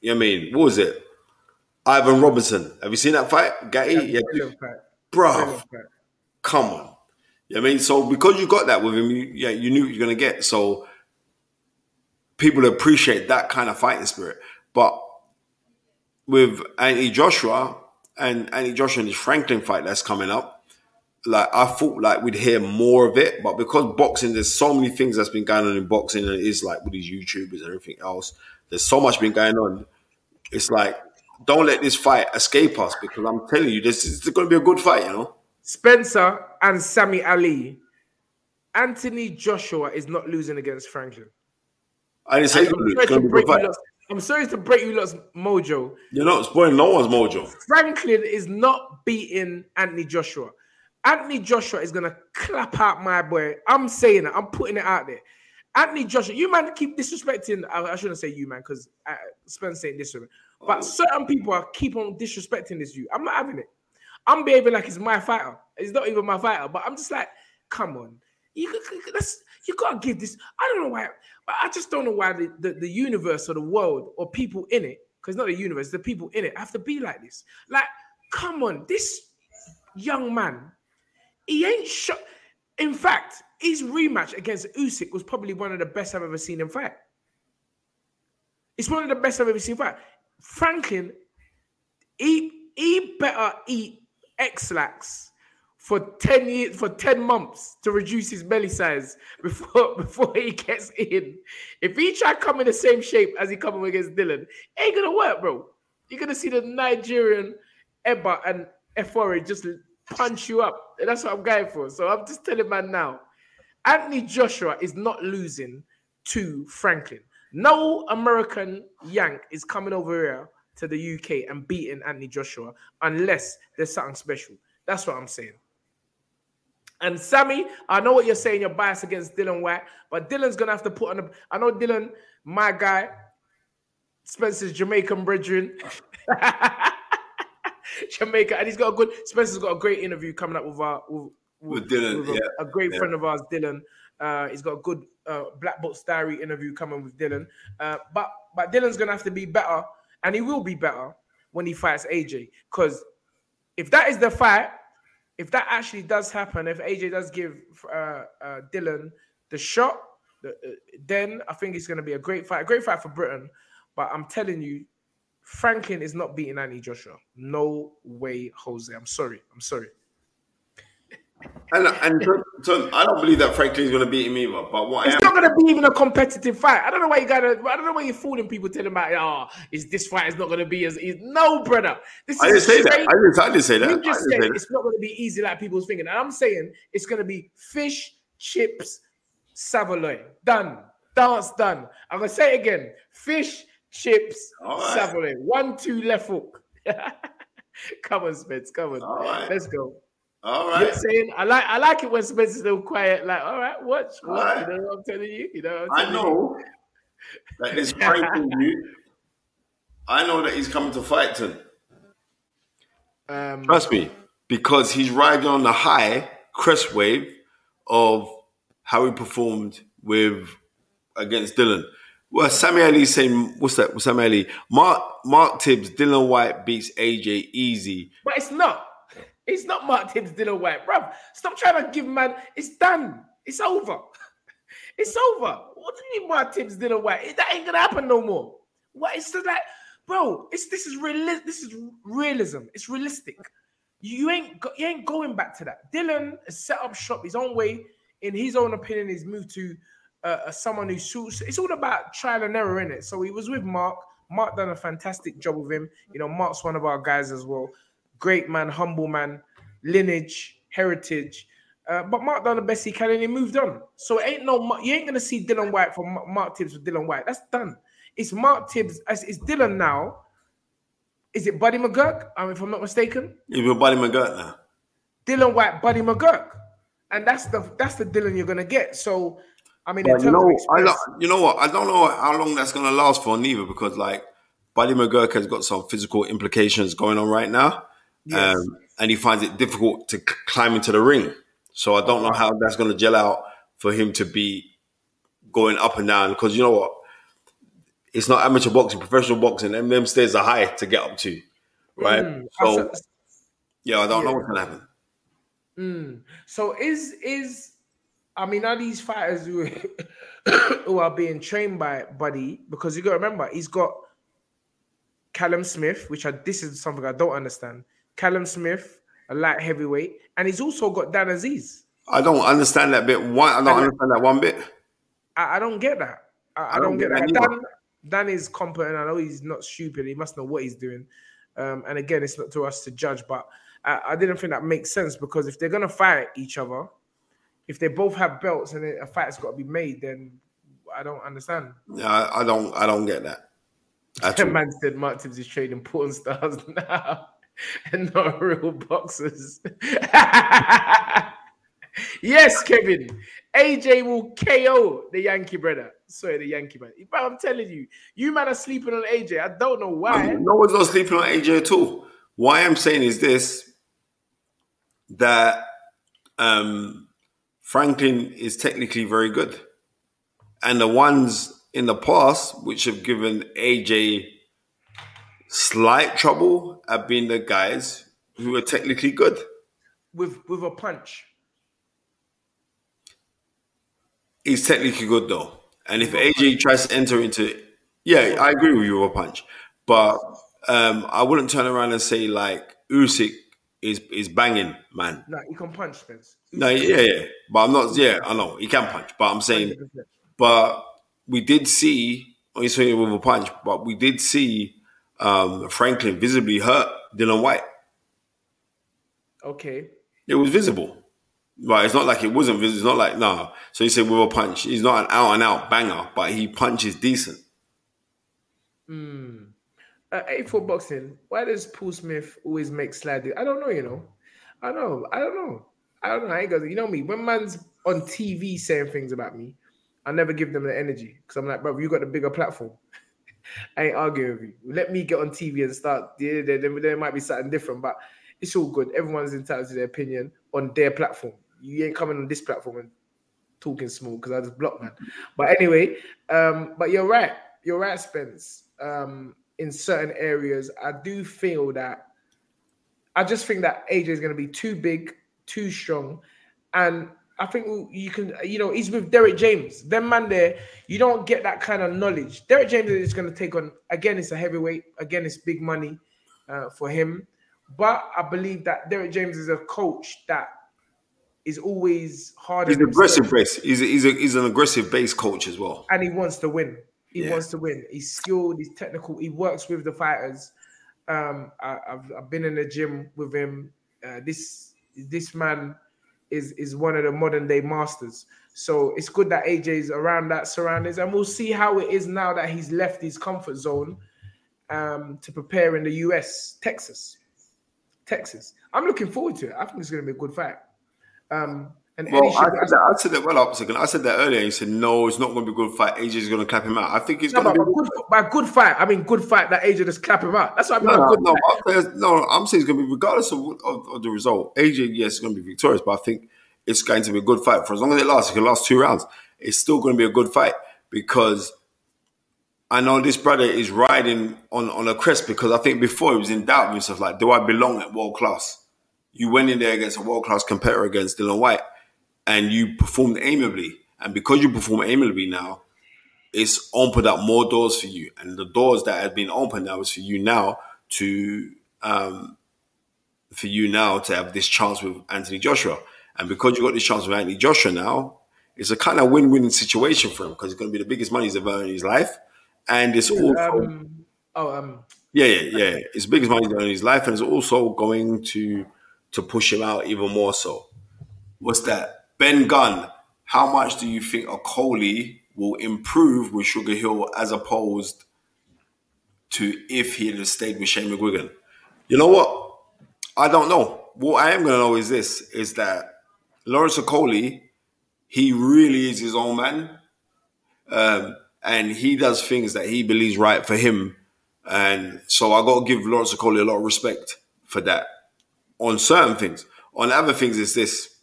you know what I mean, what was it? Ivan Robinson. Have you seen that fight? Gatti? Yeah, bro, fight. come on. You know what I mean, so because you got that with him, you, yeah, you knew what you're gonna get. So people appreciate that kind of fighting spirit. But with Anthony Joshua and Anthony Joshua and his Franklin fight that's coming up, like I thought like we'd hear more of it, but because boxing, there's so many things that's been going on in boxing, and it is like with these YouTubers and everything else. There's so much been going on. It's like don't let this fight escape us because I'm telling you, this is going to be a good fight. You know. Spencer and Sammy Ali. Anthony Joshua is not losing against Franklin. I didn't say I'm sorry, to to be a break lot's, I'm sorry to break you lot's mojo. You're not spoiling no one's mojo. Franklin is not beating Anthony Joshua. Anthony Joshua is gonna clap out my boy. I'm saying it. I'm putting it out there. Anthony Joshua, you man keep disrespecting. I, I shouldn't say you man because uh, Spence saying this, but certain people are keep on disrespecting this. You, I'm not having it. I'm behaving like it's my fighter. It's not even my fighter, but I'm just like, come on. You that's you gotta give this. I don't know why. I just don't know why the, the, the universe or the world or people in it, because not the universe, the people in it have to be like this. Like, come on, this young man, he ain't shot. In fact, his rematch against Usyk was probably one of the best I've ever seen him fight. It's one of the best I've ever seen fight. Franklin, he he better eat X-Lax for 10 years for 10 months to reduce his belly size before before he gets in. If he try come in the same shape as he coming against Dillian, ain't gonna work, bro. You're gonna see the Nigerian Eba and Efore just punch you up. And that's what I'm going for. So I'm just telling man now. Anthony Joshua is not losing to Franklin. No American Yank is coming over here to the UK and beating Anthony Joshua unless there's something special. That's what I'm saying. And Sammy, I know what you're saying. You're biased against Dillian Whyte, but Dillian's gonna have to put on. A, I know Dillian, my guy, Spencer's Jamaican brethren, Jamaica, and he's got a good. Spencer's got a great interview coming up with our with, With Dillian, with a, yeah, a great yeah. friend of ours, Dillian. Uh, he's got a good uh, Black Box Diary interview coming with Dillian. Uh, but but Dillian's gonna have to be better, and he will be better when he fights AJ. Because if that is the fight, if that actually does happen, if AJ does give uh, uh, Dillian the shot, the, uh, then I think it's to be a great fight, a great fight for Britain. But I'm telling you, Franklin is not beating Anthony Joshua. No way, Jose. I'm sorry. I'm sorry. And and so, I don't believe that Franklin's going to beat him either. But what It's am, not going to be even a competitive fight. I don't know why you got to. I don't know why you're fooling people, telling about, oh, is this fight is not going to be as easy. No, brother. This I didn't say that. I didn't, I didn't say that. You just said it's not going to be easy like people's thinking. And I'm saying it's going to be fish, chips, saveloy. Done. Dance done. I'm going to say it again. Fish, chips, All right. saveloy. One, two, left hook. come on, Spence. Come on. All right. Let's go. All right. You know right. what I'm saying? I like I like it when Spence is still quiet. Like, all right, watch. All watch. right. You know what I'm telling you? You know what I'm I telling you? know that this Franklin dude. I know that he's coming to fight him. Um, Trust me, because he's riding on the high crest wave of how he performed with against Dillian. Well, Sammy Ali's saying, what's that? What's Sammy Ali? Mark Mark Tibbs, Dillian Whyte beats AJ easy. But it's not. It's not Mark Tibbs Dillian Whyte, bruv. Stop trying to give man. It's done. It's over. It's over. What do you mean Mark Tibbs Dillian Whyte? That ain't gonna happen no more. What? It's just like, bro. It's this is real. This is realism. It's realistic. You ain't go, you ain't going back to that. Dillian has set up shop his own way. In his own opinion, he's moved to uh, someone who suits. It's all about trial and error, in it. So he was with Mark. Mark done a fantastic job with him. You know, Mark's one of our guys as well. Great man, humble man, lineage, heritage. Uh, but Mark done the best he can and he moved on. So it ain't no you ain't gonna see Dillian Whyte from Mark Tibbs with Dillian Whyte. That's done. It's Mark Tibbs. It's, it's Dillian now. Is it Buddy McGirt? Um, if I'm not mistaken. He's with Buddy McGirt now. Dillian Whyte, Buddy McGirt, and that's the that's the Dillian you're gonna get. So, I mean, terms you know, I don't, you know what? I don't know how long that's going to last for neither, because like Buddy McGirt has got some physical implications going on right now, Yes. um, and he finds it difficult to climb into the ring. So I don't know how that's going to gel out for him to be going up and down. Because you know what? It's not amateur boxing, professional boxing, and them stairs are high to get up to, right? Mm, so yeah, I don't know yeah. what's going to happen. Mm. So is is I mean, are these fighters who who are being trained by Buddy? Because you got to remember, he's got Callum Smith, which I this is something I don't understand. Callum Smith, a light heavyweight, and he's also got Dan Azeez. I don't understand that bit. One, I don't And- understand that one bit. I, I don't get that. I, I, I don't, don't get get that. that. Dan, Dan is competent. I know he's not stupid. He must know what he's doing. Um, and again, it's not to us to judge, but I, I didn't think that makes sense because if they're gonna fight each other, if they both have belts and a fight's got to be made, then I don't understand. Yeah, I, I don't. I don't get that. At That man said Mark Tibbs is trading porn stars now and not real boxers. yes, Kevin. AJ will KO the Yankee brother. Sorry, the Yankee man. But I'm telling you, you man are sleeping on AJ. I don't know why. No one's not sleeping on AJ at all. What I'm saying is this: that um, Franklin is technically very good, and the ones in the past which have given AJ slight trouble have been the guys who are technically good. With with a punch. He's technically good though, and if AJ tries to enter into, yeah, I agree with you with a punch, but um, I wouldn't turn around and say like Usyk is is banging, man. No, he can punch, Spence. No, yeah, yeah, but I'm not. Yeah, I know he can punch, but I'm saying, but we did see. oh, He's saying with a punch, but we did see um, Franklin visibly hurt Dillian Whyte. Okay. It was visible. Right, it's not like it wasn't visible. It's not like no. So you say with a punch, he's not an out and out banger, but he punches decent. Hmm. Uh, A4 boxing. Why does Paul Smith always make sliding? I don't know. You know. I don't know. I don't know. I don't know. I ain't gonna, you know me. When man's on TV saying things about me, I never give them the energy because I'm like, bro, you got the bigger platform. I ain't arguing with you. Let me get on TV and start. Yeah, there, there, there might be something different, but it's all good. Everyone's entitled to their opinion on their platform. You ain't coming on this platform and talking small because I just block man. But anyway, um, but you're right. You're right, Spence. Um, in certain areas, I do feel that I just think that AJ is going to be too big, too strong, and I think you can, you know, he's with Derrick James. Them man there, you don't get that kind of knowledge. Derrick James is going to take on again. It's a heavyweight. Again, it's big money uh, for him. But I believe that Derrick James is a coach that is always hard. He's aggressive base. He's a, he's a, he's an aggressive base coach as well. and he wants to win. He Yeah. wants to win. He's skilled. He's technical. He works with the fighters. Um, I, I've I've been in the gym with him. Uh, this this man is is one of the modern day masters. So it's good that AJ's around that surroundings, and we'll see how it is now that he's left his comfort zone um, to prepare in the US, Texas, Texas. I'm looking forward to it. I think it's going to be a good fight. Um, and Well, I said, that, I said that well up a second. I said that earlier. You said no, it's not going to be a good fight. AJ is going to clap him out. I think it's No, going to be. good, by good fight, I mean good fight that AJ just clap him out. That's what I mean. No, no, good no, fight. I'm saying- no, I'm saying it's going to be regardless of, of, of the result. AJ, yes, is going to be victorious, but I think it's going to be a good fight for as long as it lasts. It can last two rounds. It's still going to be a good fight because I know this brother is riding on on a crest because I think before he was in doubt of himself. Like, do I belong at world class? You went in there against a world class competitor against Dillian Whyte, and you performed amiably. And because you perform amiably now, it's opened up more doors for you. And the doors that had been opened now is for you now to um, for you now to have this chance with Anthony Joshua. And because you got this chance with Anthony Joshua now, it's a kind of win-win situation for him because it's going to be the biggest money he's ever earned in his life. And it's also Um, oh, um, yeah, yeah, yeah. It's the biggest money he's earned in his life, and it's also going to to push him out even more so. What's that? Ben Gunn, how much do you think Okolie will improve with Sugar Hill as opposed to if he had stayed with Shane McGuigan? You know what? I don't know. What I am gonna know is this: is that Lawrence Okolie, he really is his own man, um, and he does things that he believes right for him. And so I got to give Lawrence Okolie a lot of respect for that on certain things. On other things, is this: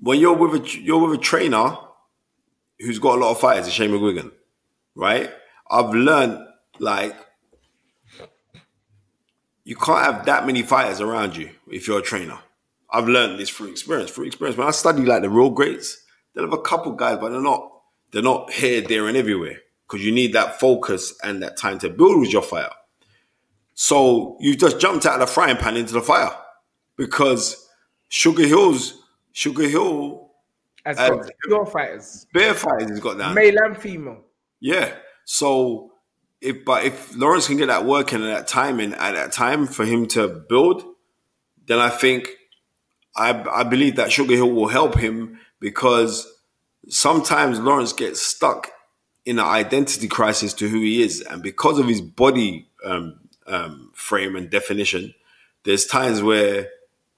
when you're with a you're with a trainer who's got a lot of fighters, Shane McGuigan, right? I've learned like you can't have that many fighters around you if you're a trainer. I've learned this through experience. Through experience, when I study like the real greats, they'll have a couple guys, but they're not they're not here, there, and everywhere because you need that focus and that time to build with your fire. So you just jumped out of the frying pan into the fire because Sugar Hill's Sugar Hill as got pure fighters, bear fighters has got that male and female. Yeah. So if but if Lawrence can get that work in at that time and at that time for him to build, then I think I I believe that Sugar Hill will help him because sometimes Lawrence gets stuck in an identity crisis to who he is, and because of his body um, um, frame and definition, there's times where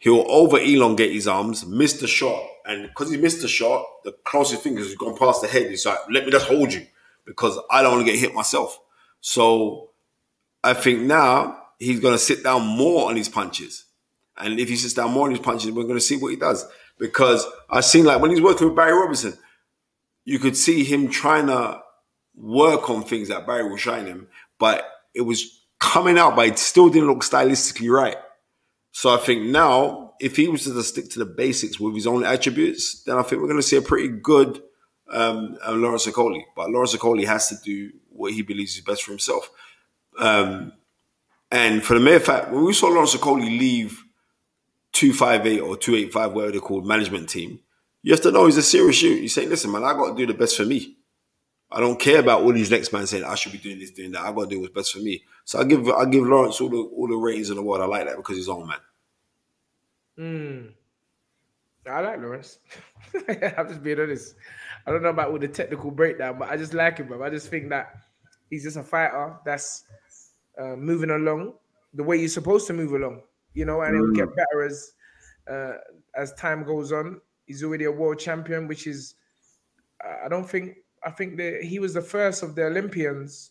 he'll over elongate his arms, miss the shot, and because he missed the shot, the closest fingers has gone past the head. He's like, "Let me just hold you," because I don't want to get hit myself. So I think now he's going to sit down more on his punches. And if he sits down more on his punches, we're going to see what he does. Because I've seen, like, when he's working with Barry Robinson, you could see him trying to work on things that Barry was showing him, but it was coming out, but it still didn't look stylistically right. So I think now, if he was to stick to the basics with his own attributes, then I think we're going to see a pretty good um, uh, Lawrence Okolie. But Lawrence Okolie has to do what he believes is best for himself. Um, and for the mere fact, when we saw Lawrence Okolie leave 258 or 285, whatever they're called, management team, you have to know he's a serious shoot. You say, listen, man, I got to do the best for me. I don't care about all these next man saying I should be doing this, doing that. I got to do what's best for me. So I give I give Lawrence all the all the ratings in the world. I like that because he's own man. Mm. I like Lawrence. I'm just being honest. I don't know about with the technical breakdown, but I just like him, bro. I just think that he's just a fighter that's uh, moving along the way you're supposed to move along, you know, and he'll get better as uh, as time goes on. He's already a world champion, which is I don't think I think that he was the first of the Olympians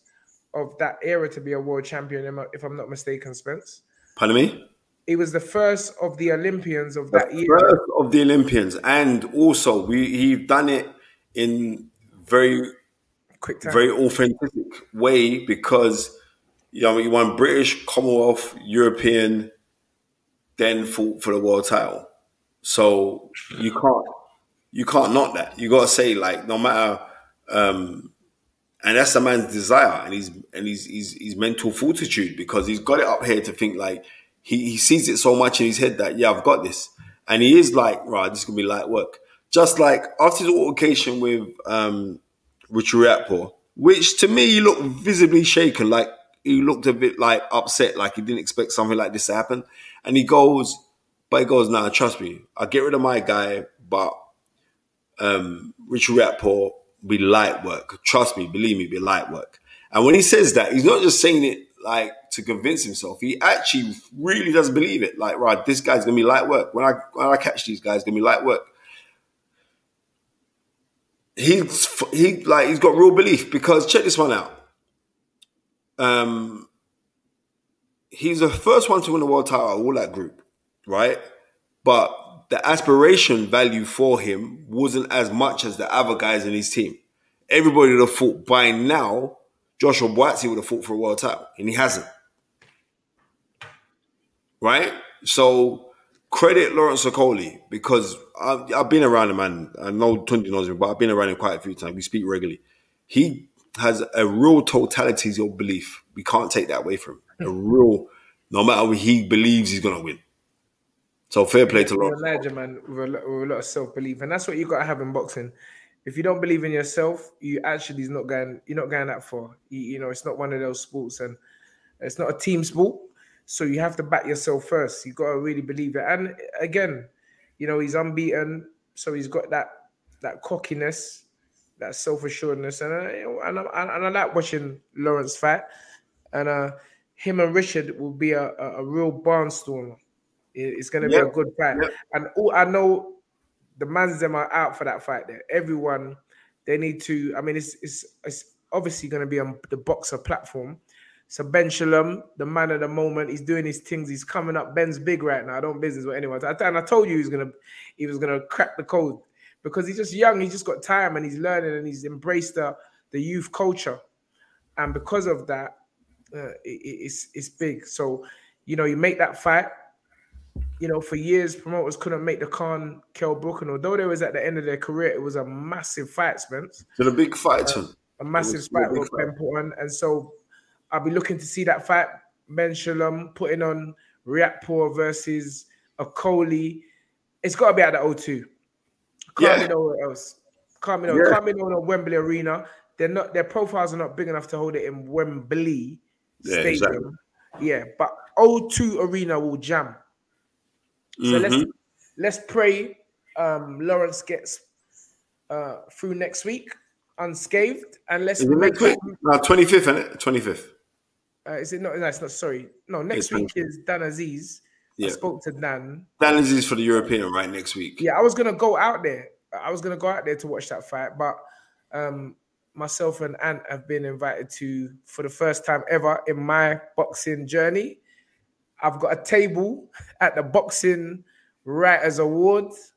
of that era to be a world champion, if I'm not mistaken, Spence. Pardon me? He was the first of the Olympians of that year. First of the Olympians, and also we he done it in very quick time. very authentic way because you know he won British, Commonwealth, European, then fought for the world title. So you can't you can't knock that. You got to say like no matter, um, and that's the man's desire and he's and he's he's his mental fortitude because he's got it up here to think like he he sees it so much in his head that yeah I've got this and he is like right this is gonna be light work. Just like after his altercation with um, Richard Riakporhe, which to me he looked visibly shaken, like he looked a bit like upset, like he didn't expect something like this to happen. And he goes, but he goes, nah, trust me, I'll get rid of my guy, but um, Richard Riakporhe be light work. Trust me, believe me, be light work. And when he says that, he's not just saying it like to convince himself. He actually really does believe it. Like, right, this guy's gonna be light work. When I when I catch these guys, gonna be light work. He's he like he's got real belief because check this one out. Um, he's the first one to win the world title all that group, right? But the aspiration value for him wasn't as much as the other guys in his team. Everybody would have thought by now Joshua Buatsi would have fought for a world title, and he hasn't. Right? So credit Lawrence Okolie because I've, I've been around him, man. I know Tunde knows him, but I've been around him quite a few times. We speak regularly. He has a real totality of belief. We can't take that away from him. A real, no matter what he believes he's gonna win. So fair play to Lawrence. a Niger man with a, lot, with a lot of self belief, and that's what you got to have in boxing. If you don't believe in yourself, you actually is not going. You're not going that far. You, you know, it's not one of those sports, and it's not a team sport. So you have to back yourself first. You got to really believe it. And again, you know, he's unbeaten, so he's got that that cockiness, that self assuredness, and uh, and, I, and I like watching Lawrence fight. And uh, him and Richard will be a, a, a real barnstormer. It- It's going to be a good fight. Yep. And all I know, the mans them are out for that fight. There, everyone they need to. I mean, it's it's it's obviously going to be on the BOXXER platform. So Ben Shalom, the man of the moment, he's doing his things. He's coming up. Ben's big right now. I don't business with anyone. I, and I told you he was gonna he was gonna crack the code because he's just young. He's just got time and he's learning and he's embraced the the youth culture. And because of that, uh, it- it's it's big. So you know, you make that fight. You know, for years promoters couldn't make the Khan Kell Brook, and although they was at the end of their career, it was a massive fight, Spence To a big fight, uh, son. a massive fight with Ben Portman. And so I'll be looking to see that fight. Ben Shalom putting on Riakporhe versus Okolie. It's got to be at the O2. Can't Yeah. be nowhere else. Can't be no, Yeah. can't be no, no Wembley Arena. They're not. Their profiles are not big enough to hold it in Wembley Yeah, Stadium. exactly. Yeah, but O2 Arena will jam. So let's Mhm. let's pray um, Lawrence gets uh, through next week unscathed, and let's make next week? No, 25th, isn't it? 25th. Uh, is it not? No, it's not. Sorry, no. Next It's week is Dan Azeez. I spoke to Dan. Dan is for the European, right? Next week. Yeah, I was gonna go out there. I was gonna go out there to watch that fight, but um, myself and Ant have been invited to for the first time ever in my boxing journey. I've got a table at the Boxing Writers Awards.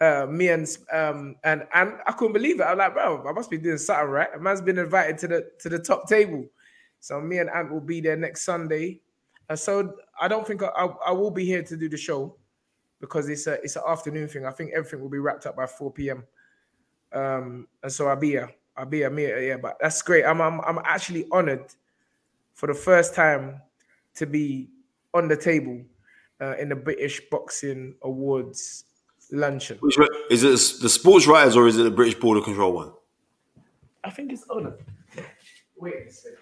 Uh, me and um and and I couldn't believe it. I'm like, bro, I must be doing something right. A man's been invited to the to the top table. So me and Ant will be there next Sunday. And so I don't think I, I, I will be here to do the show because it's a it's an afternoon thing. I think everything will be wrapped up by 4 p.m. Um, and so I'll be here. I'll be here. Yeah, but that's great. I'm, I'm I'm actually honored for the first time to be on the table uh, in the British Boxing Awards luncheon. Which Is it the sports writers or is it the British Border Control one? I think it's honored. Wait a second.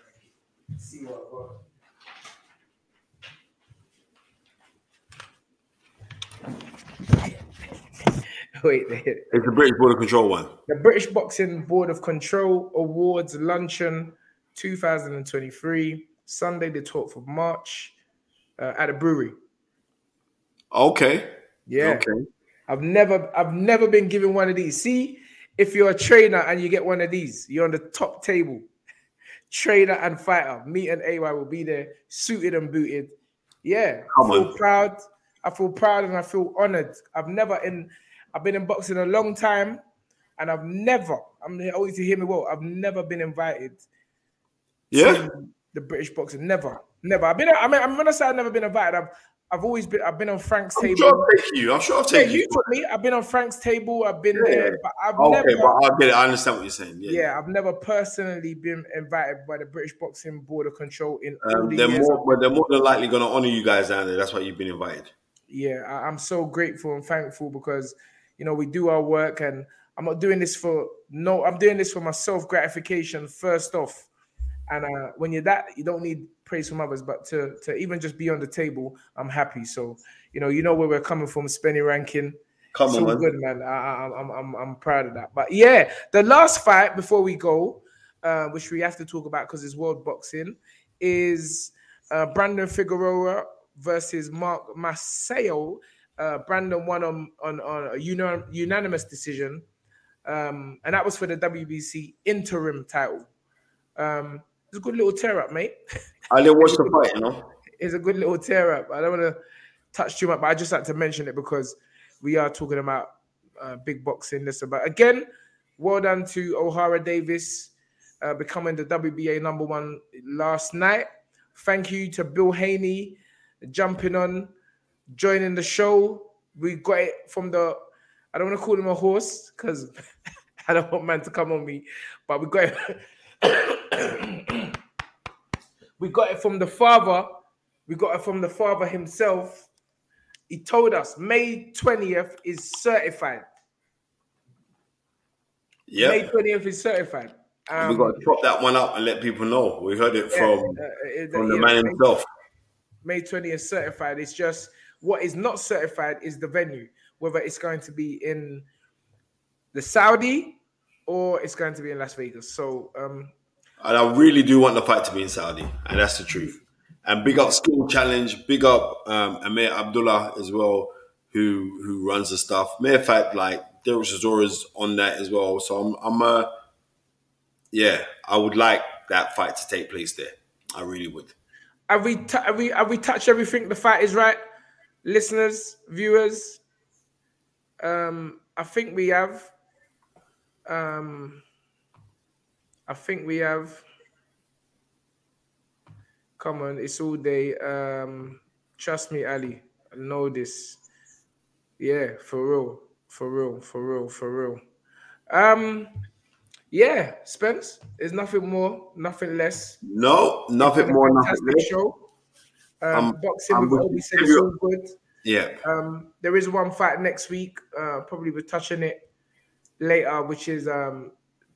See what. what. Wait, It's the British Border Control one. the British Boxing Board of Control Awards Luncheon 2023, Sunday, the 12th of March, uh, at a brewery. Okay. Yeah. Okay. I've never I've never been given one of these. See, if you're a trainer and you get one of these, you're on the top table. Trainer and fighter, me and AY will be there, suited and booted. Yeah, Come I feel on. proud. I feel proud and I feel honored. I've never in I've been in boxing a long time, and I've never, I'm always to hear me well, I've never been invited Yeah. the British boxing. Never, never. I've been I mean I'm gonna say I've never been invited. I've I've always been I've been on Frank's I'm table. sure I've taken you. I'm sure I've Yeah, taken you you. took me. I've been on Frank's table. I've been Yeah. there, but I've Okay, never. but I get it. I understand what you're saying. Yeah. yeah, I've never personally been invited by the British Boxing Board of Control in all Um, the they're years. more, but they're more than likely going to honor you guys down there. That's why you've been invited. yeah, I, I'm so grateful and thankful because you know we do our work, and I'm not doing this for no. I'm doing this for my self gratification first off. And uh, when you're that, you don't need praise from others, but to to even just be on the table, I'm happy. So you know, you know where we're coming from, Spenny Ranking. Come It's on, man. good, man. I, I, I'm, I'm, I'm proud of that. But yeah, the last fight before we go, uh, which we have to talk about because it's world boxing, is uh, Brandon Figueroa versus Mark Magsayo. Uh, Brandon won on on, on a unanimous decision, um, and that was for the WBC interim title. Um, it's a good little tear up, mate. I didn't watch the fight, you know. It's a good little tear up. I don't want to touch too much, but I just like to mention it because we are talking about uh, big boxing. This about again. Well done to Ohara Davies uh, becoming the WBA number one last night. Thank you to Bill Haney jumping on, joining the show. We got it from the. I don't want to call him a horse because I don't want man to come on me, but we got it. we got it from the father. We got it from the father himself. He told us May 20th is certified. Yeah. May 20th is certified. Um, we Um, got to chop that one up and let people know. We heard it from uh, uh, from the yeah, man himself. May 20th is certified. It's just what is not certified is the venue, whether it's going to be in the Saudi or it's going to be in Las Vegas. So um And I really do want the fight to be in Saudi, and that's the truth. And big up Skill Challenge, big up um, Amir Abdullah as well, who who runs the stuff. Matter fact, like Derek Chisora's on that as well. So I'm, I'm uh, yeah, I would like that fight to take place there. I really would. have we t- have we have we touched everything the fight is right? Listeners, viewers. Um, I think we have. Um I think we have. Come on, it's all day. Um, trust me, Ali. I know this. Yeah, for real, for real, for real, for real. Um, yeah, Spence. There's nothing more, nothing less. No, nothing It's been a more, nothing less. show. Um, I'm- boxing I'm with Obi said it's all good. Yeah. Um, there is one fight next week. Uh, probably we're touching it later, which is um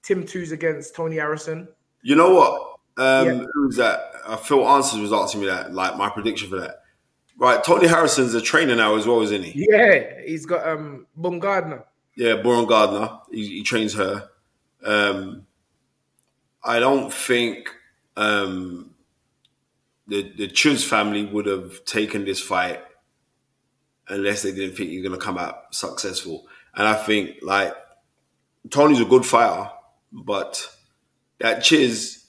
Tim Tszyu against Tony Harrison. You know what? Um, Yeah. Who's that? Uh, Phil Answers was asking me that, like my prediction for that. Right, Tony Harrison's a trainer now as well, isn't he? Yeah, he's got um Baumgardner. Yeah, Boron Gardner. He, he trains her. Um, I don't think um, the the Tszyu family would have taken this fight unless they didn't think he's going to come out successful. And I think like Tony's a good fighter, but that Tszyu,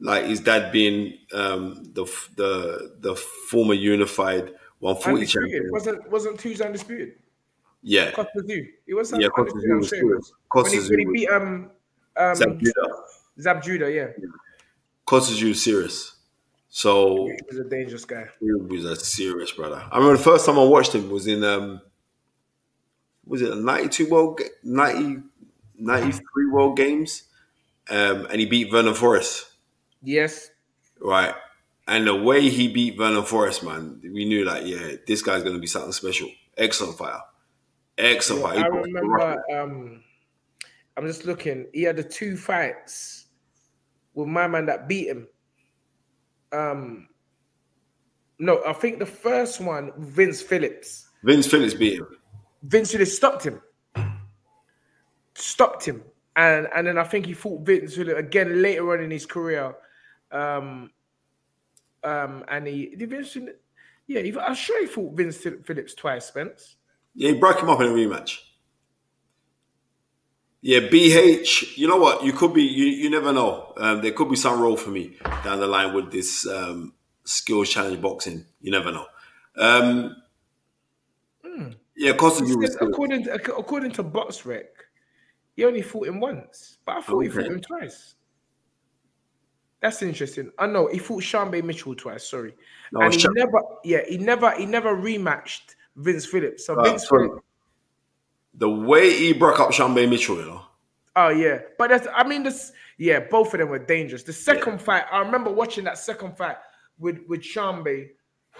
like his dad being um, the the the former unified 140 Undisputed. champion. Wasn't wasn't Tszyu undisputed? Yeah. Kostya Tszyu. He was Yeah, Kostya Tszyu was good. Kostya when he, when he beat um um Zab Judah. Zab Judah, yeah. Costas you serious. So He was a dangerous guy. he was a serious brother. I remember the first time I watched him was in um was it a 92 world 90 93 world games um and he beat Vernon Forrest Yes. right and the way he beat Vernon Forrest man we knew like yeah this guy's gonna be something special excellent fighter excellent Yeah, fighter He I remember um I'm just looking. He had the two fights with my man that beat him. Um no, I think the first one, Vince Phillips. Vince Phillips beat him. Vince Phillips stopped him. Stopped him. And and then I think he fought Vince again later on in his career. Um, um, and he did Vince yeah, he, I'm sure he fought Vince Phillips twice, Spence. Yeah, he broke him up in a rematch. Yeah, BH. You know what? You could be. You, you never know. Um, there could be some role for me down the line with this um, skills challenge boxing. You never know. Um, Hmm. yeah, Kostya He you said, according to according to BoxRec, he only fought him once, but I thought he fought him twice. That's interesting. I know he fought Sharmba Mitchell twice. Sorry, No, and he never, yeah, he never, he never rematched Vince Phillips. So Uh, Vince. Phillips, the way he broke up Sharmba Mitchell, you know. oh yeah, but that's, I mean, this, yeah, both of them were dangerous. The second fight, I remember watching that second fight with with Sharmba.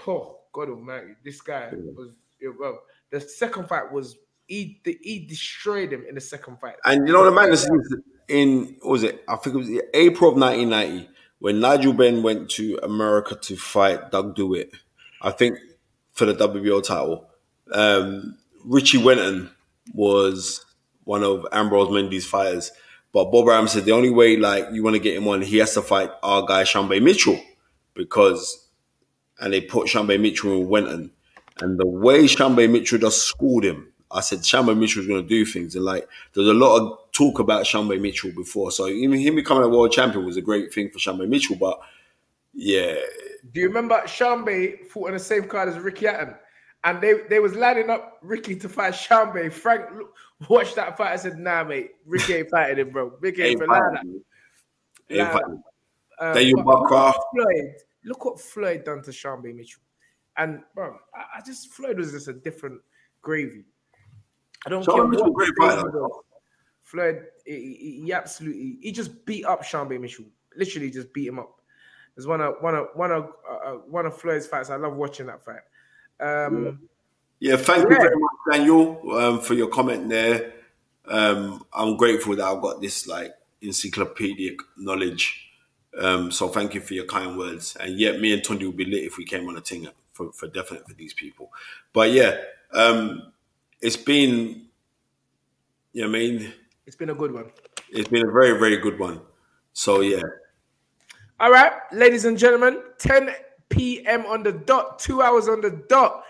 Oh God Almighty, this guy was yeah, well. The second fight was he he destroyed him in the second fight. And you know the madness is in what was it? I think it was April of 1990 when Nigel Benn went to America to fight Doug Dewitt. I think for the WBO title. Um, Richie Wenton was one of Ambrose Mendy's fighters, but Bob Arum said the only way like you want to get him on, he has to fight our guy Sharmba Mitchell because, and they put Sharmba Mitchell and Wenton. And the way Sharmba Mitchell just schooled him, I said Sharmba Mitchell's going to do things. And like, there's a lot of talk about Sharmba Mitchell before. So even him becoming a world champion was a great thing for Sharmba Mitchell. But yeah, Do you remember Sharmba fought on the same card as Ricky Hatton? And they, they was lining up Ricky to fight Sharmba. Frank watched that fight and said, nah, mate, Ricky ain't fighting him, bro. Ricky ain't, Ain't for like that. fighting fighting. Uh, you look what Floyd, look what Floyd done to Sharmba Mitchell. And, bro, I, I just, Floyd was just a different gravy. I don't Sharmba care Mitchell, great Floyd fighter. does. Floyd, he, he- absolutely, he just beat up Sharmba Mitchell. Literally just beat him up. It's one of one of one of uh, uh, one of Floyd's fights. I love watching that fight. Um, Yeah, thank you very much, Daniel, um, for your comment there. Um, I'm grateful that I've got this like encyclopedic knowledge. Um, so thank you for your kind words. And yeah, me and Tony would be lit if we came on a thing for, for definite for these people. But yeah, um, it's been, you know what I mean? It's been a good one. It's been a very, very good one. So yeah. All right, ladies and gentlemen, 10 p.m. on the dot, two hours on the dot.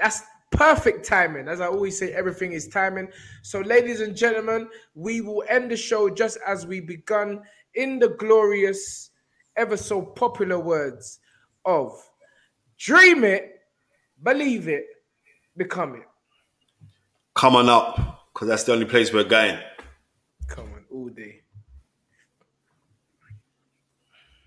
That's perfect timing. As I always say, everything is timing. So, ladies and gentlemen, we will end the show just as we begun in the glorious, ever so popular words of dream it, believe it, become it come on up because that's the only place we're going. Come on, all day.